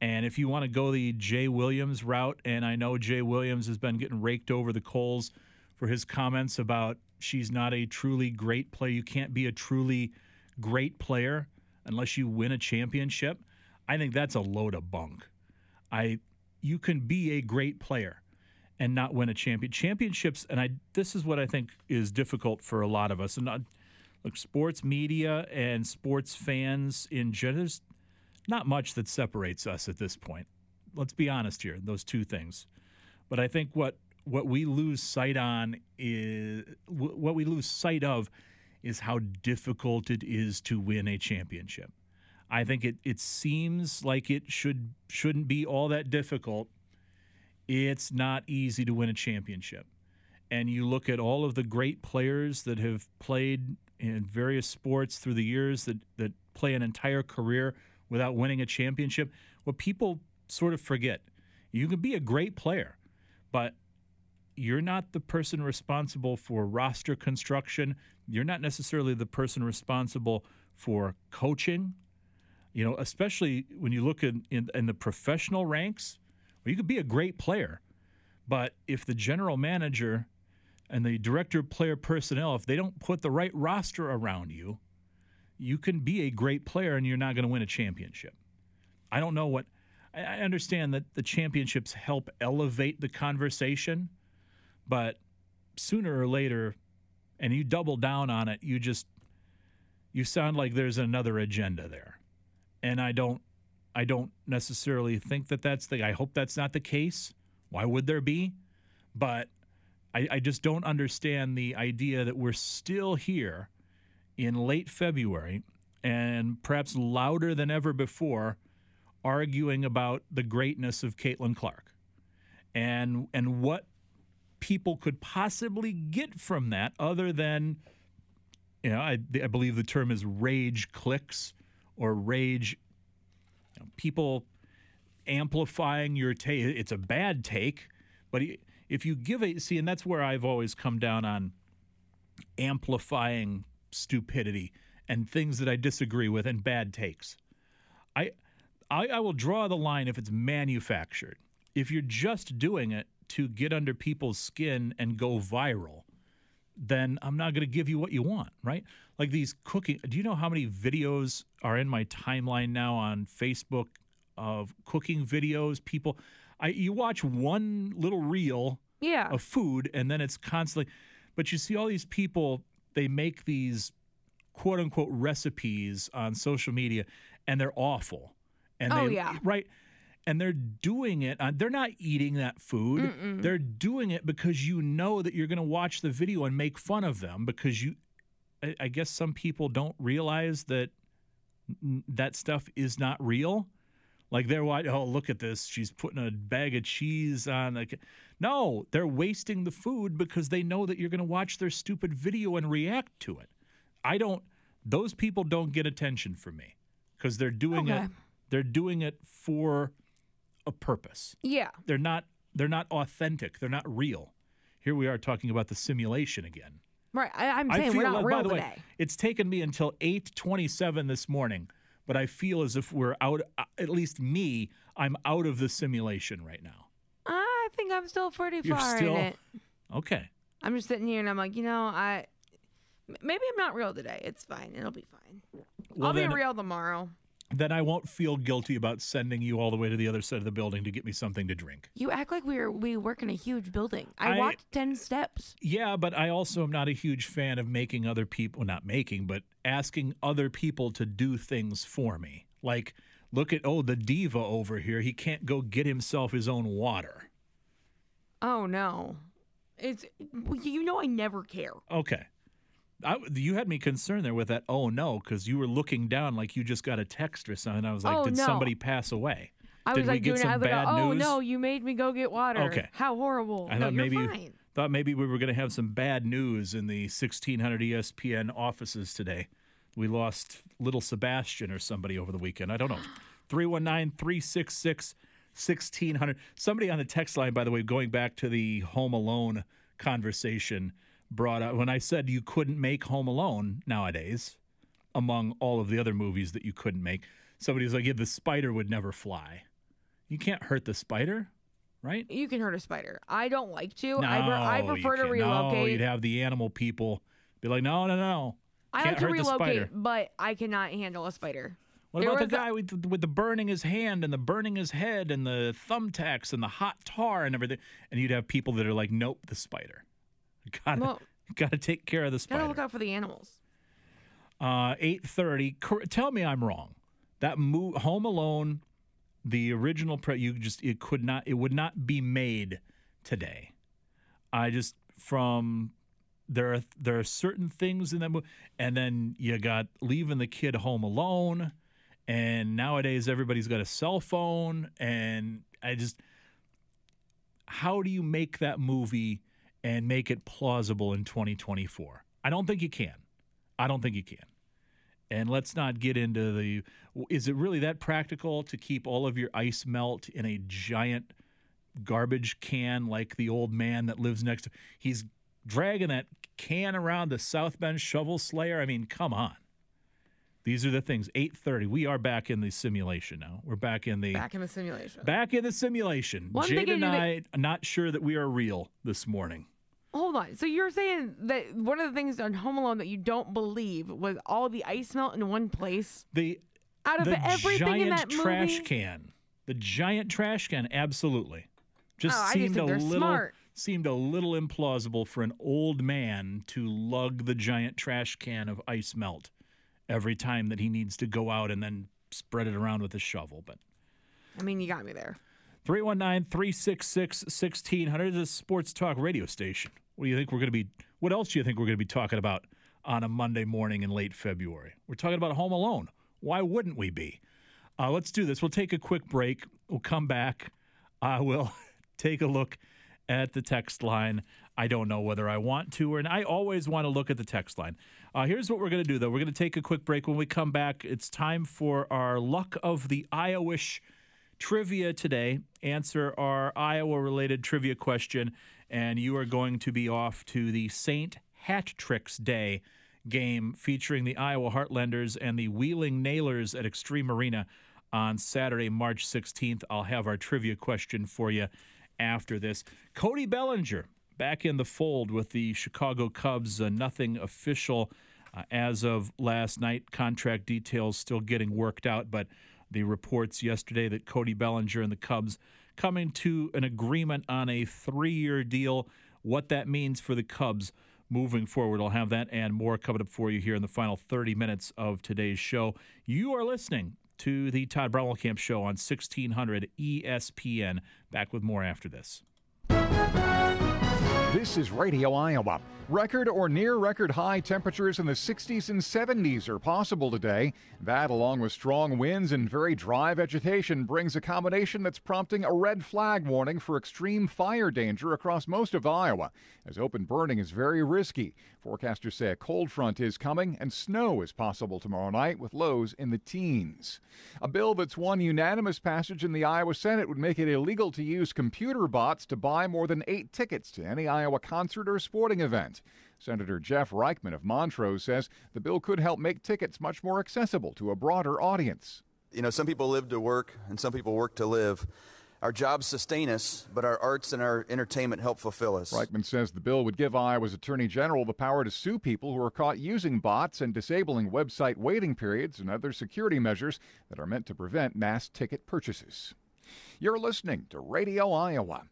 And if you want to go the Jay Williams route, and I know Jay Williams has been getting raked over the coals for his comments about she's not a truly great player. You can't be a truly great player unless you win a championship. I think that's a load of bunk. I you can be a great player and not win a champion. Championships, and I this is what I think is difficult for a lot of us. And not, look, sports media and sports fans in general, not much that separates us at this point. Let's be honest here, those two things. But I think what what we lose sight on is what we lose sight of is how difficult it is to win a championship. I think it, it seems like it should shouldn't be all that difficult. It's not easy to win a championship. And you look at all of the great players that have played in various sports through the years that, that play an entire career without winning a championship. What people sort of forget, you can be a great player, but you're not the person responsible for roster construction. You're not necessarily the person responsible for coaching. You know, especially when you look in, in, in the professional ranks, well, you could be a great player, but if the general manager and the director of player personnel, if they don't put the right roster around you, you can be a great player and you're not going to win a championship. I don't know what. I understand that the championships help elevate the conversation, but sooner or later, and you double down on it, you just you sound like there's another agenda there, and I don't. I don't necessarily think that that's the. I hope that's not the case. Why would there be? But I, I just don't understand the idea that we're still here in late February and perhaps louder than ever before, arguing about the greatness of Caitlin Clark and and what people could possibly get from that other than you know I, I believe the term is rage clicks or rage you know, people amplifying your take it's a bad take but if you give a see and that's where I've always come down on amplifying stupidity and things that I disagree with and bad takes. I, I, I will draw the line if it's manufactured. If you're just doing it to get under people's skin and go viral, then I'm not going to give you what you want, right? Like these cooking. Do you know how many videos are in my timeline now on Facebook of cooking videos? People, I you watch one little reel yeah. of food and then it's constantly, but you see all these people. They make these quote unquote recipes on social media and they're awful. And Oh, they, yeah. Right. And they're doing it. On, they're not eating that food. Mm-mm. They're doing it because you know that you're going to watch the video and make fun of them because you. I, I guess some people don't realize that n- that stuff is not real. Like they're watching. Oh, look at this! She's putting a bag of cheese on. Like, no, they're wasting the food because they know that you're going to watch their stupid video and react to it. I don't. Those people don't get attention from me because they're doing Okay. it. They're doing it for a purpose. Yeah. They're not. They're not authentic. They're not real. Here we are talking about the simulation again. Right. I, I'm I saying we're feel not real by the today. way, it's taken me until 8:27 this morning, but I feel as if we're out uh, at least me, I'm out of the simulation right now. I think I'm still pretty You're far still in it. Okay. I'm just sitting here and I'm like, you know, I m- maybe I'm not real today. It's fine. It'll be fine. Well, I'll then- be real tomorrow. then I won't feel guilty about sending you all the way to the other side of the building to get me something to drink. You act like we are we work in a huge building. I, I- walked ten steps. Yeah, but I also am not a huge fan of making other people, not making, but asking other people to do things for me. Like, look at, oh, the diva over here. He can't go get himself his own water. Oh no, it's you know I never care. Okay. I, you had me concerned there with that, oh no, because you were looking down like you just got a text or something. I was like, Oh, did no. somebody pass away? I Did was we like get doing I was like, oh news? no, you made me go get water. Okay. How horrible. I no, thought you're maybe fine. thought maybe we were going to have some bad news in the 1600 ESPN offices today. We lost little Sebastian or somebody over the weekend. I don't know. 319-366-1600. Somebody on the text line by the way going back to the Home Alone conversation brought up when I said you couldn't make Home Alone nowadays among all of the other movies that you couldn't make. Somebody was like, "Yeah, the spider would never fly." You can't hurt the spider, right? You can hurt a spider. I don't like to. I, pre- I No, you prefer to relocate. No, you'd have the animal people be like, no, no, no. I Can't like to hurt the relocate, but I cannot handle a spider. What There about the was a- guy with, with the burning his hand and the burning his head and the thumbtacks and the hot tar and everything? And you'd have people that are like, nope, the spider. Gotta, Well- gotta take care of the Gotta look out for the animals. Uh, 8.30. Cor- Tell me I'm wrong. That mo- Home Alone, the original, pre- you just, it could not, it would not be made today. I just, from, there are, there are certain things in that movie. And then you got leaving the kid home alone. And nowadays everybody's got a cell phone. And I just, how do you make that movie and make it plausible in 2024? I don't think you can. I don't think you can. And let's not get into the is it really that practical to keep all of your ice melt in a giant garbage can like the old man that lives next to he's dragging that can around the South Bend shovel slayer. I mean, come on. These are the things. 8:30. We are back in the simulation now. We're back in the Back in the simulation. back in the simulation. Thing Jade and I not sure that we are real this morning. Hold on. So you're saying that one of the things on Home Alone that you don't believe was all the ice melt in one place? The Out of the everything giant in that trash movie? can. The giant trash can, absolutely. Just Oh, just seemed think a little smart. seemed a little implausible for an old man to lug the giant trash can of ice melt every time that he needs to go out and then spread it around with a shovel. But I mean, you got me there. 319 366 1600 is a sports talk radio station. What do you think we're going to be? What else do you think we're going to be talking about on a Monday morning in late February? We're talking about Home Alone. Why wouldn't we be? Uh, let's do this. We'll take a quick break. We'll come back. I will take a look at the text line. I don't know whether I want to, or and I always want to look at the text line. Uh, here's what we're going to do, though. We're going to take a quick break. When we come back, it's time for our luck of the Iowish trivia today. Answer our Iowa related trivia question, and you are going to be off to the St. Hatrick's Day game featuring the Iowa Heartlanders and the Wheeling Nailers at Xtream Arena on Saturday, March 16th. I'll have our trivia question for you after this. Cody Bellinger back in the fold with the Chicago Cubs. Uh, nothing official uh, as of last night. Contract details still getting worked out, but the reports yesterday that Cody Bellinger and the Cubs coming to an agreement on a three year deal. What that means for the Cubs moving forward. I'll have that and more coming up for you here in the final 30 minutes of today's show. You are listening to the Todd Brommelkamp Show on 1600 ESPN. Back with more after this. This is Radio Iowa. Record or near record high temperatures in the 60s and 70s are possible today. That, along with strong winds and very dry vegetation, brings a combination that's prompting a red flag warning for extreme fire danger across most of Iowa, as open burning is very risky. Forecasters say a cold front is coming and snow is possible tomorrow night with lows in the teens. A bill that's won unanimous passage in the Iowa Senate would make it illegal to use computer bots to buy more than eight tickets to any Iowa concert or sporting event. Senator Jeff Reichman of Montrose says the bill could help make tickets much more accessible to a broader audience. You know, some people live to work and some people work to live. Our jobs sustain us, but our arts and our entertainment help fulfill us. Reichman says the bill would give Iowa's Attorney General the power to sue people who are caught using bots and disabling website waiting periods and other security measures that are meant to prevent mass ticket purchases. You're listening to Radio Iowa.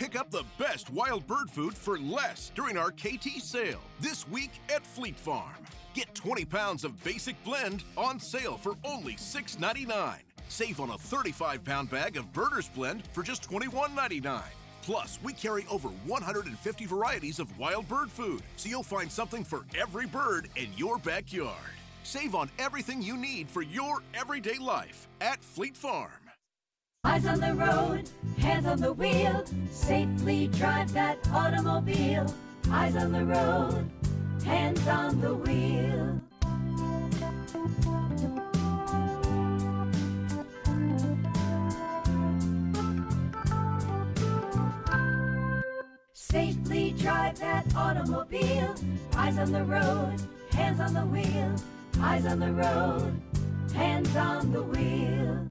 Pick up the best wild bird food for less during our KT sale this week at Fleet Farm. Get 20 pounds of basic blend on sale for only $6.99. Save on a 35 pound bag of Birders Blend for just $21.99. Plus, we carry over 150 varieties of wild bird food, so you'll find something for every bird in your backyard. Save on everything you need for your everyday life at Fleet Farm. Eyes on the road, hands on the wheel. Safely drive that automobile. Eyes on the road, hands on the wheel. Safely drive that automobile. Eyes on the road, hands on the wheel. Eyes on the road, hands on the wheel.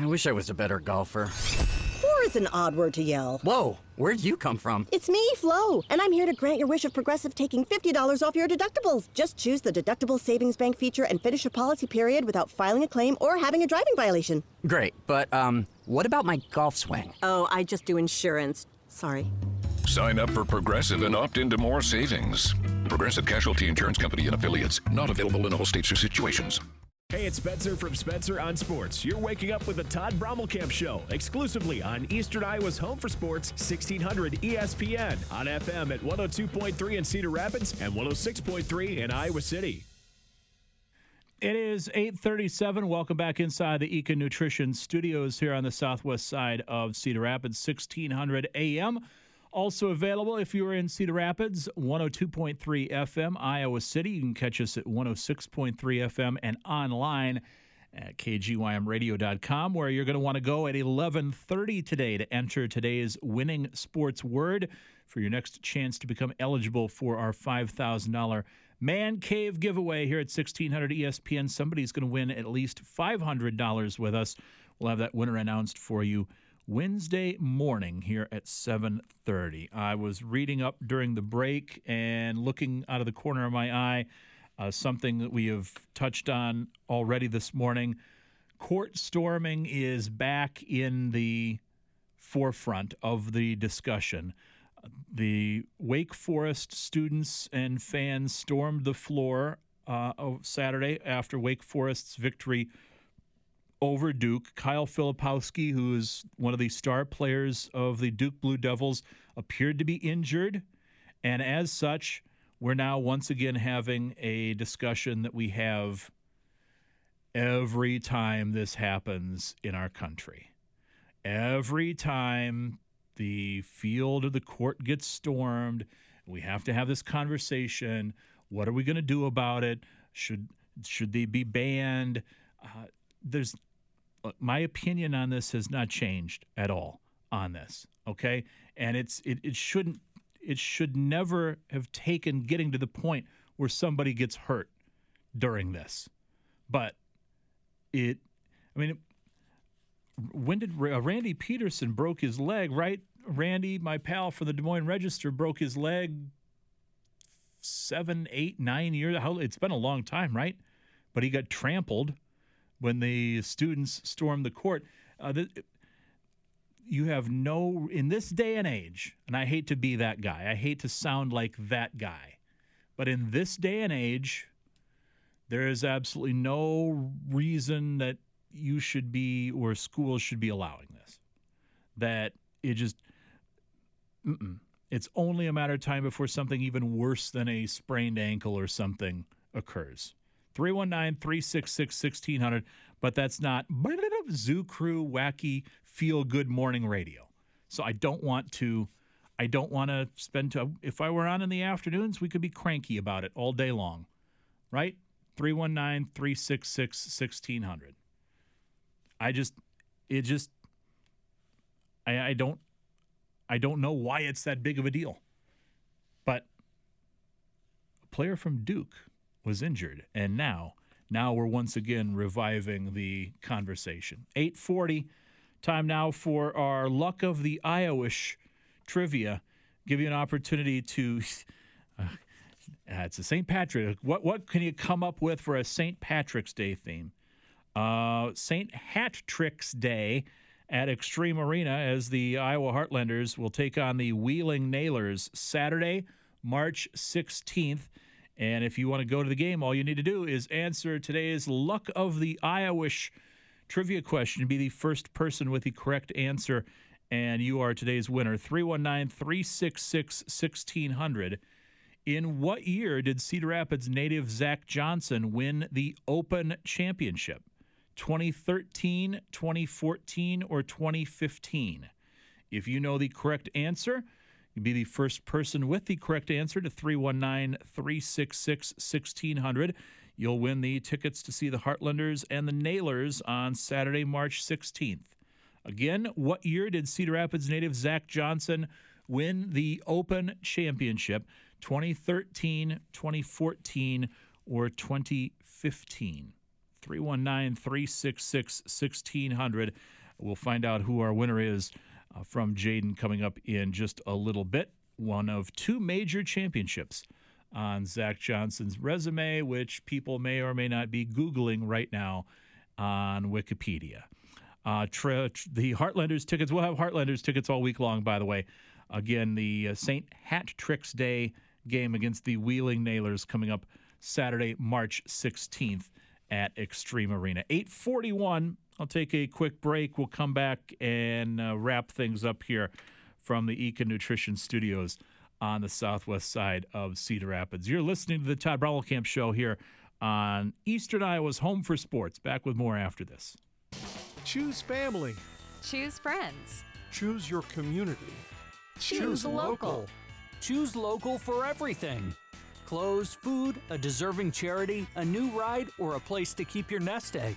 I wish I was a better golfer. Four is an odd word to yell. Whoa, where'd you come from? It's me, Flo, and I'm here to grant your wish of Progressive taking $50 off your deductibles. Just choose the deductible savings bank feature and finish your policy period without filing a claim or having a driving violation. Great, but um, what about my golf swing? Oh, I just do insurance. Sorry. Sign up for Progressive and opt into more savings. Progressive Casualty Insurance Company and affiliates. Not available in all states or situations. Hey, it's Spencer from Spencer on Sports. You're waking up with the Todd Brommelkamp Show exclusively on Eastern Iowa's Home for Sports, 1600 ESPN, on FM at 102.3 in Cedar Rapids and 106.3 in Iowa City. It is 8:37. Welcome back inside the Ekin Nutrition Studios here on the southwest side of Cedar Rapids, 1600 AM. Also available if you're in Cedar Rapids, 102.3 FM, Iowa City. You can catch us at 106.3 FM and online at kgymradio.com, where you're going to want to go at 11:30 today to enter today's winning sports word for your next chance to become eligible for our $5,000 Man Cave giveaway here at 1600 ESPN. Somebody's going to win at least $500 with us. We'll have that winner announced for you Wednesday morning here at 7:30. I was reading up during the break and looking out of the corner of my eye uh, something that we have touched on already this morning. Court storming is back in the forefront of the discussion. The Wake Forest students and fans stormed the floor uh, of Saturday after Wake Forest's victory over Duke. Kyle Filipowski, who is one of the star players of the Duke Blue Devils, appeared to be injured. And as such, we're now once again having a discussion that we have every time this happens in our country. Every time the field or the court gets stormed, we have to have this conversation. What are we going to do about it? Should Should they be banned? Uh, there's my opinion on this has not changed at all on this. Okay, and it's it, it shouldn't it should never have taken getting to the point where somebody gets hurt during this, but it. I mean, when did uh, Randy Peterson broke his leg? Right, Randy, my pal for the Des Moines Register, broke his leg seven, eight, nine years. How it's been a long time, right? But he got trampled when the students stormed the court. Uh, the, you have no in this day and age, and I hate to be that guy. I hate to sound like that guy, but in this day and age, there is absolutely no reason that you should be or schools should be allowing this. That it just, it's only a matter of time before something even worse than a sprained ankle or something occurs. 319 366 1600. But that's not Zoo Crew wacky feel good morning radio. So I don't want to. I don't want to spend. To, if I were on in the afternoons, we could be cranky about it all day long, right? 319 366 1600. I just, it just, I, I don't, I don't know why it's that big of a deal. But a player from Duke was injured, and now now we're once again reviving the conversation. 840, time now for our luck of the Iowish trivia. Give you an opportunity to. Uh, it's a St. Patrick. What what can you come up with for a St. Patrick's Day theme? Uh, St. Hatrick's Day at Xtream Arena as the Iowa Heartlanders will take on the Wheeling Nailers Saturday, March 16th. And if you want to go to the game, all you need to do is answer today's Luck of the Iowish trivia question. Be the first person with the correct answer, and you are today's winner. 319 366 1600. In what year did Cedar Rapids native Zach Johnson win the Open Championship? 2013, 2014, or 2015? If you know the correct answer, you be the first person with the correct answer to 319 366 1600. You'll win the tickets to see the Heartlanders and the Nailers on Saturday, March 16th. Again, what year did Cedar Rapids native Zach Johnson win the Open Championship? 2013, 2014, or 2015? 319 366 1600. We'll find out who our winner is uh, from Jaden coming up in just a little bit. One of two major championships on Zach Johnson's resume, which people may or may not be Googling right now on Wikipedia. Uh, tra- the Heartlanders tickets, we'll have Heartlanders tickets all week long, by the way. Again, the uh, St. Hat Tricks Day game against the Wheeling Nailers coming up Saturday, March 16th at Xtream Arena. 841 I'll take a quick break. We'll come back and uh, wrap things up here from the Ekin Nutrition Studios on the southwest side of Cedar Rapids. You're listening to the Todd Camp Show here on Eastern Iowa's Home for Sports. Back with more after this. Choose family. Choose friends. Choose your community. Choose, Choose local. local. Choose local for everything. Clothes, food, a deserving charity, a new ride, or a place to keep your nest egg.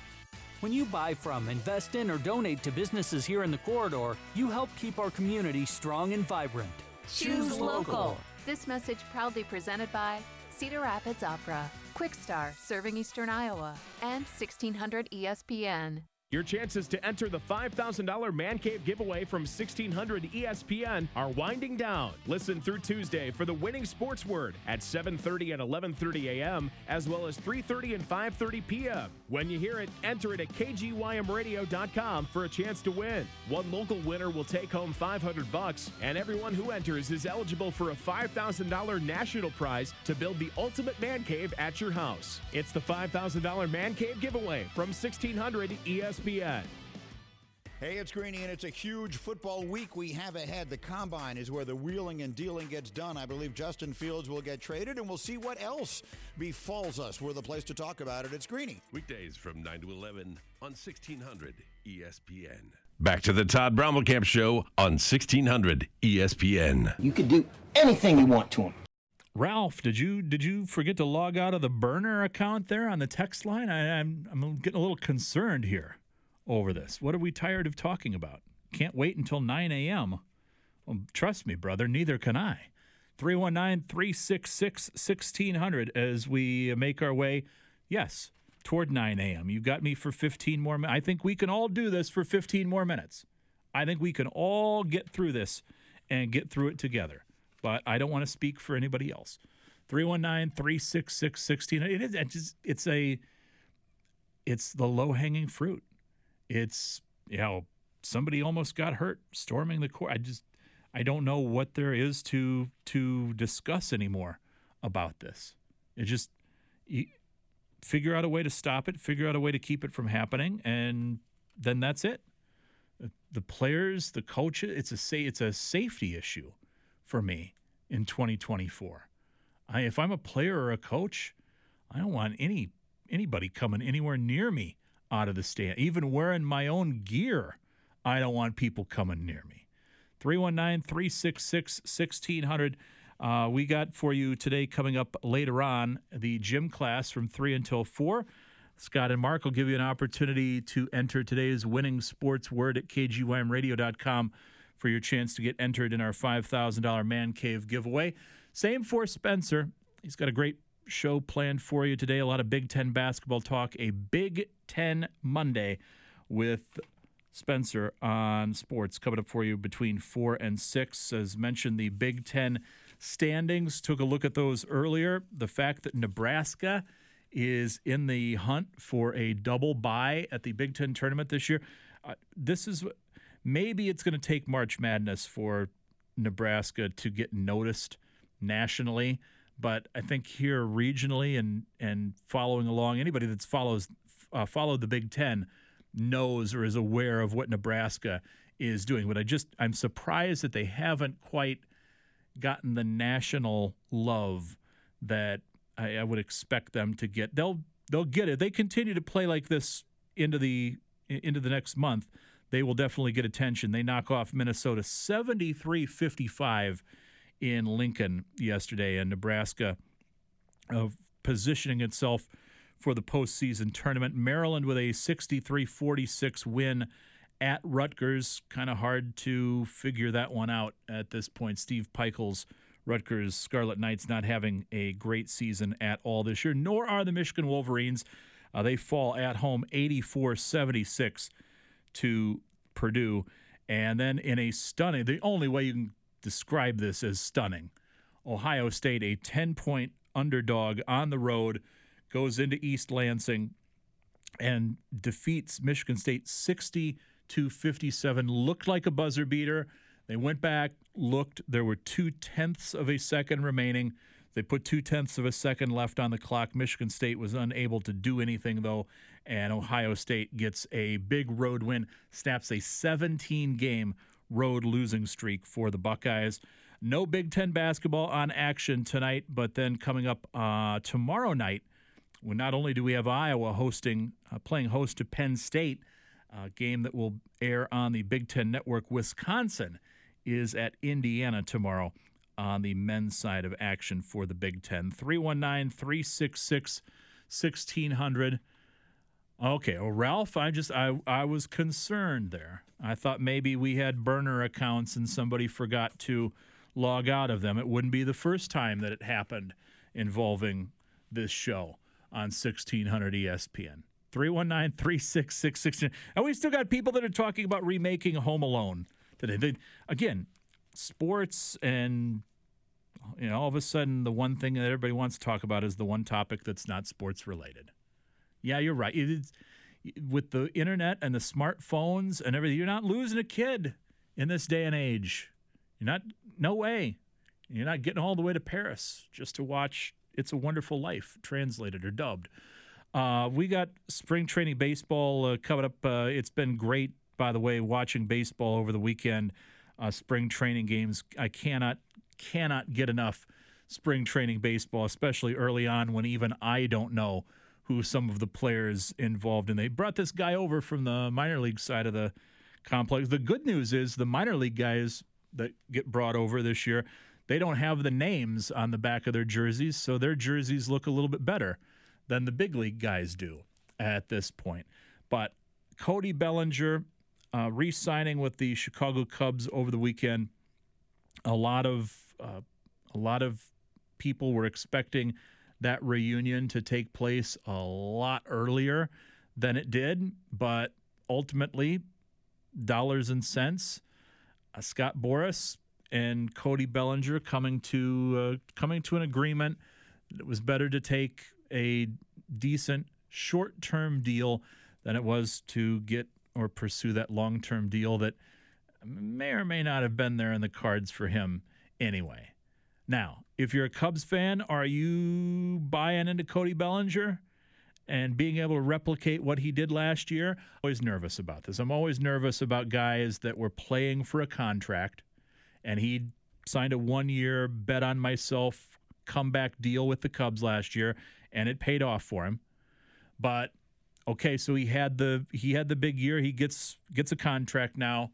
When you buy from, invest in, or donate to businesses here in the corridor, you help keep our community strong and vibrant. Choose local. This message proudly presented by Cedar Rapids Opera, Kwik Star, serving Eastern Iowa, and 1600 ESPN. Your chances to enter the $5,000 Man Cave giveaway from 1600 ESPN are winding down. Listen through Tuesday for the winning sports word at 7:30 and 11:30 a.m. as well as 3:30 and 5:30 p.m. When you hear it, enter it at kgymradio.com for a chance to win. One local winner will take home 500 bucks, and everyone who enters is eligible for a $5,000 national prize to build the ultimate man cave at your house. It's the $5,000 Man Cave giveaway from 1600 ESPN. ESPN. Hey, it's Greeny, and it's a huge football week we have ahead. The combine is where the wheeling and dealing gets done. I believe Justin Fields will get traded, and we'll see what else befalls us. We're the place to talk about it. It's Greeny. Weekdays from 9 to 11 on 1600 ESPN. Back to the Todd Brommelkamp Show on 1600 ESPN. You could do anything you want to him. Ralph, did you did you forget to log out of the burner account there on the text line? I, I'm I'm getting a little concerned here over this. What are we tired of talking about? Can't wait until 9 a.m. Well, trust me, brother, neither can I. 319 366 1600 as we make our way, yes, toward 9 a.m. You got me for 15 more minutes. I think we can all do this for 15 more minutes. I think we can all get through this and get through it together. But I don't want to speak for anybody else. 319 366 1600. It is, it's, a, it's the low hanging fruit. It's, you know, somebody almost got hurt storming the court. I just, I don't know what there is to to discuss anymore about this. It just you figure out a way to stop it, figure out a way to keep it from happening, and then that's it. The players, the coaches, it's a say it's a safety issue for me in 2024. I, if I'm a player or a coach, I don't want any anybody coming anywhere near me out of the stand. Even wearing my own gear, I don't want people coming near me. 319 366 1600. Uh, we got for you today coming up later on the gym class from 3 until 4. Scott and Mark will give you an opportunity to enter today's winning sports word at kgymradio.com for your chance to get entered in our $5,000 Man Cave giveaway. Same for Spencer. He's got a great show planned for you today. A lot of Big Ten basketball talk, a Big Ten Monday with Spencer on sports coming up for you between four and six. As mentioned, the Big Ten standings. Took a look at those earlier. The fact that Nebraska is in the hunt for a double bye at the Big Ten tournament this year. Uh, this is maybe it's going to take March Madness for Nebraska to get noticed nationally. But I think here regionally and and following along, anybody that's follows uh, followed the Big Ten knows or is aware of what Nebraska is doing. But I just I'm surprised that they haven't quite gotten the national love that I, I would expect them to get. They'll they'll get it. They continue to play like this into the into the next month. They will definitely get attention. They knock off Minnesota 73-55 in Lincoln yesterday, and Nebraska uh, positioning itself for the postseason tournament. Maryland with a 63 46 win at Rutgers. Kind of hard to figure that one out at this point. Steve Pikiell's Rutgers Scarlet Knights not having a great season at all this year, nor are the Michigan Wolverines. Uh, they fall at home 84 76 to Purdue. And then in a stunning, the only way you can describe this as stunning, Ohio State, a 10 point underdog on the road goes into East Lansing and defeats Michigan State 60 to 57. Looked like a buzzer beater. They went back, looked. There were two tenths of a second remaining. They put two tenths of a second left on the clock. Michigan State was unable to do anything, though, and Ohio State gets a big road win, snaps a 17 game road losing streak for the Buckeyes. No Big Ten basketball on action tonight, but then coming up uh, tomorrow night, well, not only do we have Iowa hosting, uh, playing host to Penn State, a game that will air on the Big Ten Network. Wisconsin is at Indiana tomorrow on the men's side of action for the Big Ten. 319 366 1600. Okay, well, Ralph, I just I I was concerned there. I thought maybe we had burner accounts and somebody forgot to log out of them. It wouldn't be the first time that it happened involving this show on 1600 ESPN. 319 366 16. And we still got people that are talking about remaking Home Alone today. They, again, sports and you know, all of a sudden, the one thing that everybody wants to talk about is the one topic that's not sports related. Yeah, you're right. It's, with the internet and the smartphones and everything, you're not losing a kid in this day and age. You're not, no way. You're not getting all the way to Paris just to watch it's a Wonderful Life, translated or dubbed. Uh, we got spring training baseball uh, coming up. Uh, it's been great, by the way, watching baseball over the weekend. Uh, spring training games. I cannot cannot get enough spring training baseball, especially early on when even I don't know who some of the players involved and They brought this guy over from the minor league side of the complex. The good news is the minor league guys that get brought over this year they don't have the names on the back of their jerseys, so their jerseys look a little bit better than the big league guys do at this point. But Cody Bellinger uh, re-signing with the Chicago Cubs over the weekend. A lot of uh, a lot of people were expecting that reunion to take place a lot earlier than it did, but ultimately, dollars and cents. Uh, Scott Boras and Cody Bellinger coming to uh, coming to an agreement that it was better to take a decent short-term deal than it was to get or pursue that long-term deal that may or may not have been there in the cards for him anyway. Now, if you're a Cubs fan, are you buying into Cody Bellinger and being able to replicate what he did last year? Always nervous about this. I'm always nervous about guys that were playing for a contract and he signed a one-year bet on myself comeback deal with the Cubs last year and it paid off for him. But okay, so he had the he had the big year. He gets gets a contract now.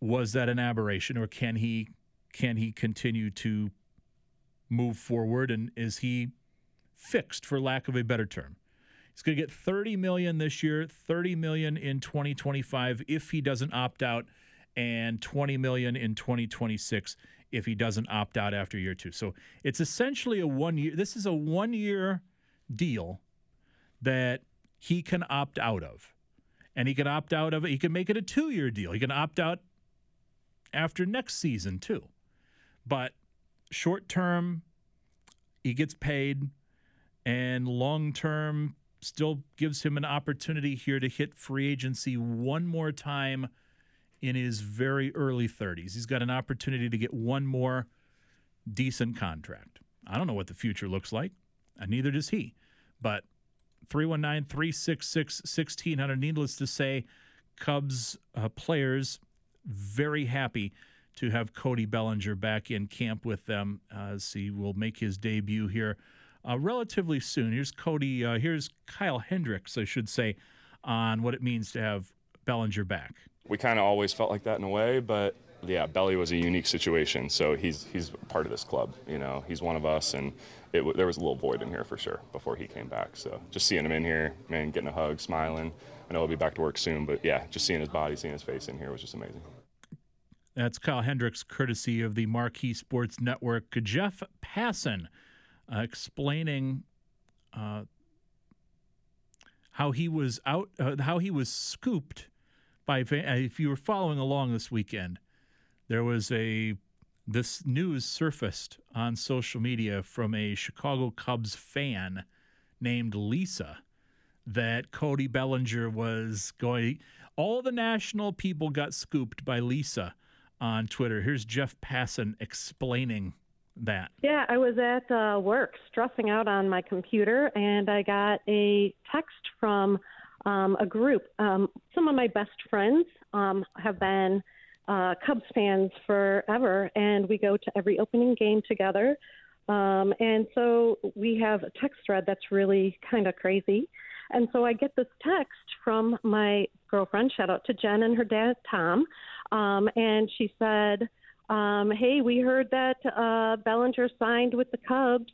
Was that an aberration, or can he can he continue to move forward? And is he fixed, for lack of a better term? He's going to get 30 million this year, 30 million in 2025 if he doesn't opt out, and 20 million in 2026 if he doesn't opt out after year two. So it's essentially a one year. This is a one year deal that he can opt out of. And he can opt out of it. He can make it a two year deal. He can opt out after next season, too. But short term, he gets paid, and long term still gives him an opportunity here to hit free agency one more time in his very early 30s. He's got an opportunity to get one more decent contract. I don't know what the future looks like, and neither does he. But 319 366 1600. Needless to say, Cubs uh, players very happy to have Cody Bellinger back in camp with them as he will make his debut here uh, relatively soon. Here's Cody, uh, here's Kyle Hendricks, I should say, on what it means to have Bellinger back. We kind of always felt like that in a way, but yeah, Belly was a unique situation. So he's he's part of this club. You know, he's one of us, and it, there was a little void in here for sure before he came back. So just seeing him in here, man, getting a hug, smiling. I know he'll be back to work soon, but yeah, just seeing his body, seeing his face in here was just amazing. That's Kyle Hendricks, courtesy of the Marquee Sports Network. Jeff Passan uh, explaining uh, how he was out, uh, how he was scooped by. Uh, if you were following along this weekend, there was a this news surfaced on social media from a Chicago Cubs fan named Lisa that Cody Bellinger was going. All the national people got scooped by Lisa on Twitter. Here's Jeff Passan explaining that. Yeah, I was at uh, work stressing out on my computer, and I got a text from um, a group. Um, some of my best friends um, have been uh, Cubs fans forever, and we go to every opening game together. Um, and so we have a text thread that's really kind of crazy. And so I get this text from my girlfriend, shout out to Jen and her dad, Tom. Um, and she said, um, Hey, we heard that uh, Bellinger signed with the Cubs.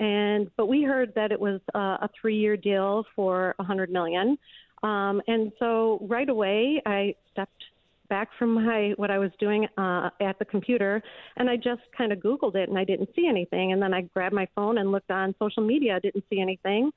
And but we heard that it was uh, a three-year deal for a hundred million, um, and so right away I stepped back from my what I was doing uh, at the computer, and I just kind of Googled it, and I didn't see anything. And then I grabbed my phone and looked on social media, didn't see anything.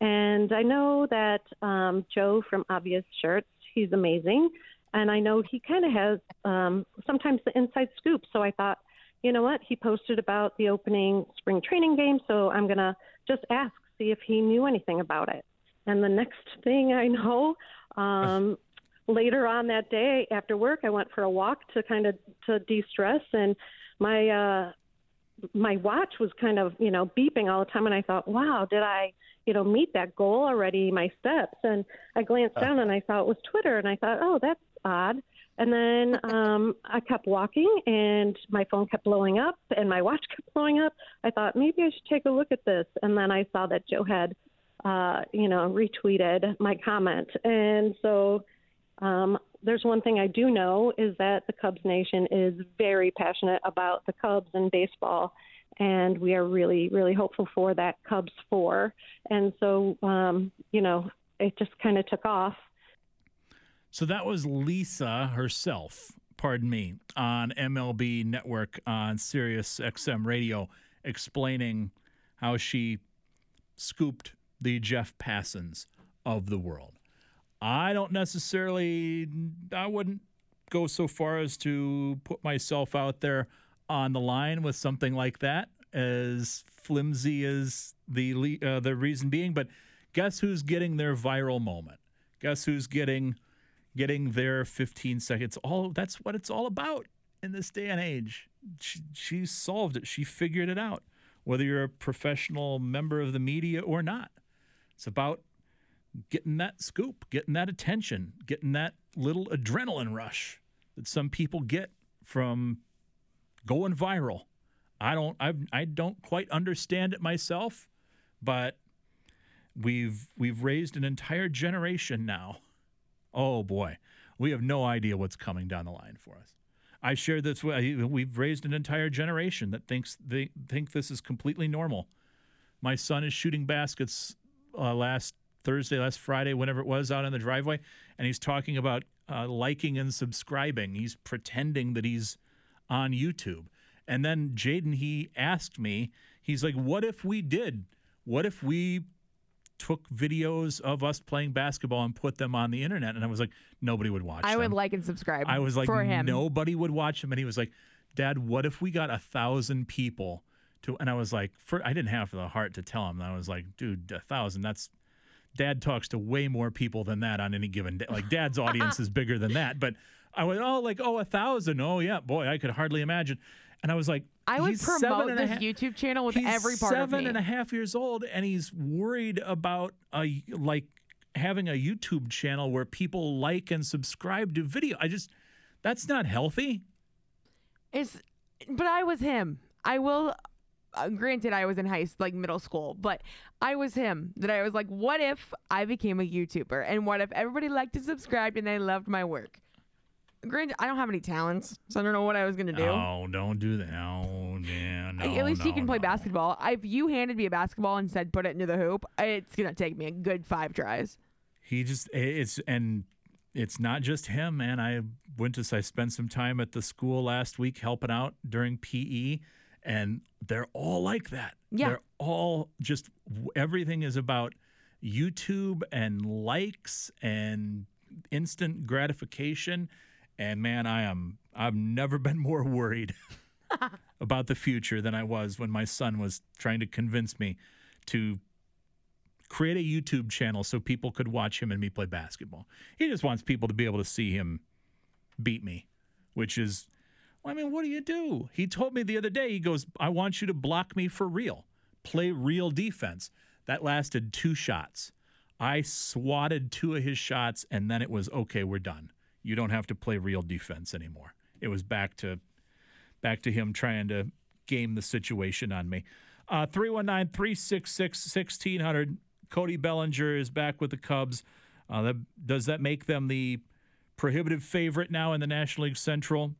And I know that um, Joe from Obvious Shirts, he's amazing, and I know he kind of has um, sometimes the inside scoop. So I thought, you know what, he posted about the opening spring training game, so I'm gonna just ask, see if he knew anything about it. And the next thing I know, um, later on that day after work, I went for a walk to kind of to de-stress, and my uh, my watch was kind of you know beeping all the time, and I thought, wow, did I you know meet that goal already? My steps, and I glanced down and I saw it was Twitter, and I thought, oh, that's odd. And then um, I kept walking, and my phone kept blowing up, and my watch kept blowing up. I thought maybe I should take a look at this, and then I saw that Joe had, uh, you know, retweeted my comment, and so um, there's one thing I do know is that the Cubs Nation is very passionate about the Cubs and baseball, and we are really, really hopeful for that Cubs four. And so, um, you know, it just kind of took off. So that was Lisa herself, pardon me, on MLB Network on Sirius XM Radio explaining how she scooped the Jeff Passans of the world. I don't necessarily, I wouldn't go so far as to put myself out there on the line with something like that, as flimsy as the uh, the reason being. But guess who's getting their viral moment? Guess who's getting getting their 15 seconds? All that's what it's all about in this day and age. She, she solved it. She figured it out. Whether you're a professional member of the media or not, it's about getting that scoop, getting that attention, getting that little adrenaline rush that some people get from going viral. I don't I I don't quite understand it myself, but we've we've raised an entire generation now. Oh boy, we have no idea what's coming down the line for us. I shared this. We've raised an entire generation that thinks they think this is completely normal. My son is shooting baskets uh, last Thursday, last Friday, whenever it was, out in the driveway, and he's talking about uh, liking and subscribing. He's pretending that he's on YouTube. And then Jaden, he asked me, he's like, "What if we did? What if we took videos of us playing basketball and put them on the internet?" And I was like, "Nobody would watch." I them. would like and subscribe. I was like, for him. nobody would watch them. And he was like, Dad, what if we got a thousand people to? And I was like, for, I didn't have the heart to tell him. I was like, dude, a thousand. That's Dad talks to way more people than that on any given day. Like Dad's audience is bigger than that. But I was oh like oh a thousand. Oh yeah, boy, I could hardly imagine. And I was like, I would he's promote this ha- YouTube channel with every part of me. and a half years old, and he's worried about a like having a YouTube channel where people like and subscribe to video. I just that's not healthy. It's, but I was him. I will. Uh, granted, I was in high, like middle school, but I was him. That I was like, what if I became a YouTuber, and what if everybody liked and subscribed and they loved my work? Granted, I don't have any talents, so I don't know what I was gonna do. Oh, don't do that. Oh, yeah, no. At least he no, can play no. basketball. If you handed me a basketball and said put it into the hoop, it's gonna take me a good five tries. He just it's and it's not just him, man. I went to I spent some time at the school last week helping out during PE, and they're all like that. Yeah. they're all just everything is about YouTube and likes and instant gratification. And man, I am I've never been more worried about the future than I was when my son was trying to convince me to create a YouTube channel so people could watch him and me play basketball. He just wants people to be able to see him beat me, which is, well, I mean, what do you do? He told me the other day, he goes, I want you to block me for real, play real defense. That lasted two shots. I swatted two of his shots, and then it was okay, we're done. You don't have to play real defense anymore. It was back to back to him trying to game the situation on me. Uh, 319 366 1600. Cody Bellinger is back with the Cubs. Uh, that, does that make them the prohibitive favorite now in the National League Central?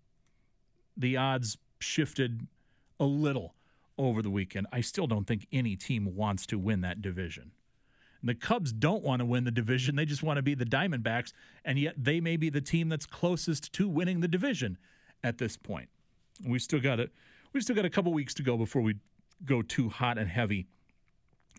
The odds shifted a little over the weekend. I still don't think any team wants to win that division. And the Cubs don't want to win the division. They just want to be the Diamondbacks, and yet they may be the team that's closest to winning the division at this point. We still got it. We still got a couple weeks to go before we go too hot and heavy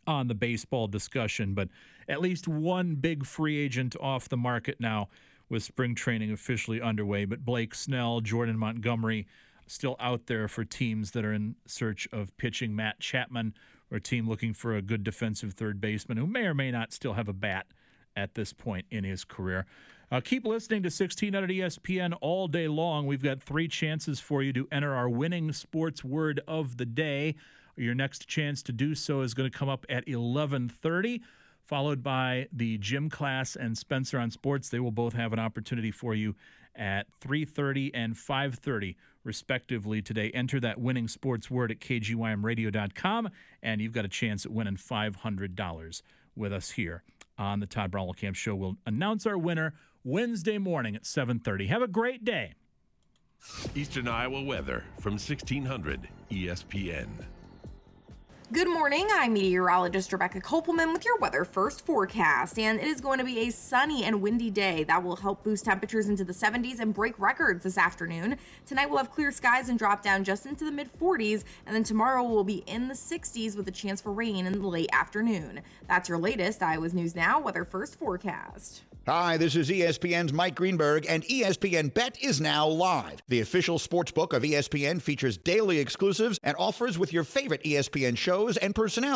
on the baseball discussion, but at least one big free agent off the market now with spring training officially underway. But Blake Snell, Jordan Montgomery still out there for teams that are in search of pitching. Matt Chapman, or a team looking for a good defensive third baseman who may or may not still have a bat at this point in his career. Uh, keep listening to 1600 ESPN all day long. We've got three chances for you to enter our winning sports word of the day. Your next chance to do so is going to come up at 11:30, followed by the gym class and Spencer on Sports. They will both have an opportunity for you at 3:30 and 5:30 respectively today. Enter that winning sports word at kgymradio.com and you've got a chance at winning $500 with us here on the Todd Camp Show. We'll announce our winner Wednesday morning at 7:30. Have a great day. Eastern Iowa weather from E 1600 ESPN. Good morning. I'm meteorologist Rebecca Kopelman with your weather first forecast. And it is going to be a sunny and windy day that will help boost temperatures into the 70s and break records this afternoon. Tonight we'll have clear skies and drop down just into the mid 40s. And then tomorrow we'll be in the 60s with a chance for rain in the late afternoon. That's your latest Iowa's News Now weather first forecast. Hi, this is ESPN's Mike Greenberg, and ESPN Bet is now live. The official sports book of ESPN features daily exclusives and offers with your favorite ESPN shows and personalities.